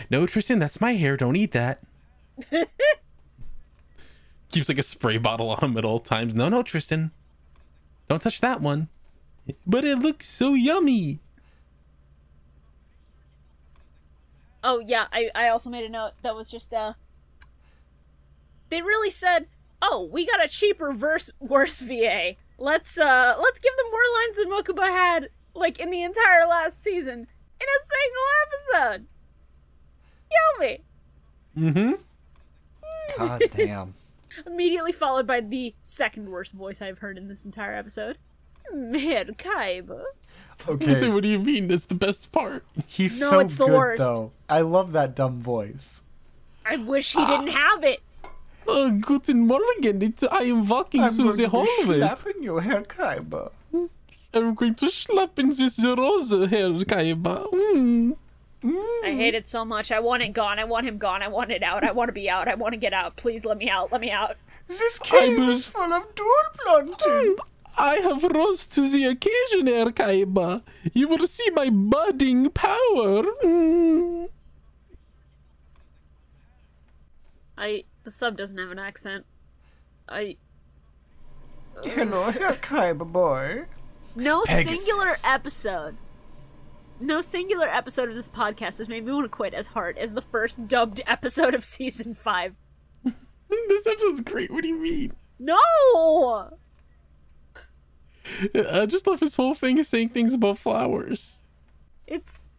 No, Tristan, that's my hair. Don't eat that. Keeps like a spray bottle on him at all times. No, no, Tristan. Don't touch that one. But it looks so yummy. Oh yeah, I I also made a note that was just uh. They really said, "Oh, we got a cheaper verse worse VA. Let's uh let's give them more lines than Mokuba had like in the entire last season in a single episode." Yummy. Mm-hmm. God damn. Immediately followed by the second worst voice I've heard in this entire episode. Merkaiba. So Okay. So what do you mean? That's the best part. He's No, so it's the good worst. though. I love that dumb voice. I wish he didn't have it. Oh, guten Morgen. It's, I am walking I'm through the hallway. slapping your hair, Kaiba. I'm going to slap in this rose hair, Kaiba. Mm. I hate it so much. I want it gone. I want him gone. I want it out. I want to be out. I want to get out. Please let me out. Let me out. This cave is full of dual planting. I have rose to the occasion, Herr Kaiba. You will see my budding power. Mm. I the sub doesn't have an accent. I Hello, Herr Kaiba boy. no Pegasus. singular episode. No singular episode of this podcast has made me want to quit as hard as the first dubbed episode of season five. This episode's great. What do you mean? No. I just love his whole thing of saying things about flowers. It's.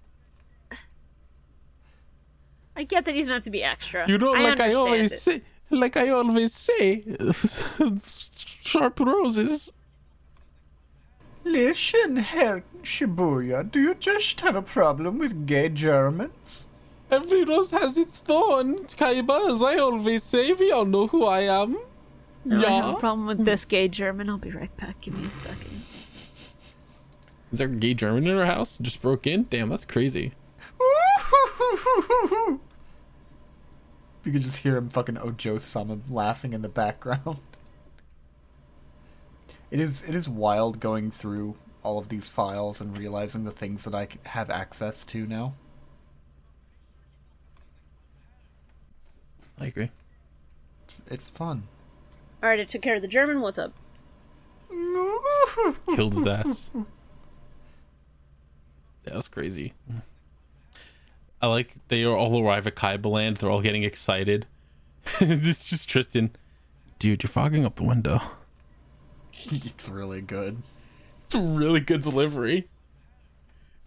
I get that he's meant to be extra. You know, I like I always it. say, like I always say, sharp roses. Listen, Herr Shibuya, do you just have a problem with gay Germans? Every rose has its thorn, Kaiba. As I always say, we all know who I am. No, I have yeah. a problem with this gay German. I'll be right back. Give me a second. Is there a gay German in our house? Just broke in? Damn, that's crazy. You could just hear him fucking Ojo Sama laughing in the background. It is it is wild going through all of these files and realizing the things that I have access to now. I agree. It's fun. All right, I took care of the German. What's up? Killed his ass. Yeah, that's crazy. I like they all arrive at Kaiba land. They're all getting excited. it's just Tristan. Dude, you're fogging up the window. it's really good. It's a really good delivery.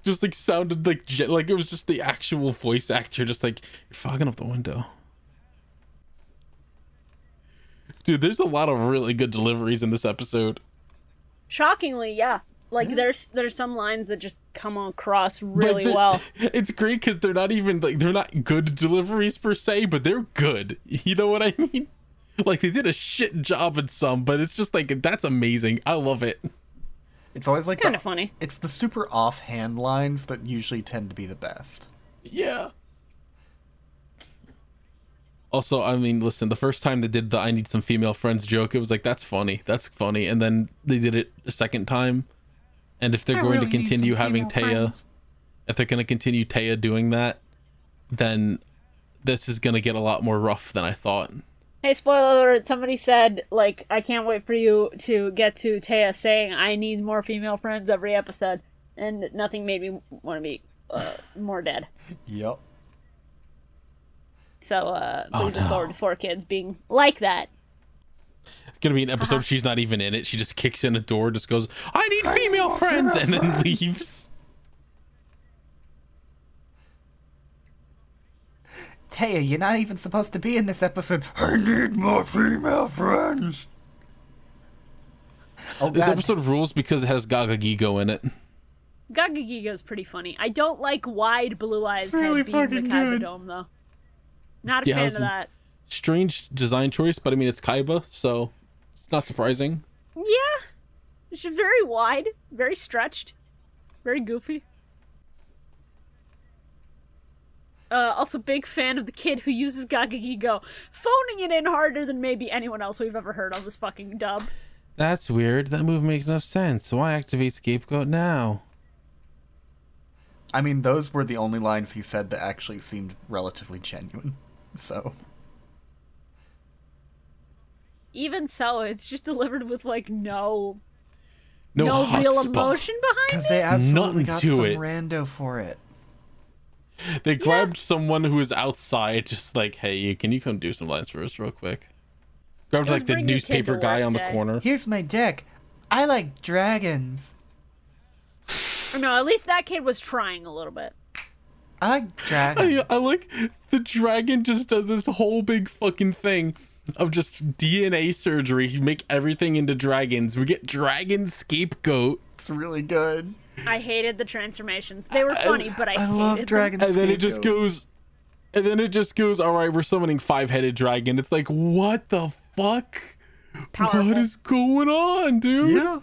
Just like sounded like like it was just the actual voice actor, just like you're fogging up the window. Dude, there's a lot of really good deliveries in this episode. Shockingly, yeah. Like there's there's some lines that just come across really the- well. It's great because they're not even like they're not good deliveries per se, but they're good. You know what I mean? Like they did a shit job in some, but it's just like that's amazing. I love it. It's always like Kind of funny. It's the super offhand lines that usually tend to be the best. Yeah. Also, I mean, listen, the first time they did the I need some female friends joke, it was like that's funny. That's funny. And then they did it a second time. And if they're I going really to continue having female Téa, friends. if they're going to continue Téa doing that, then this is going to get a lot more rough than I thought. Hey, spoiler alert! Somebody said like I can't wait for you to get to Téa saying I need more female friends every episode, and nothing made me want to be uh, more dead. Yep. So uh, Oh, please look no. forward to 4Kids being like that. It's going to be an episode she's not even in it. She just kicks in a door, just goes, I need female friends, and then leaves. Téa, you're not even supposed to be in this episode. I need more female friends. Oh This god. episode rules because it has Gagagigo in it. Gagagigo's pretty funny. I don't like wide blue eyes really head being the fucking good. dome though. Not a Yeah, fan of that. Strange design choice, but I mean, it's Kaiba, so it's not surprising. Yeah, She's very wide, very stretched, very goofy. Uh, also, big fan of the kid who uses Gagagigo, phoning it in harder than maybe anyone else we've ever heard on this fucking dub. That's weird. That move makes no sense. Why activate scapegoat now? I mean, those were the only lines he said that actually seemed relatively genuine. So, Even so, it's just delivered with like no No, no, real spot. emotion behind it? because it. they absolutely Nothing got to some it. rando for it. They grabbed someone who was outside, just like, hey, can you come do some lines for us real quick? Grabbed like the bring your kid to newspaper guy work on the corner. Here's my deck. I like dragons. No, at least that kid was trying a little bit. I like dragons. I, I like the dragon just does this whole big fucking thing of just DNA surgery. He make everything into dragons. We get dragon scapegoat, It's really good. I hated the transformations. They were funny, but I, I hated love them. Dragon and then it just goes, and then it just goes. All right, we're summoning five-headed dragon. It's like, what the fuck? Powerful. What is going on, dude? Yeah.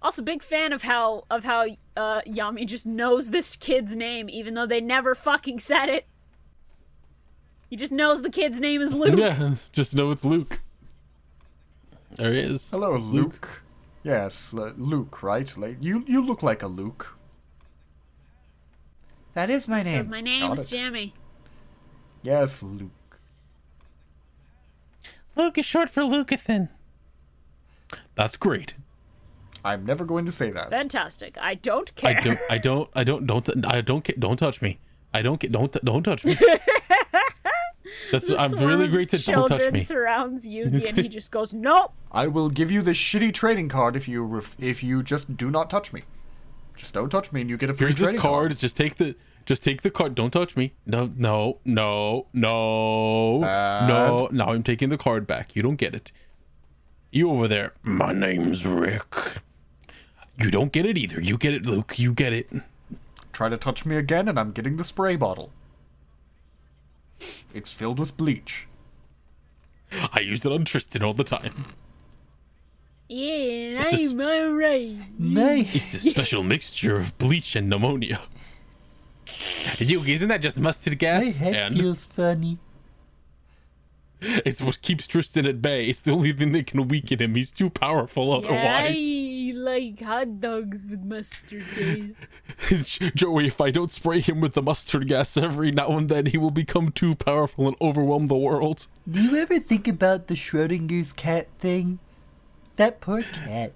Also, big fan of how of how uh, Yami just knows this kid's name, even though they never fucking said it. He just knows the kid's name is Luke. Yeah, just know it's Luke. There he is. Hello, Luke. Yes, uh, Luke, right? Like you, you look like a Luke. that is my name. my name's it. Jamie. Yes, Luke. Luke is short for Lucathan. That's great. I'm never going to say that. Fantastic. I don't care. I don't. I don't. I don't. Don't. I don't. Don't touch me. I don't. Don't. Don't touch me. That's. The I'm swarm really of great to don't touch children me. surrounds Yugi, and he just goes, "Nope." I will give you this shitty trading card if you ref- if you just do not touch me. Just don't touch me, and you get a free Here's this trading card. Just take the. Just take the card. Don't touch me. No. No. No. No. Bad. No. Now I'm taking the card back. You don't get it. You over there. My name's Rick. You don't get it either. You get it, Luke. You get it. Try to touch me again, and I'm getting the spray bottle. It's filled with bleach. I use it on Tristan all the time. Yeah, It's a s- I'm alright. Nice. It's a special mixture of bleach and pneumonia. Yugi, isn't that just mustard gas? My head and feels funny. it's what keeps Tristan at bay. It's the only thing that can weaken him. He's too powerful otherwise. I like hot dogs with mustard gas. Joey, if I don't spray him with the mustard gas every now and then, he will become too powerful and overwhelm the world. Do you ever think about the Schrodinger's cat thing? That poor cat.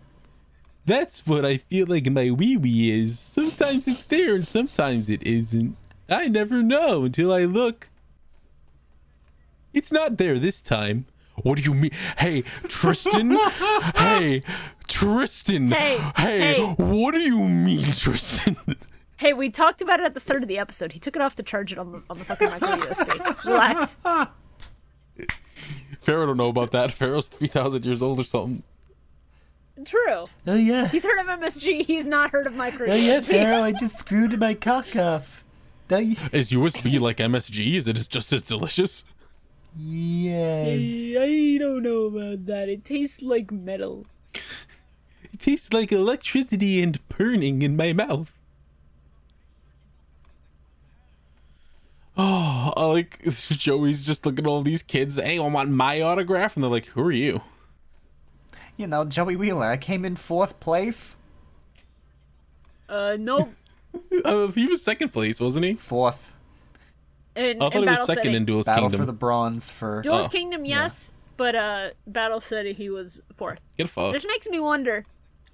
That's what I feel like my wee wee is. Sometimes it's there and sometimes it isn't. I never know until I look. It's not there this time. What do you mean? Hey, Tristan? hey, Tristan. Hey, hey. what do you mean, Tristan? Hey, we talked about it at the start of the episode. He took it off to charge it on the on the fucking micro USB. Relax. Pharaoh don't know about that. Pharaoh's 3,000 years old or something. True. Oh yeah. He's heard of MSG. He's not heard of micro Oh yeah, USB. Pharaoh, I just screwed my cock off. Don't you? Is USB like MSG? Is it just as delicious? Yes. I don't know about that. It tastes like metal. It tastes like electricity and burning in my mouth. Oh, I like Joey's just looking at all these kids. Anyone want my autograph? And they're like, "Who are you?" You know, Joey Wheeler. I came in fourth place. Uh, nope. Uh, he was second place, wasn't he? Fourth. In, I thought in he was second City. in Duelist Battle Kingdom. for the bronze for. Duelist Oh, Kingdom, yes, but uh, Battle City he was fourth. Get fucked. This makes me wonder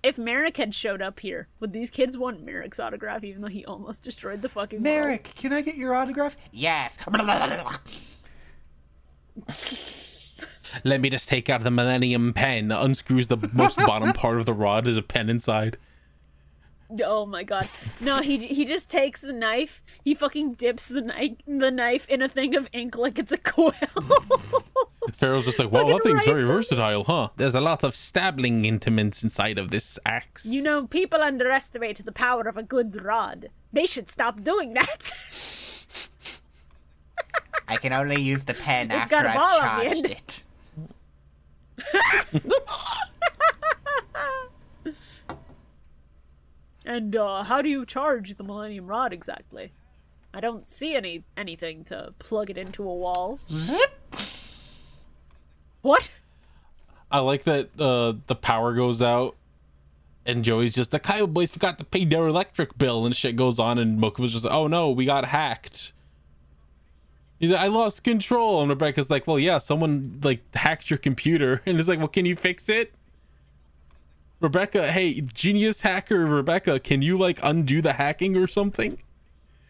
if Marik had showed up here, would these kids want Marik's autograph even though he almost destroyed the fucking world? Merrick, can I get your autograph? Yes. Let me just take out the Millennium Pen. Unscrews the most bottom part of the rod. There's a pen inside. Oh my god. No, he he just takes the knife, he fucking dips the knife the knife in a thing of ink like it's a quill. Pharaoh's just like, wow, Fucking that thing's very writes versatile, huh? There's a lot of stabbling intimates inside of this axe. you know, people underestimate the power of a good rod. They should stop doing that. I can only use the pen It's after got a I've ball on the charged end. it. And uh, how do you charge the Millennium Rod exactly? I don't see any anything to plug it into a wall. What? I like that uh, the power goes out, and Joey's just the Kaiba boys forgot to pay their electric bill, and shit goes on, and Mokuba was just like, "Oh no, we got hacked." He's like, "I lost control," and Rebecca's like, "Well, yeah, someone like hacked your computer," and it's like, "Well, can you fix it?" Rebecca, hey, genius hacker Rebecca, can you like undo the hacking or something?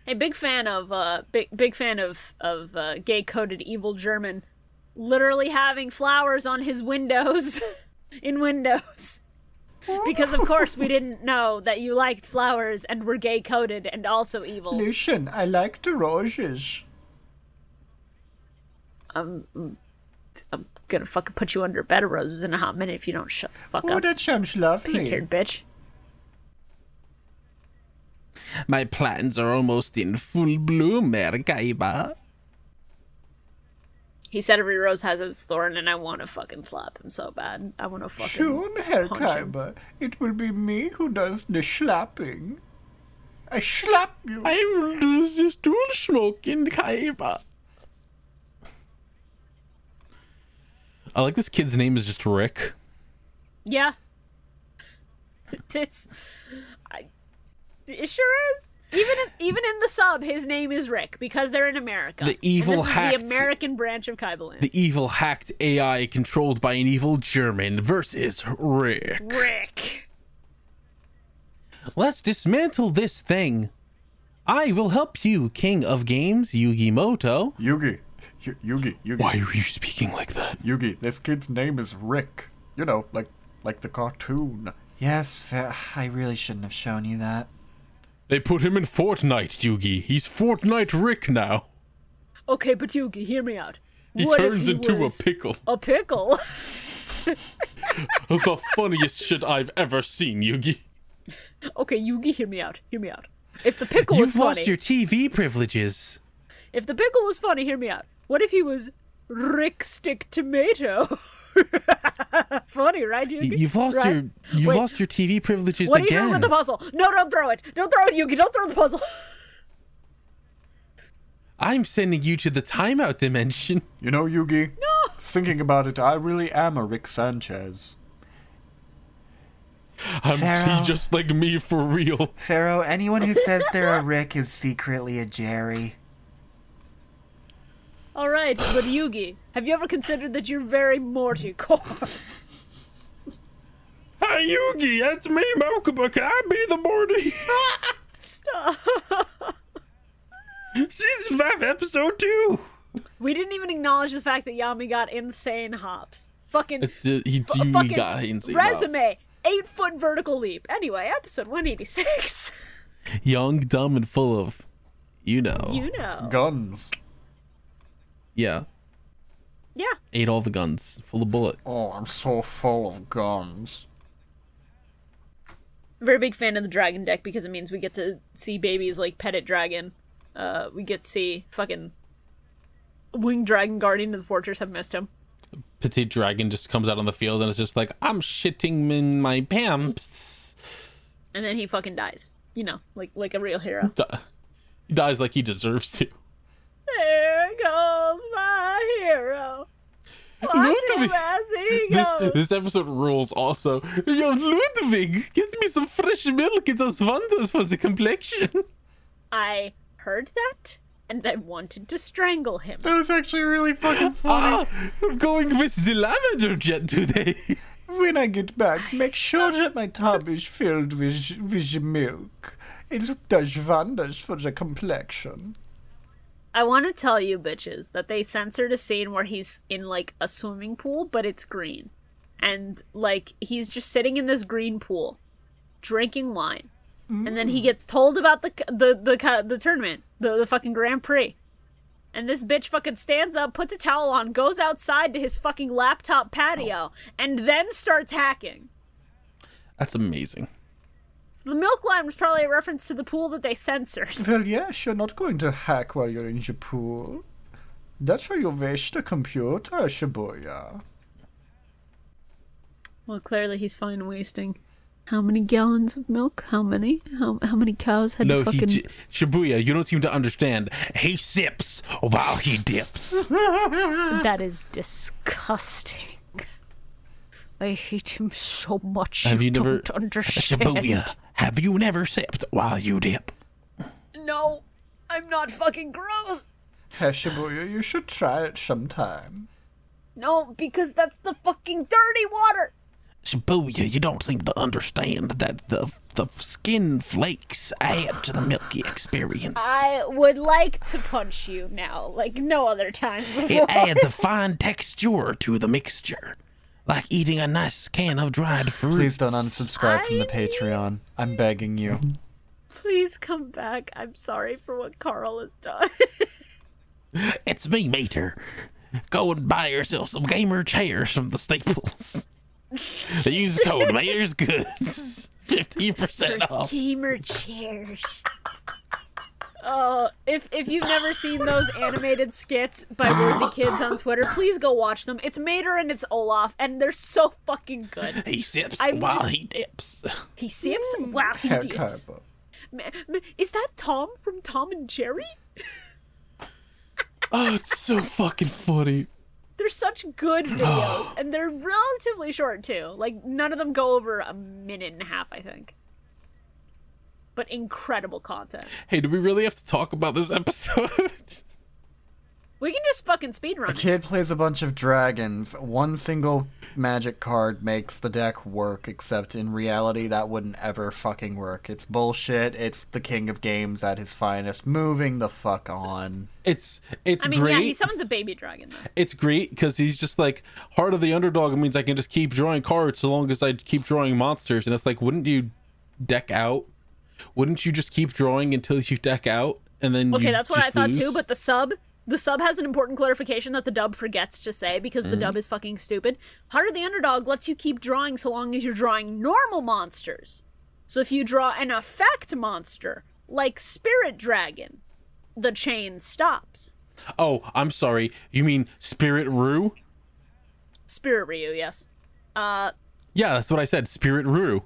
Hey, big fan of uh, big big fan of of uh, gay coded evil German, literally having flowers on his windows, in Windows, because of course we didn't know that you liked flowers and were gay coded and also evil. Lucian, I like the roses. I'm gonna fucking put you under a bed of roses in a hot minute if you don't shut the fuck Oh, up, that sounds pink lovely. haired bitch. My plans are almost in full bloom, Merkaba. He said every rose has its thorn, and I want to fucking slap him so bad. I want to fucking. Soon, Herr punch him. Kaiba, it will be me who does the slapping. I slap you. I will do the stool smoke in Kaiba. I like this kid's name is just Rick. Yeah. It's. I, it sure is. Even in, even in the sub, his name is Rick because they're in America. The evil and this hacked- is the American branch of Kaibaland. The evil hacked AI controlled by an evil German versus Rick. Rick. Let's dismantle this thing. I will help you, King of Games, Yugi Muto. Yugi. Y- Yugi. Yugi. Why are you speaking like that? Yugi. This kid's name is Rick. You know, like like the cartoon. Yes, I really shouldn't have shown you that. They put him in Fortnite, Yugi. He's Fortnite Rick now. Okay, but Yugi, hear me out. He what if turns he into was a pickle. a pickle? the funniest shit I've ever seen, Yugi. okay, Yugi, hear me out. Hear me out. If the pickle was funny. You've lost your TV privileges. if the pickle was funny, hear me out. What if he was Rick Stick Tomato? funny, right, Y- Yugi? You've lost Right? your you've Wait, lost your TV privileges What are you doing with the puzzle? No, don't throw it. Don't throw it, Yugi. Don't throw the puzzle. I'm sending you to the timeout dimension. You know, Yugi? No! Thinking about it, I really am a Rick Sanchez. I'm Pharaoh. he's just like me for real. Pharaoh, anyone who says they're a Rick is secretly a Jerry. All right, but Yugi, have you ever considered that you're very Morty core? Hey Yugi, that's me, Mokuba. Can I be the Morty? Stop. Season five, episode two. We didn't even acknowledge the fact that Yami got insane hops. Fucking It's the, he, f- Yugi fucking got insane. Wow. resume. Eight foot vertical leap. Anyway, episode 186. Young, dumb, and full of, you know. you know. Guns. Yeah, Yeah. ate all the guns, full of bullet. Oh, I'm so full of guns. Very big fan of the dragon deck because it means we get to see babies like Petit Dragon. Uh, we get to see fucking Winged Dragon Guardian of the Fortress. I've missed him. Petit Dragon just comes out on the field and it's just like, I'm shitting in my pants. And then he fucking dies. You know, like like a real hero. Di- He dies like he deserves to. There goes my hero. Watch Ludwig. him as he This, this episode rules also. Yo, Ludwig, get me some fresh milk. It does wonders for the complexion. I heard that, and I wanted to strangle him. That was actually really fucking funny. Ah, I'm going with the lavender jet today. When I get back, make sure that my tub is filled with, with milk. It does wonders for the complexion. I want to tell you, bitches, that they censored a scene where he's in like a swimming pool, but it's green, and like he's just sitting in this green pool, drinking wine, and then he mm. gets told about the the the the tournament, the the fucking Grand Prix, and this bitch fucking stands up, puts a towel on, goes outside to his fucking laptop patio, oh. and then starts hacking. That's amazing. So the milk line was probably a reference to the pool that they censored. Well, yes, you're not going to hack while you're in the pool. That's how you waste the computer, uh, Shibuya. Well, clearly he's fine wasting. How many gallons of milk? How many? How how many cows had No, you fucking? he j- Shibuya, you don't seem to understand. He sips while he dips. That is disgusting. I hate him so much. Have you never- don't understand. Shibuya, have you never sipped while you dip? No, I'm not fucking gross. Hey, Shibuya, you should try it sometime. No, because that's the fucking dirty water. Shibuya, you don't seem to understand that the the skin flakes add to the milky experience. I would like to punch you now, like no other time before. It adds a fine texture to the mixture, like eating a nice can of dried fruit. Please don't unsubscribe from the Patreon. I'm begging you. Please come back. I'm sorry for what Carl has done. It's me, Mater. Go and buy yourself some gamer chairs from the Staples. Use the code Mater's Goods. 15% off. Gamer chairs. Oh, if if you've never seen those animated skits by Worthikids on Twitter, please go watch them. It's Mater and it's Olaf, and they're so fucking good. He sips I'm while just- he dips. He sips mm, while he Herr dips. Kaiba. Ma- ma- Is that Tom from Tom and Jerry? Oh, it's so fucking funny. They're such good videos, and they're relatively short too. Like none of them go over a minute and a half, I think. But incredible content. Hey, do we really have to talk about this episode? We can just fucking speedrun. A it. kid plays a bunch of dragons. One single magic card makes the deck work, except in reality, that wouldn't ever fucking work. It's bullshit. It's the king of games at his finest. Moving the fuck on. it's it's I mean, great. yeah, he summons a baby dragon though. it's great because he's just like heart of the underdog It means I can just keep drawing cards so long as I keep drawing monsters. And it's like, wouldn't you deck out? Wouldn't you just keep drawing until you deck out and then? Okay, that's what I thought lose? too. But the sub, the sub has an important clarification that the dub forgets to say because the Mm-hmm. dub is fucking stupid. Heart of the Underdog lets you keep drawing so long as you're drawing normal monsters. So if you draw an effect monster like Spirit Dragon, the chain stops. oh, I'm sorry. You mean Spirit Rue? Spirit Ryu, yes. Uh, Yeah, that's what I said. Spirit Rue.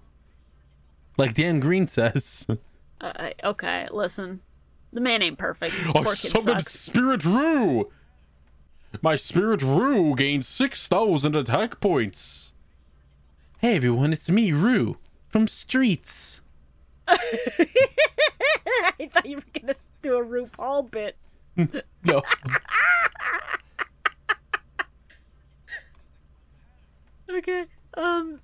Like Dan Green says. uh, okay, listen. The man ain't perfect. I summoned sucks. Spirit Rue. My Spirit Rue gains six thousand attack points. Hey everyone, it's me, Rue, from Streets. I thought you were gonna do a RuPaul bit. No. Okay. Um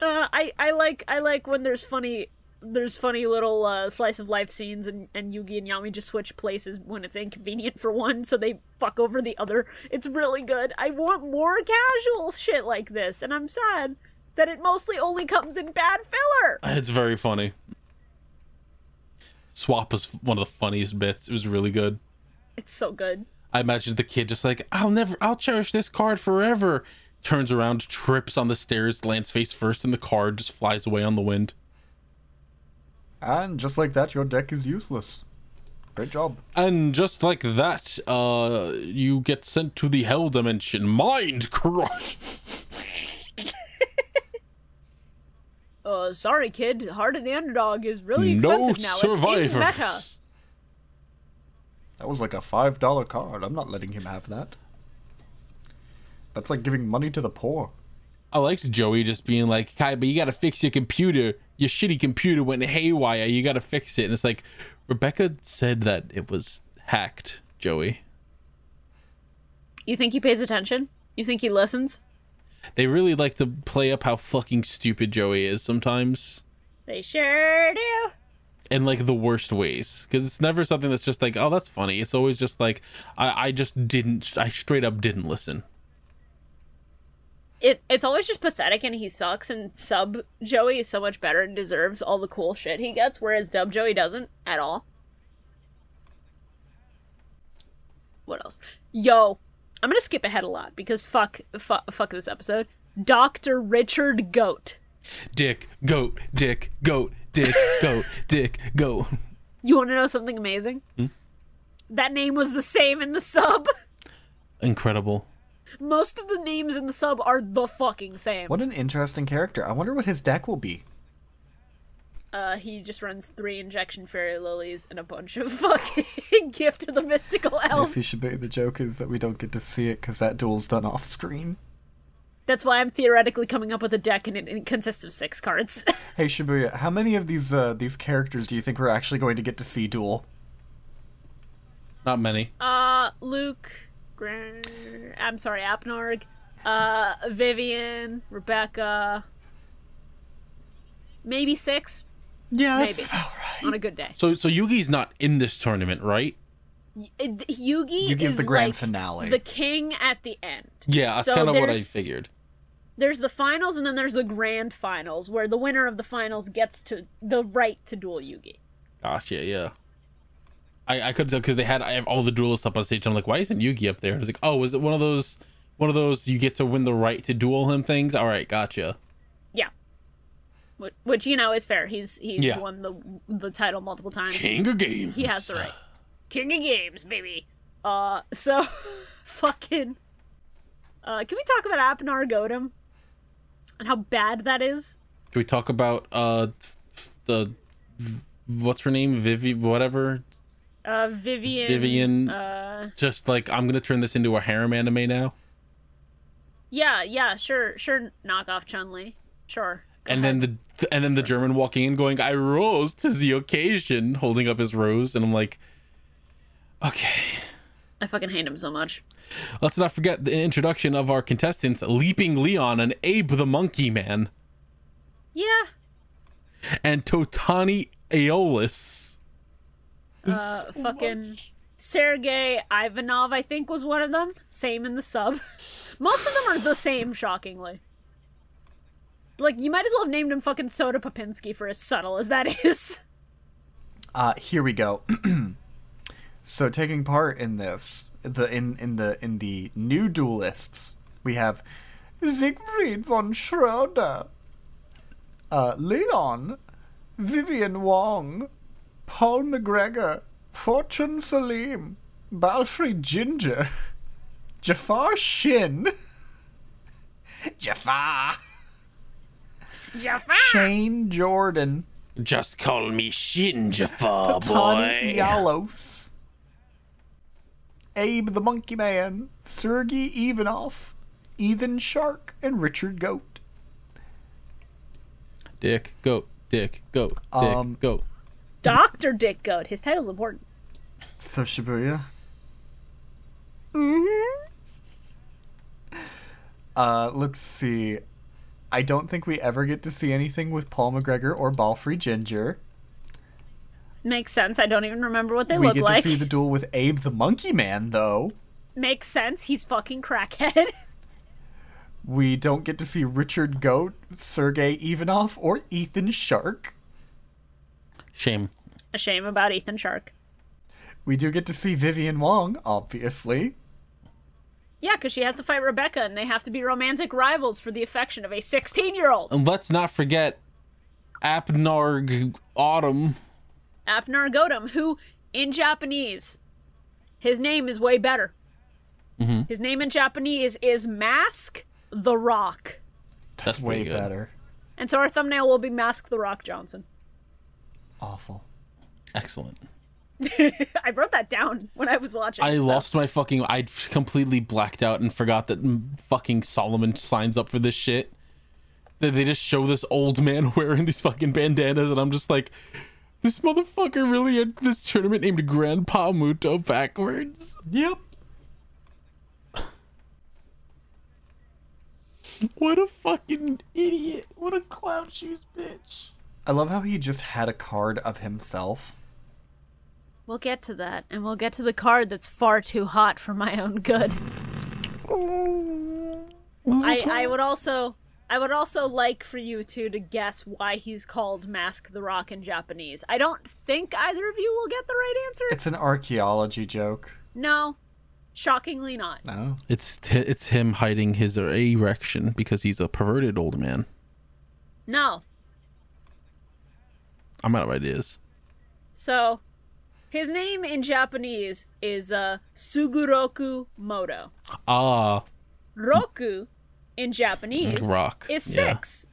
uh I I like I like when there's funny there's funny little uh, slice of life scenes and, and Yugi and Yami just switch places when it's inconvenient for one so they fuck over the other. It's really good. I want more casual shit like this and I'm sad that it mostly only comes in bad filler. It's very funny. Swap was one of the funniest bits. It was really good. It's so good. I imagine the kid just like, I'll never, I'll cherish this card forever. Turns around, trips on the stairs, lands face first, and the card just flies away on the wind. And just like that, your deck is useless. Great job. And just like that, uh, you get sent to the hell dimension. Mind crush. Uh sorry kid, Heart of the Underdog is really No expensive now. It's in meta. survivors. That was like a five dollar card. I'm not letting him have that. That's like giving money to the poor. I liked Joey just being like, Kai, but you gotta fix your computer. Your shitty computer went haywire. You gotta fix it. And it's like, Rebecca said that it was hacked, Joey. You think he pays attention? You think he listens? They really like to play up how fucking stupid Joey is sometimes. They sure do. In like the worst ways. Because it's never something that's just like, oh, that's funny. It's always just like, I, I just didn't, I straight up didn't listen. It it's always just pathetic and he sucks and sub Joey is so much better and deserves all the cool shit he gets, whereas dub Joey doesn't at all. What else? Yo, I'm gonna skip ahead a lot because fuck, fuck, fuck this episode. Doctor Richard Goat. Dick, goat, dick, goat, dick, goat, dick, goat. You want to know something amazing? Hmm? That name was the same in the sub. Incredible. Most of the names in the sub are the fucking same. What an interesting character. I wonder what his deck will be. Uh, he just runs three injection fairy lilies and a bunch of fucking gift to the mystical elves. Yes, he should be. The joke is that we don't get to see it because that duel's done off screen. That's why I'm theoretically coming up with a deck and it, it consists of six cards. Hey Shibuya, how many of these uh, these characters do you think we're actually going to get to see duel? Not many. uh, Luke, Gran- I'm sorry, Apnarg, uh, Vivian, Rebecca, maybe six Yeah, that's Maybe. about right. on a good day. So so Yugi's not in this tournament, right? It- Yugi, Yugi is is the grand like finale. the king at the end. Yeah, that's So kind of what I figured. There's the finals and then there's the grand finals where the winner of the finals gets to the right to duel Yugi. Gotcha, yeah. I, I could tell because they had I have all the duelists up on stage. I'm like, why isn't Yugi up there? I was like, oh, is it one of those one of those you get to win the right to duel him things? All right, gotcha. Yeah. Which, which you know is fair. He's he's Yeah. won the the title multiple times. King of games. He has the right. King of games, baby. Uh, so fucking. Uh, can we talk about Apnar Godam and how bad that is? Can we talk about uh the what's her name? Vivi whatever. Uh, Vivian. Vivian. Uh, Just like I'm gonna turn this into a harem anime now. yeah, yeah, sure, sure. Knock off Chun Li. Sure. And ahead. then the and then the German walking in going, I rose to the occasion, holding up his rose, and I'm like, okay. I fucking hate him so much. Let's not forget the introduction of our contestants, Leaping Leon and Abe the Monkey Man, Yeah. and Totani Aeolus. Uh, fucking Sergei Ivanov, I think, was one of them. Same in the sub. Most of them are the same, shockingly. Like, you might as well have named him fucking Soda Popinski for as subtle as that is. Uh, here we go. so taking part in this, the in in the in the new duelists, we have Siegfried von Schroeder, uh, Leon, Vivian Wong, Paul McGregor, Fortune Salim, Balfrey Ginger, Jafar Shin, Jafar, Jafar! Shane Jordan, Just call me Shin Jafar, Tatani boy. Yalos, Abe the Monkey Man, Sergey Ivanov, Ethan Shark, and Richard Goat. Dick, goat, dick, goat, dick, Um, goat. Dr. Dick Goat. His title's important. so Shibuya. Mm-hmm. Uh, let's see. I don't think we ever get to see anything with Paul McGregor or Balfrey Ginger. Makes sense. I don't even remember what they we look get to see the duel with Abe the Monkey Man, though. Makes sense. He's fucking crackhead. We don't get to see Richard Goat, Sergey Ivanov, or Ethan Shark. Shame. A shame about Ethan Shark. We do get to see Vivian Wong, obviously. Yeah, because she has to fight Rebecca, and they have to be romantic rivals for the affection of a 16 year old. And let's not forget Apnarg Autumn. Apnar Godam, who, in Japanese, his name is way better. Mm-hmm. His name in Japanese is Mask the Rock. That's Way good. better. And so our thumbnail will be Mask the Rock Johnson. Awful. Excellent. I wrote that down when I was watching. I so- lost my fucking. I completely blacked out and forgot that fucking Solomon signs up for this shit. That they just show this old man wearing these fucking bandanas, and I'm just like, this motherfucker really entered this tournament named Grandpa Muto backwards. Yep. What a fucking idiot! What a clown shoes bitch! I love how he just had a card of himself. We'll get to that, and we'll get to the card that's far too hot for my own good. I, I would also I would also like for you two to guess why he's called Mask the Rock in Japanese. I don't think either of you will get the right answer. It's an archaeology joke. No. Shockingly not. No. It's t- it's him hiding his erection because he's a perverted old man. No. I'm out of ideas. So his name in Japanese is uh Sugoroku Moto. Ah, Roku in Japanese Rock, is yeah. six.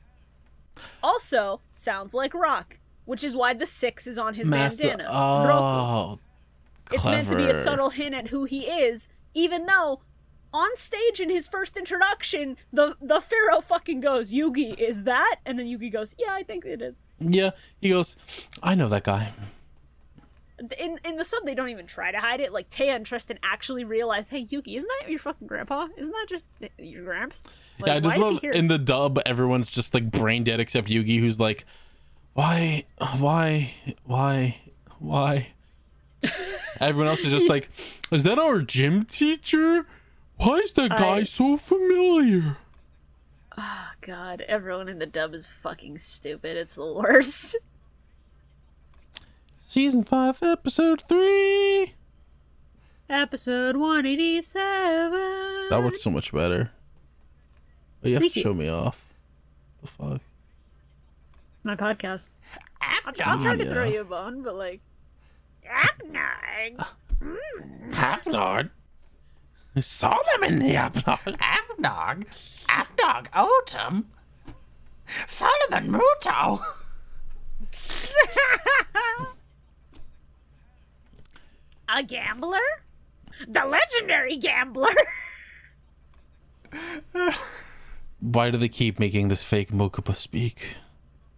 Also sounds like rock. which is why the six is on his Master. bandana. Roku. Oh, It's meant to be a subtle hint at who he is, even though on stage in his first introduction, the the pharaoh fucking goes, "Yugi, is that?" And then Yugi goes, "Yeah, I think it is." Yeah, he goes. I know that guy. In in the sub, they don't even try to hide it. Like Téa and Tristan actually realize, "Hey, Yugi, isn't that your fucking grandpa? Isn't that just your gramps?" Like, yeah, I just why is he love in the dub. Everyone's just like brain dead except Yugi, who's like, "Why, why, why, why?" Everyone else is just like, "Is that our gym teacher? Why is that guy I- so familiar?" Oh, God, everyone in the dub is fucking stupid. It's the worst. Season five, episode three. Episode one eighty seven. That worked so much better. But you have to show me off. The fuck. My podcast. I'll, I'll try to throw you a bone, but like, Abnog. Hapnard. Mm. Saw them in the Hapnard. Abnog, Abnog, Otum, Solomon Muto. A gambler? The legendary gambler. Why do they keep making this fake Mokuba speak?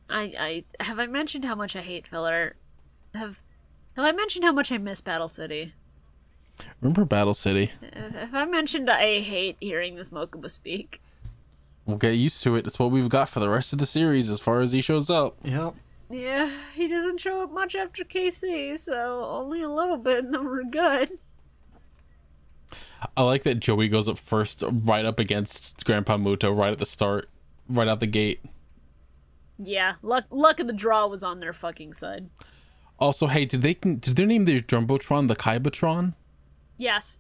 I, I have I mentioned how much I hate filler. Have have I mentioned how much I miss Battle City? Remember Battle City? Uh, if I mentioned I hate hearing this Mokuba speak? We'll get used to it. It's what we've got for the rest of the series as far as he shows up. Yep. Yeah, he doesn't show up much after KC, so only a little bit, and then we're good. I like that Joey goes up first, right up against Grandpa Muto, right at the start, right out the gate. Yeah, luck luck of the draw was on their fucking side. Also, hey, did they did they name their Jumbotron the Kaibatron? Yes.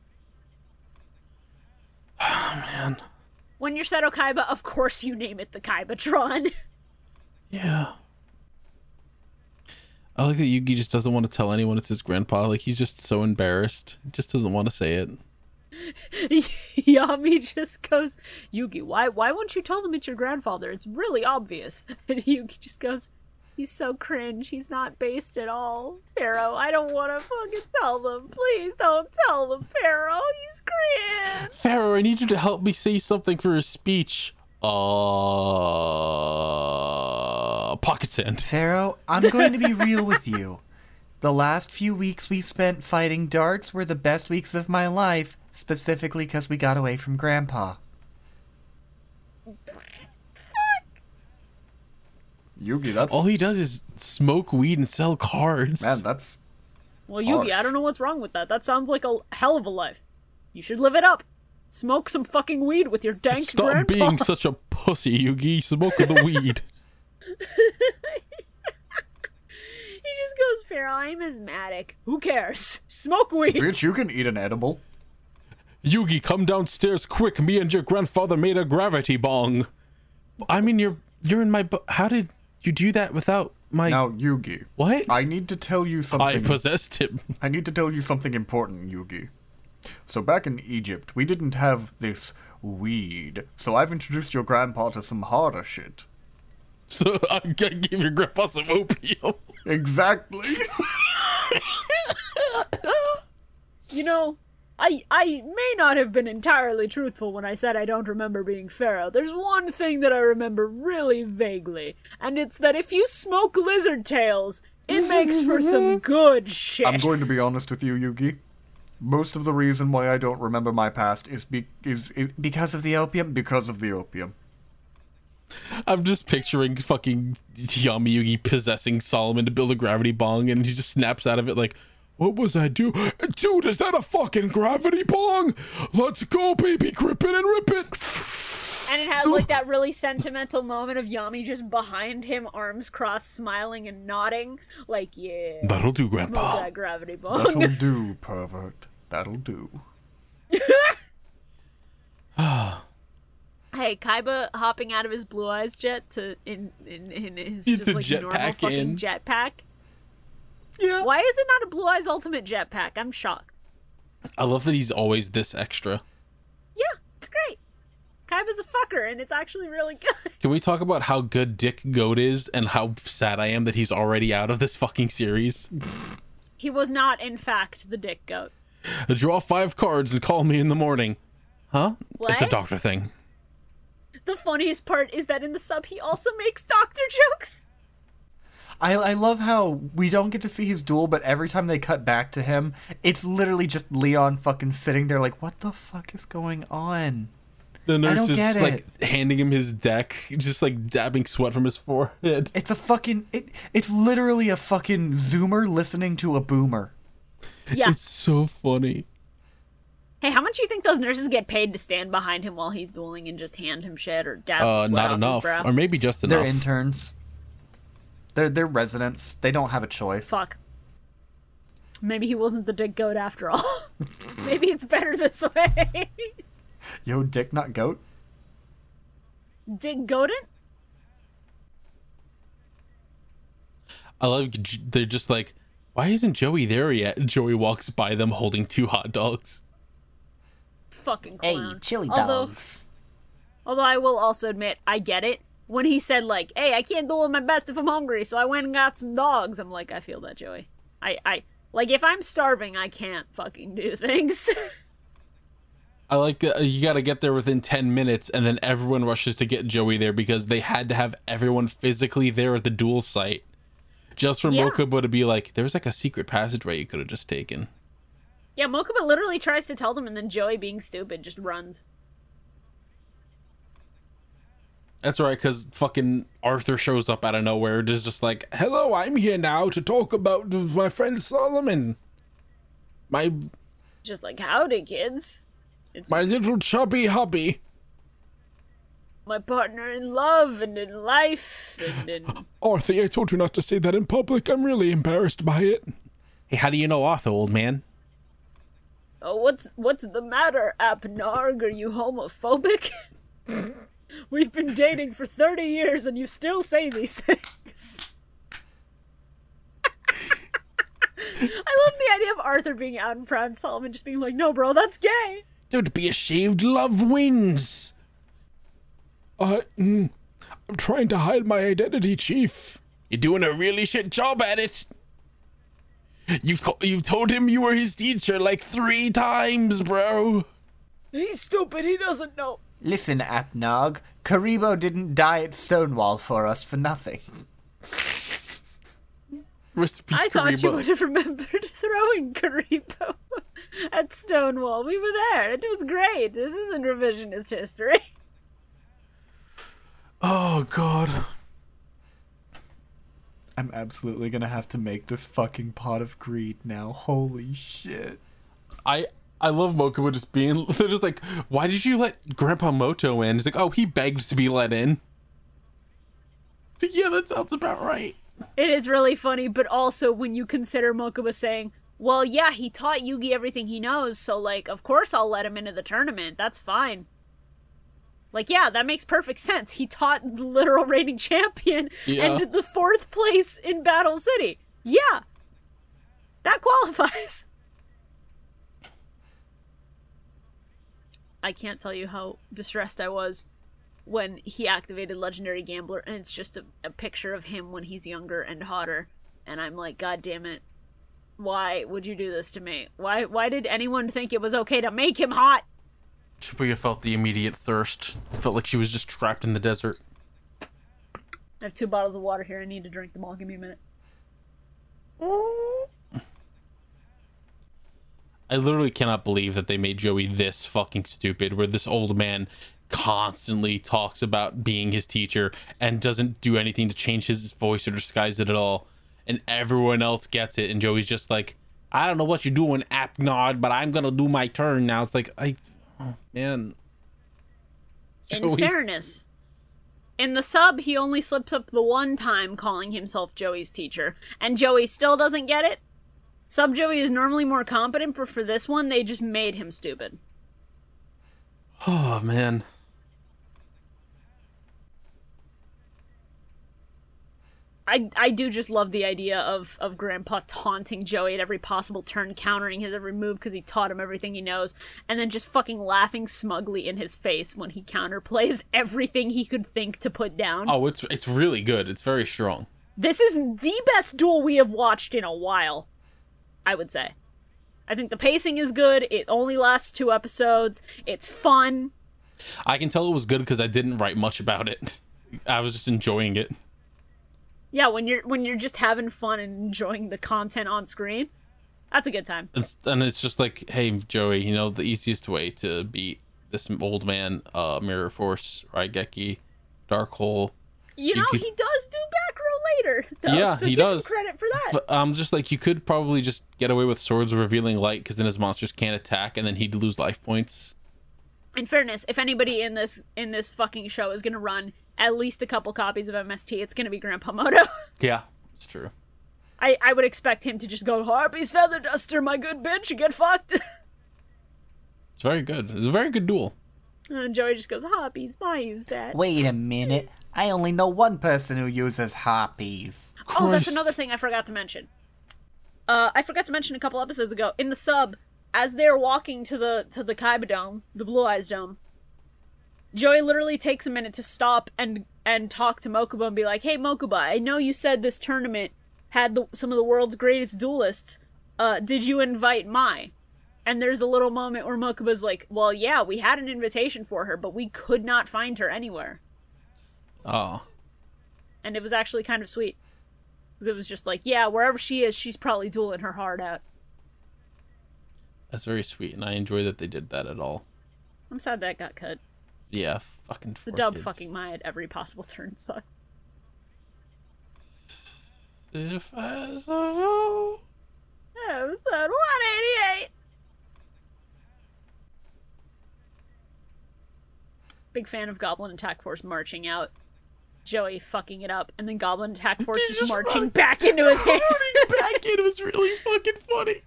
Oh man, When you're Seto Kaiba, of course you name it the Kaibatron. yeah. I like that Yugi just doesn't want to tell anyone it's his grandpa. Like he's just so embarrassed, he just doesn't want to say it. Yami just goes, Yugi, why why won't you tell them it's your grandfather? It's really obvious. And Yugi just goes, He's so cringe. He's not based at all. Pharaoh, I don't want to fucking tell them. Please don't tell them, Pharaoh. He's cringe. Pharaoh, I need you to help me say something for his speech. Uh, pocket sand. Pharaoh, I'm going to be real with you. The last few weeks we spent fighting Dartz were the best weeks of my life, specifically because we got away from Grandpa. Yugi, that's All he does is smoke weed and sell cards. man, that's Well, Yugi, I don't know what's wrong with that. That sounds like a hell of a life. You should live it up. Smoke some fucking weed with your dank Stop grandpa. being such a pussy, Yugi. Smoke the weed. He just goes, Pharaoh, I'm asthmatic. Who cares? Smoke weed. bitch. You can eat an edible. Yugi, come downstairs quick. Me and your grandfather made a gravity bong. I mean, you're you're in my. Bu- How did you do that without my? Now, Yugi, what? I need to tell you something I something. possessed him. I need to tell you something important, Yugi. So back in Egypt, we didn't have this weed. So I've introduced your grandpa to some harder shit. So I gotta give your grandpa some opium. Exactly. You know, I I may not have been entirely truthful when I said I don't remember being Pharaoh. There's one thing that I remember really vaguely, and it's that if you smoke lizard tails, it makes for some good shit. I'm going to be honest with you, Yugi. Most of the reason why I don't remember my past is be- is, is Because of the opium? because of the opium. I'm just picturing fucking Yami Yugi possessing Solomon to build a gravity bong, and he just snaps out of it like, "What was I do, dude? Is that a fucking gravity bong? Let's go, baby, grip it and rip it." and it has like that really sentimental moment of Yami just behind him, arms crossed, smiling and nodding, like yeah, That'll do, smoke Grandpa. that gravity bong. That'll do, pervert. That'll do. hey, Kaiba hopping out of his blue eyes jet to in in, in his It's just a like normal jetpack fucking jetpack. Yeah. Why is it not a blue eyes ultimate jetpack? I'm shocked. I love that he's always this extra. Yeah, it's great. Kaiba's a fucker, and it's actually really good. Can we talk about how good Dick Goat is and how sad I am that he's already out of this fucking series? He was not, in fact, the dick goat. Draw five cards and call me in the morning. Huh? It's a doctor thing. The funniest part is that in the sub, he also makes doctor jokes. I, I love how we don't get to see his duel, but every time they cut back to him, it's literally just Leon fucking sitting there like, what the fuck is going on? The nurse is get just, like handing him his deck, just like dabbing sweat from his forehead. It's a fucking it, it's literally a fucking zoomer listening to a boomer. Yeah. It's so funny. Hey, how much do you think those nurses get paid to stand behind him while he's dueling and just hand him shit or dab Uh, sweat not off his enough, brow? or maybe just enough. They're interns. They're they're residents. They don't have a choice. Fuck. Maybe he wasn't the dick goat after all. Maybe it's better this way. Yo, dick not goat. dick goated? I love they're just like, why isn't Joey there yet? Joey walks by them holding two hot dogs. Fucking Hey, clown. chili Although- dogs. Although I will also admit, I get it. When he said like, "Hey, I can't do all my best if I'm hungry, so I went and got some dogs," I'm like, I feel that, Joey. I, I like if I'm starving, I can't fucking do things. I like uh, you got to get there within 10 minutes and then everyone rushes to get Joey there because they had to have everyone physically there at the duel site. Just for Yeah. Mokuba to be like, there's like a secret passageway you could have just taken. yeah, Mokuba literally tries to tell them, and then Joey, being stupid, just runs. That's right, because fucking Arthur shows up out of nowhere, just just like, "Hello, I'm here now to talk about my friend Solomon, my Just like, howdy, kids. It's my little chubby hubby." my partner in love and in life and in Arthur, I told you not to say that in public. I'm really embarrassed by it. Hey, how do you know Arthur, old man? oh what's what's the matter apnarg are you homophobic we've been dating for 30 years and you still say these things i love the idea of arthur being out and proud and solomon just being like no bro that's gay Don't be ashamed. Love wins. I, mm, I'm trying to hide my identity, Chief. You're doing a really shit job at it. You've co- you've told him you were his teacher like three times, bro. he's stupid he doesn't know Listen, Apnog, Kuriboh didn't die at Stonewall for us for nothing. Rest in peace, i thought you would have remembered throwing kuriboh at stonewall we were there it was great this isn't revisionist history Oh god. I'm absolutely gonna have to make this fucking pot of greed now. Holy shit. I I love Mokuba just being they're just like, why did you let Grandpa Moto in? He's like, oh, he begged to be let in. Like, yeah, that sounds about right. It is really funny, but also when you consider Mokuba saying, well, yeah, he taught Yugi everything he knows, so, like, of course I'll let him into the tournament. That's fine. Like, yeah, that makes perfect sense. He taught the literal reigning champion Yeah. and the fourth place in Battle City. Yeah. That qualifies. I can't tell you how distressed I was when he activated Legendary Gambler, and it's just a, a picture of him when he's younger and hotter. And I'm like, God damn it. Why would you do this to me? Why why did anyone think it was okay to make him hot? Shibuya felt the immediate thirst. Felt like she was just trapped in the desert. I have two bottles of water here. I need to drink them all. Give me a minute. Mm. I literally cannot believe that they made Joey this fucking stupid, where this old man constantly talks about being his teacher and doesn't do anything to change his voice or disguise it at all. And everyone else gets it, and Joey's just like, I don't know what you're doing, Apnod, but I'm gonna do my turn now. It's like, I, oh, man. In Joey. fairness, in the sub, he only slips up the one time calling himself Joey's teacher, and Joey still doesn't get it. Sub Joey is normally more competent, but for this one, they just made him stupid. Oh, man. I I do just love the idea of of Grandpa taunting Joey at every possible turn, countering his every move because he taught him everything he knows, and then just fucking laughing smugly in his face when he counterplays everything he could think to put down. Oh, it's it's really good. It's very strong. This is the best duel we have watched in a while, I would say. I think the pacing is good. It only lasts two episodes. It's fun. I can tell it was good because I didn't write much about it. I was just enjoying it. Yeah, when you're when you're just having fun and enjoying the content on screen, that's a good time. And, and it's just like, hey, Joey, you know, the easiest way to beat this old man, uh, Mirror Force, Raigeki, Dark Hole. You know, could- he does do back row later. Though, Yeah, so he give him does. credit for that. But um, just like you could probably just get away with swords revealing light because then his monsters can't attack and then he'd lose life points. in fairness, if anybody in this in this fucking show is gonna run at least a couple copies of MST, it's gonna be Grandpa Moto. Yeah, it's true. I, I would expect him to just go, Harpie's feather duster, my good bitch, get fucked. It's very good. It's a very good duel. and Joey just goes, Harpies, why use that? Wait a minute. I only know one person who uses harpies. Oh, that's another thing I forgot to mention. Uh, I forgot to mention a couple episodes ago in the sub, as they're walking to the to the Kaiba Dome, the Blue Eyes Dome. Joey literally takes a minute to stop and and talk to Mokuba and be like, "Hey, Mokuba, I know you said this tournament had the, some of the world's greatest duelists. Uh, did you invite Mai?" And there's a little moment where Mokuba's like, "Well, yeah, we had an invitation for her, but we could not find her anywhere." Oh, and it was actually kind of sweet. it was just like, yeah, wherever she is, she's probably dueling her heart out. that's very sweet, and I enjoy that they did that at all. I'm sad that got cut. Yeah, fucking. The dub kids. fucking Maya at every possible turn sucked. If I survive. Episode 188! Big fan of Goblin Attack Force marching out. Joey fucking it up, and then Goblin Attack Force They just, just marching run- back into his hand. Running back in was really fucking funny.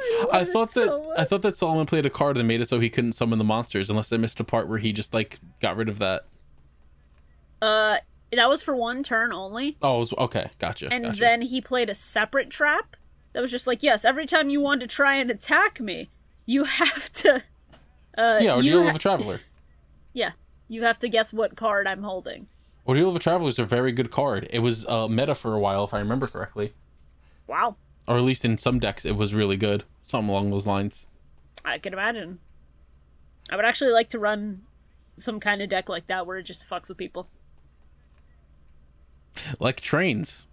I love it thought that so I thought that Solomon played a card that made it so he couldn't summon the monsters unless I missed a part where he just like got rid of that. Uh, that was for one turn only. Oh, it was, okay, gotcha. and gotcha. then he played a separate trap that was just like, yes, every time you want to try and attack me, you have to. Uh, yeah, you Ordeal ha- of a Traveler. yeah, you have to guess what card I'm holding. Ordeal of a Traveler is a very good card. It was uh, meta for a while, if I remember correctly, Wow, or at least in some decks, it was really good. Something along those lines. I can imagine. I would actually like to run some kind of deck like that where it just fucks with people. Like trains.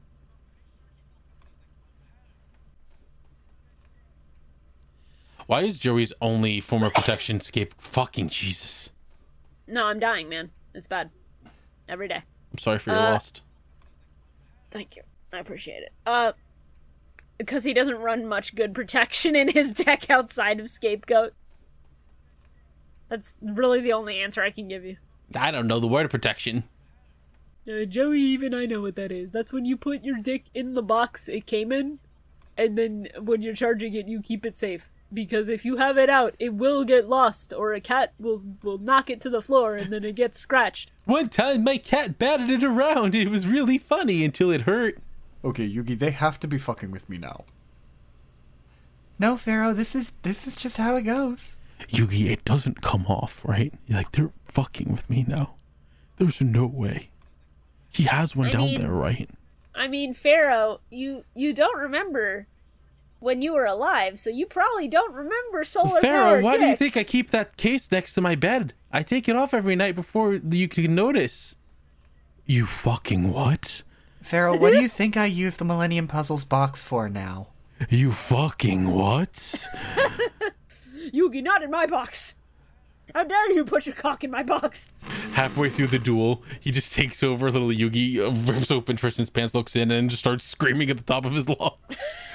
Why is Joey's only form of protection escape? Fucking Jesus. No, I'm dying, man. It's bad. Every day. I'm sorry for your Uh, loss. Thank you. I appreciate it. Uh, because he doesn't run much good protection in his deck outside of Scapegoat. That's really the only answer I can give you. I don't know the word of protection. Uh, Joey, even I know what that is. That's when you put your dick in the box it came in, and then when you're charging it, you keep it safe. Because if you have it out, it will get lost, or a cat will will knock it to the floor, and then it gets scratched. One time my cat batted it around. It was really funny until it hurt. Okay, Yugi, they have to be fucking with me now. No, Pharaoh, this is this is just how it goes. Yugi, it doesn't come off, right? Like they're fucking with me now. There's no way. He has one I down mean- there, right? I mean, Pharaoh, you you don't remember when you were alive, so you probably don't remember solar Pharaoh, powered why do you think I keep that case next to my bed? I take it off every night before you can notice. You fucking what? Pharaoh, what do you think I use the Millennium Puzzles box for now? You fucking what? Yugi, not in my box. How dare you put your cock in my box? Halfway through the duel, he just takes over. Little Yugi uh, rips open Tristan's pants, looks in, and just starts screaming at the top of his lungs.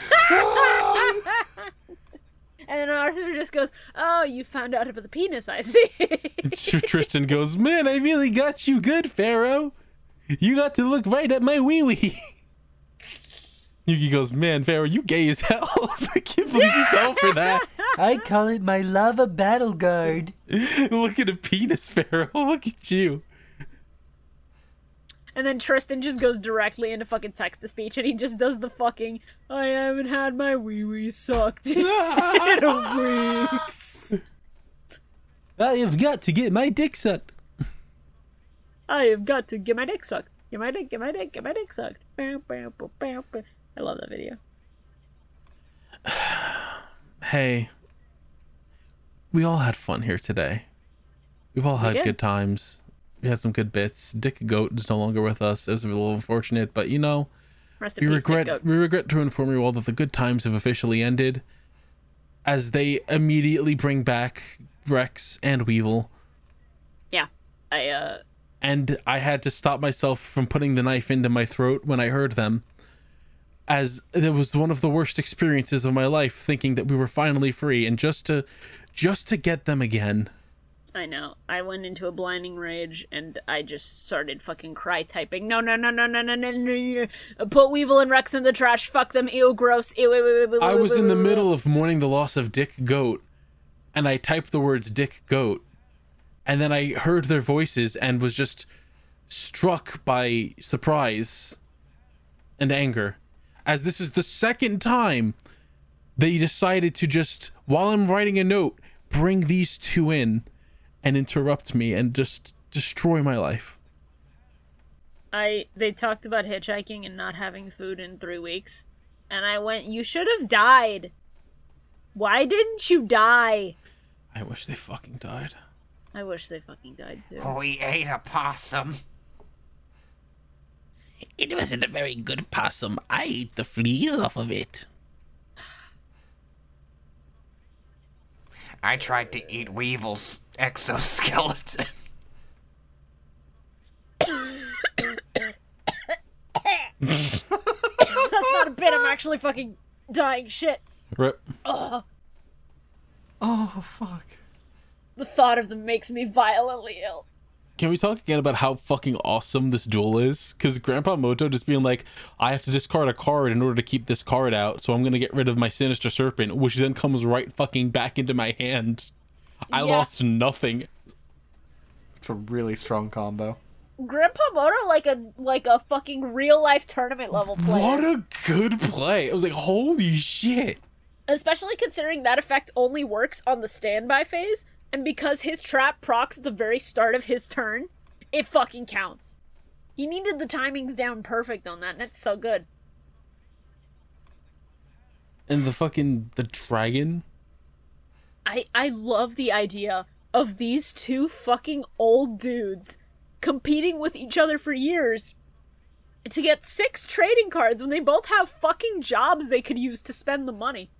And then Arthur just goes, "Oh, you found out about the penis, I see." Tristan goes, "Man, I really got you good, Pharaoh. You got to look right at my wee wee." Yugi goes, "Man, Pharaoh, you gay as hell. I can't believe you fell for that. I call it my lava battle guard. Look at a penis, Pharaoh. Look at you." And then Tristan just goes directly into fucking text to speech and he just does the fucking I haven't had my wee wee sucked in weeks. I have got to get my dick sucked. I have got to get my dick sucked. Get my dick, get my dick, get my dick sucked. I love that video. Hey, we all had fun here today. We've all had good times. We had some good bits. Dick Goat is no longer with us. It's a little unfortunate, but you know, Rest we peace, regret we regret to inform you all that the good times have officially ended, as they immediately bring back Rex and Weevil, Yeah. I uh and I had to stop myself from putting the knife into my throat when I heard them, as it was one of the worst experiences of my life, thinking that we were finally free, and just to, just to get them again. I know. I went into a blinding rage and I just started fucking cry typing. No, no, no, no, no, no, no, no. no. Put Weevil and Rex in the trash. Fuck them. Ew, gross. Ew, ew, ew, ew, I was in the middle of mourning the loss of Dick Goat, and I typed the words Dick Goat, and then I heard their voices and was just struck by surprise and anger, as this is the second time they decided to just, while I'm writing a note, bring these two in and interrupt me and just destroy my life. I they talked about hitchhiking and not having food in three weeks, and I went, "You should have died. Why didn't you die?" I wish they fucking died. I wish they fucking died too. We ate a possum. It wasn't a very good possum. I ate the fleas off of it. I tried to eat Weevil's exoskeleton. That's not a bit. I'm actually fucking dying. Shit. Rip. Oh fuck. The thought of them makes me violently ill. Can we talk again about how fucking awesome this duel is? Because Grandpa Moto just being like, I have to discard a card in order to keep this card out, so I'm gonna get rid of my Sinister Serpent, which then comes right fucking back into my hand. I Yeah. lost nothing. It's a really strong combo. Grandpa Moto like a like a fucking real life tournament level player. What a good play! I was like, holy shit! Especially considering that effect only works on the standby phase, and because his trap procs at the very start of his turn, it fucking counts. He needed the timings down perfect on that, and it's so good. And the fucking the dragon. I I love the idea of these two fucking old dudes competing with each other for years to get six trading cards when they both have fucking jobs they could use to spend the money.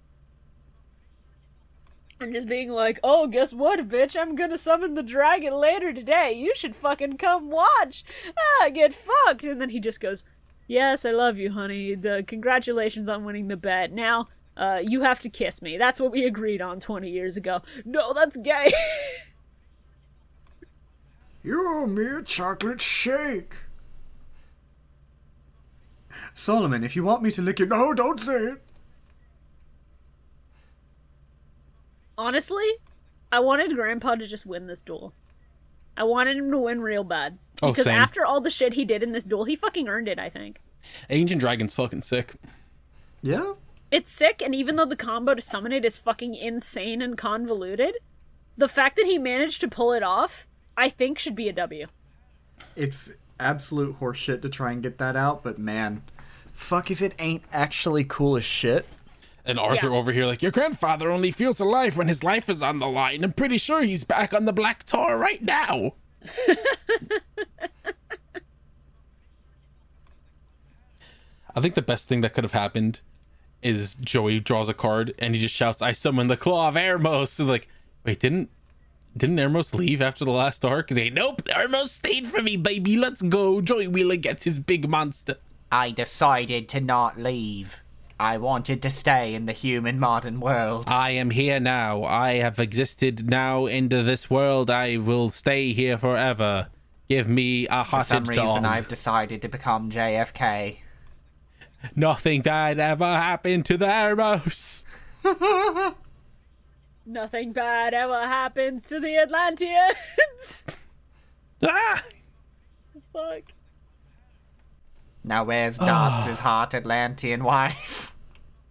And just being like, oh, guess what, bitch? I'm gonna summon the dragon later today. You should fucking come watch. Ah, get fucked. And then he just goes, yes, I love you, honey. The, congratulations on winning the bet. Now, uh, you have to kiss me. That's what we agreed on 20 years ago. No, that's gay. You owe me a chocolate shake. Solomon, if you want me to lick your. No, don't say it. Honestly, I wanted Grandpa to just win this duel. I wanted him to win real bad. Oh, Because same. after all the shit he did in this duel, he fucking earned it, I think. Ancient Dragon's fucking sick. Yeah? It's sick, and even though the combo to summon it is fucking insane and convoluted, the fact that he managed to pull it off, I think should be a W. It's absolute horseshit to try and get that out, but man, fuck if it ain't actually cool as shit. And Arthur Yeah. over here like, your grandfather only feels alive when his life is on the line. I'm pretty sure he's back on the Black Tar right now. I think the best thing that could have happened is Joey draws a card and he just shouts, "I summon the Claw of Hermos." And like, wait, didn't didn't Hermos leave after the last arc? He's like, nope, Hermos stayed for me, baby. Let's go. Joey Wheeler gets his big monster. I decided to not leave. I wanted to stay in the human modern world. I am here now. I have existed now into this world. I will stay here forever. Give me a hot For some reason, dog. I've decided to become JFK. Nothing bad ever happened to the Hermos. Nothing bad ever happens to the Atlanteans! Ah! Fuck. Now where's ah. Dartz' hot Atlantean wife?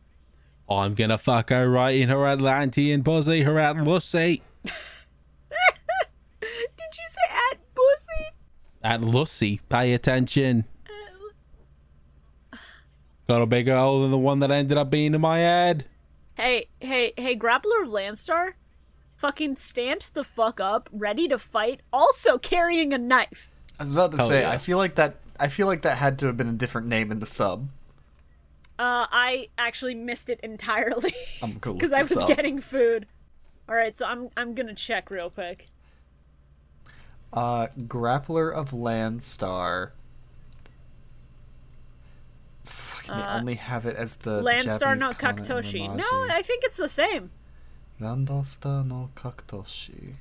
I'm gonna fuck her right in her Atlantean pussy, her Atlussy. Did you say at pussy? Atlussy, pay attention. Got a bigger hole than the one that ended up being in my head. Hey, hey, hey, Grappler of Landstar fucking stands the fuck up, ready to fight, also carrying a knife. I was about to Hell say, yeah. I feel like that. I feel like that had to have been a different name in the sub. Uh, I actually missed it entirely I'm gonna because I was up. getting food. All right, so I'm I'm gonna check real quick. Uh, Grappler of Landstar. Fucking, they only have it as the, Landstar no comment Kakutoshi. No, I think it's the same. Randosta no Kakutoshi.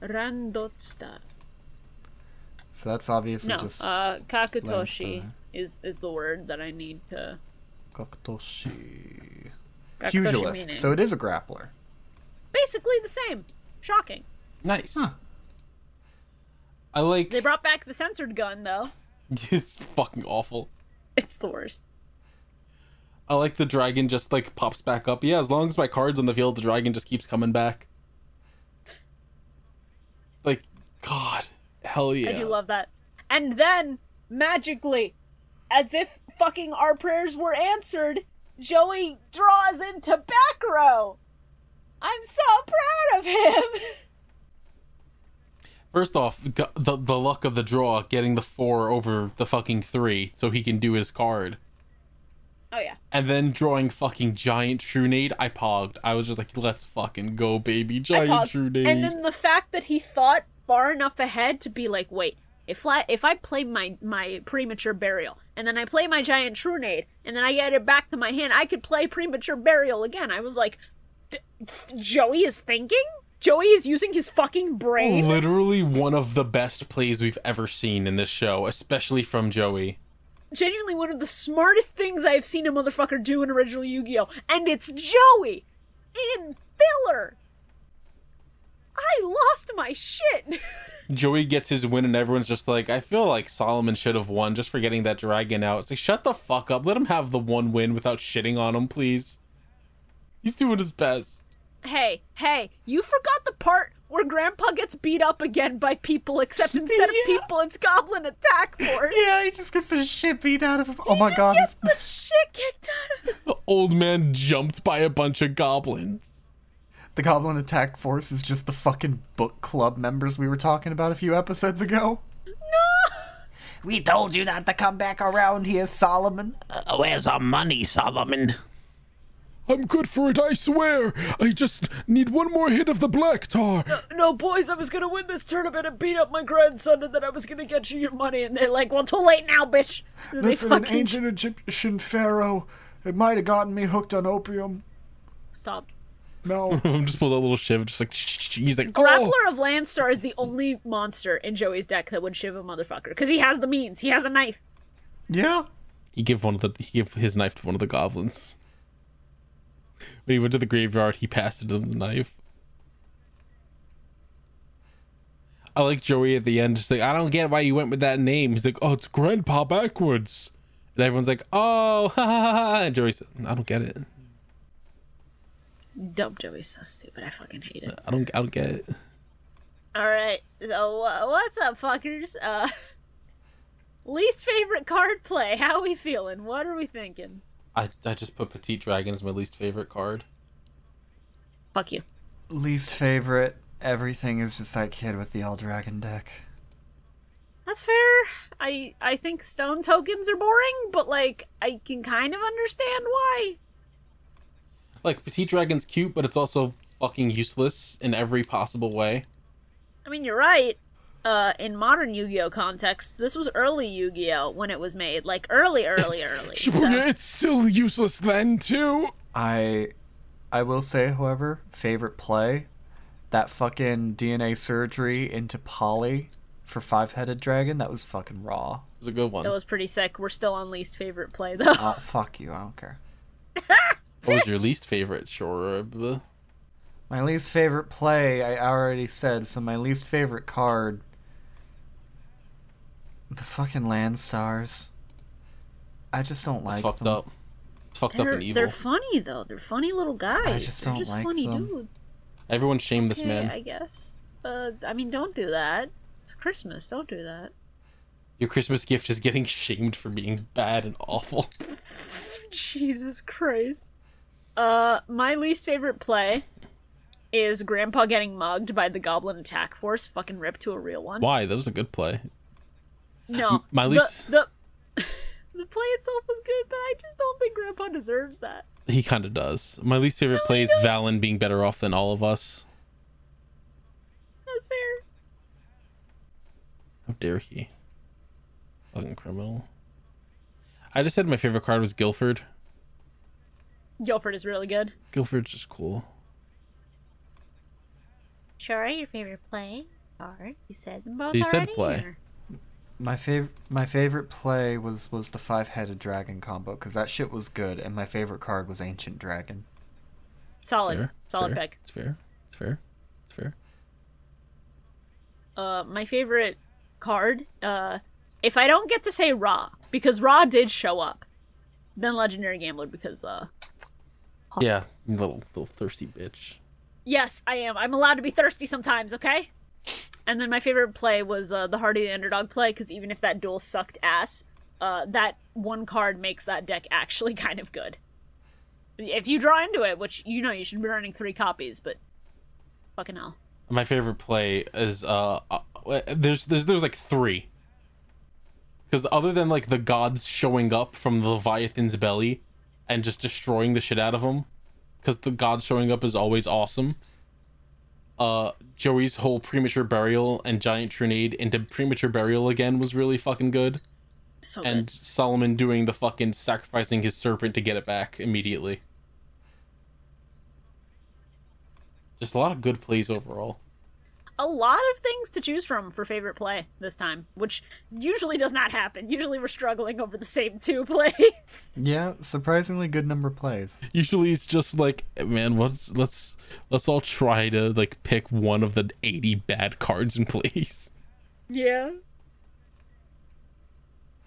Randotsta. So that's obviously No, just uh, Kakutoshi is is the word that I need to. Kakutoshi. Kakutoshi Pugilist. So it is a grappler. basically the same. Shocking. Nice. Huh. I like. They brought back the censored gun though. it's fucking awful. It's the worst. I like the dragon just like pops back up. Yeah, as long as my card's on the field, the dragon just keeps coming back. Like, God, hell yeah. I do love that. And then magically, as if fucking our prayers were answered, Joey draws into back row. I'm so proud of him. First off, the the luck of the draw, getting the four over the fucking three, so he can do his card, Oh yeah. and then drawing fucking giant Trunade. I pogged. I was just like, let's fucking go, baby, giant. Trunade. And then the fact that he thought far enough ahead to be like, wait, if I if I play my my premature burial and then I play my giant Trunade and then I get it back to my hand, I could play premature burial again. I was like, D- Joey is thinking. Joey is using his fucking brain. Literally one of the best plays we've ever seen in this show, especially from Joey. Genuinely one of the smartest things I've seen a motherfucker do in original Yu-Gi-Oh, and it's Joey in filler. I lost my shit. Joey gets his win, and everyone's just like, I feel like Solomon should have won just for getting that dragon out. It's like, shut the fuck up. Let him have the one win without shitting on him, please. He's doing his best. hey, hey, you forgot the part where Grandpa gets beat up again by people, except instead of people, it's Goblin Attack Force. Yeah, he just gets the shit beat out of him. Oh He my just god. gets the shit kicked out of him. The old man jumped by a bunch of goblins. The Goblin Attack Force is just the fucking book club members we were talking about a few episodes ago. No! We told you not to come back around here, Solomon. Uh, where's our money, Solomon? I'm good for it, I swear. I just need one more hit of the black tar. No, boys, I was gonna win this tournament and beat up my grandson, and then I was gonna get you your money. And they're like, well, too late now, bitch. And they Listen, an fucking- ancient Egyptian pharaoh. It might have gotten me hooked on opium. Stop. No. I'm just pulled a little shiv, just like, he's like, oh. Grappler of Landstar is the only monster in Joey's deck that would shiv a motherfucker. Because he has the means. He has a knife. Yeah. He gave one of the he gave his knife to one of the goblins. When he went to the graveyard, he passed it him the knife. I like Joey at the end, just like I don't get why you went with that name. He's like, oh, it's Grandpa backwards, and everyone's like, oh, ha ha ha. ha. And Joey said, I don't get it. Dumb Joey's so stupid. I fucking hate it. I don't I don't get it. All right. So uh, what's up, fuckers? Uh, least favorite card play. How we feeling? What are we thinking? I I just put Petit Dragon as my least favorite card. Fuck you. Least favorite. Everything is just that kid with the All Dragon deck. That's fair. I I think stone tokens are boring, but like I can kind of understand why. Like Petit Dragon's cute, but it's also fucking useless in every possible way. I mean, you're right. Uh, in modern Yu-Gi-Oh context, this was early Yu-Gi-Oh when it was made, like early, early, early. Sure, so- it's still useless then, too. I I will say, however, favorite play, that fucking DNA surgery into Polly for five headed dragon, that was fucking raw. It's a good one. That was pretty sick. We're still on least favorite play though. Oh fuck you, I don't care. What was your least favorite? Sure. uh, My least favorite play, I already said, so my least favorite card. The fucking land stars. I just don't like It's fucked them. up. It's fucked up They're, and evil. they're funny though. They're funny little guys. I just They're don't just like funny them. dudes. Everyone shame this man. I guess. Uh, I mean, don't do that. It's Christmas. Don't do that. Your Christmas gift is getting shamed for being bad and awful. Jesus Christ. Uh, my least favorite play is Grandpa getting mugged by the Goblin Attack Force, fucking ripped to a real one. Why? That was a good play. No, my the- least- the the play itself was good, but I just don't think Grandpa deserves that. He kind of does. My least favorite play is Valon being better off than all of us. That's fair. How dare he? Fucking criminal. I just said my favorite card was Gilford. Gilford is really good. Gilford's just cool. Sure, your favorite play? Or you said them both You said already, play. or- My favorite my favorite play was was the five headed dragon combo because that shit was good, and my favorite card was Ancient Dragon. Solid, Fair. Solid fair. pick. It's fair. It's fair. It's fair. Uh, my favorite card. Uh, if I don't get to say Ra, because Ra did show up, then Legendary Gambler because uh, Yeah, little little thirsty bitch. yes, I am. I'm allowed to be thirsty sometimes. Okay. And then my favorite play was uh, the Hardy the Underdog play because even if that duel sucked ass, uh, that one card makes that deck actually kind of good. If you draw into it, which you know you should be running three copies, but fucking hell. My favorite play is uh, uh there's there's there's like three. Because other than like the gods showing up from the Leviathan's belly and just destroying the shit out of them, because the gods showing up is always awesome. Uh, Joey's whole premature burial and giant Trunade into premature burial again was really fucking good. So And good. Solomon doing the fucking sacrificing his serpent to get it back immediately. Just a lot of good plays overall. A lot of things to choose from for favorite play this time, which usually does not happen. Usually we're struggling over the same two plays. Yeah, surprisingly good number of plays. Usually it's just like, man, let's let's let's all try to like pick one of the 80 bad cards in place. yeah.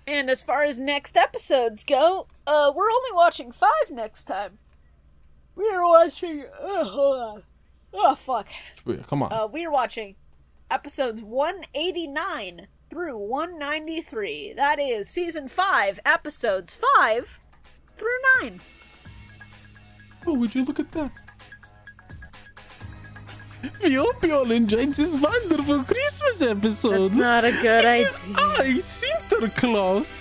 And as far as next episodes go, uh, we're only watching five next time. We are watching. Uh, hold on. Oh fuck. Come on. Uh, we are watching episodes 189 through 193. That is season five, episodes five through nine. oh, would you look at that? We hope you all enjoyed this wonderful Christmas episode. That's not a good It is I, Sinterklaas.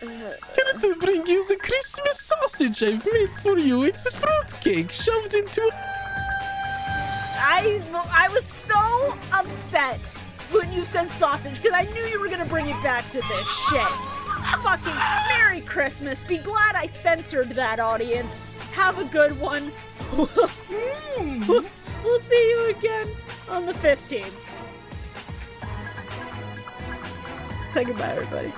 Here to bring you the Christmas sausage I've made for you. It's fruitcake shoved into I I was so upset when you sent sausage because I knew you were gonna bring it back to this shit. Fucking Merry Christmas. Be glad I censored that audience. Have a good one. we'll see you again on the 15th. Say goodbye, everybody.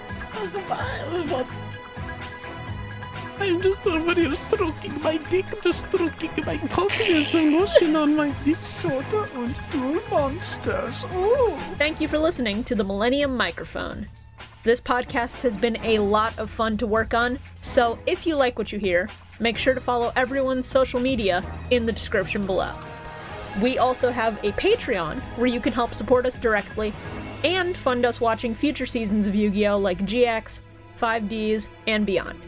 I'm just over here stroking my dick, just stroking my cock. There's some lotion on my dick. Soda und Duel Monsters. Oh! Thank you for listening to the Millennium Microphone. This podcast has been a lot of fun to work on, so if you like what you hear, make sure to follow everyone's social media in the description below. We also have a Patreon where you can help support us directly and fund us watching future seasons of Yu Gi Oh! like GX, 5Ds, and beyond.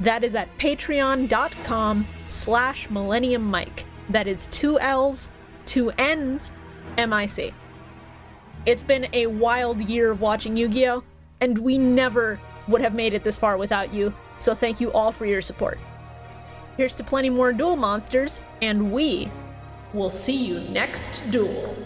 That is at patreon.com slash millennium mic. That is two L's, two N's, M I C. It's been a wild year of watching Yu Gi Oh! and we never would have made it this far without you, so thank you all for your support. Here's to plenty more duel monsters, and we will see you next duel.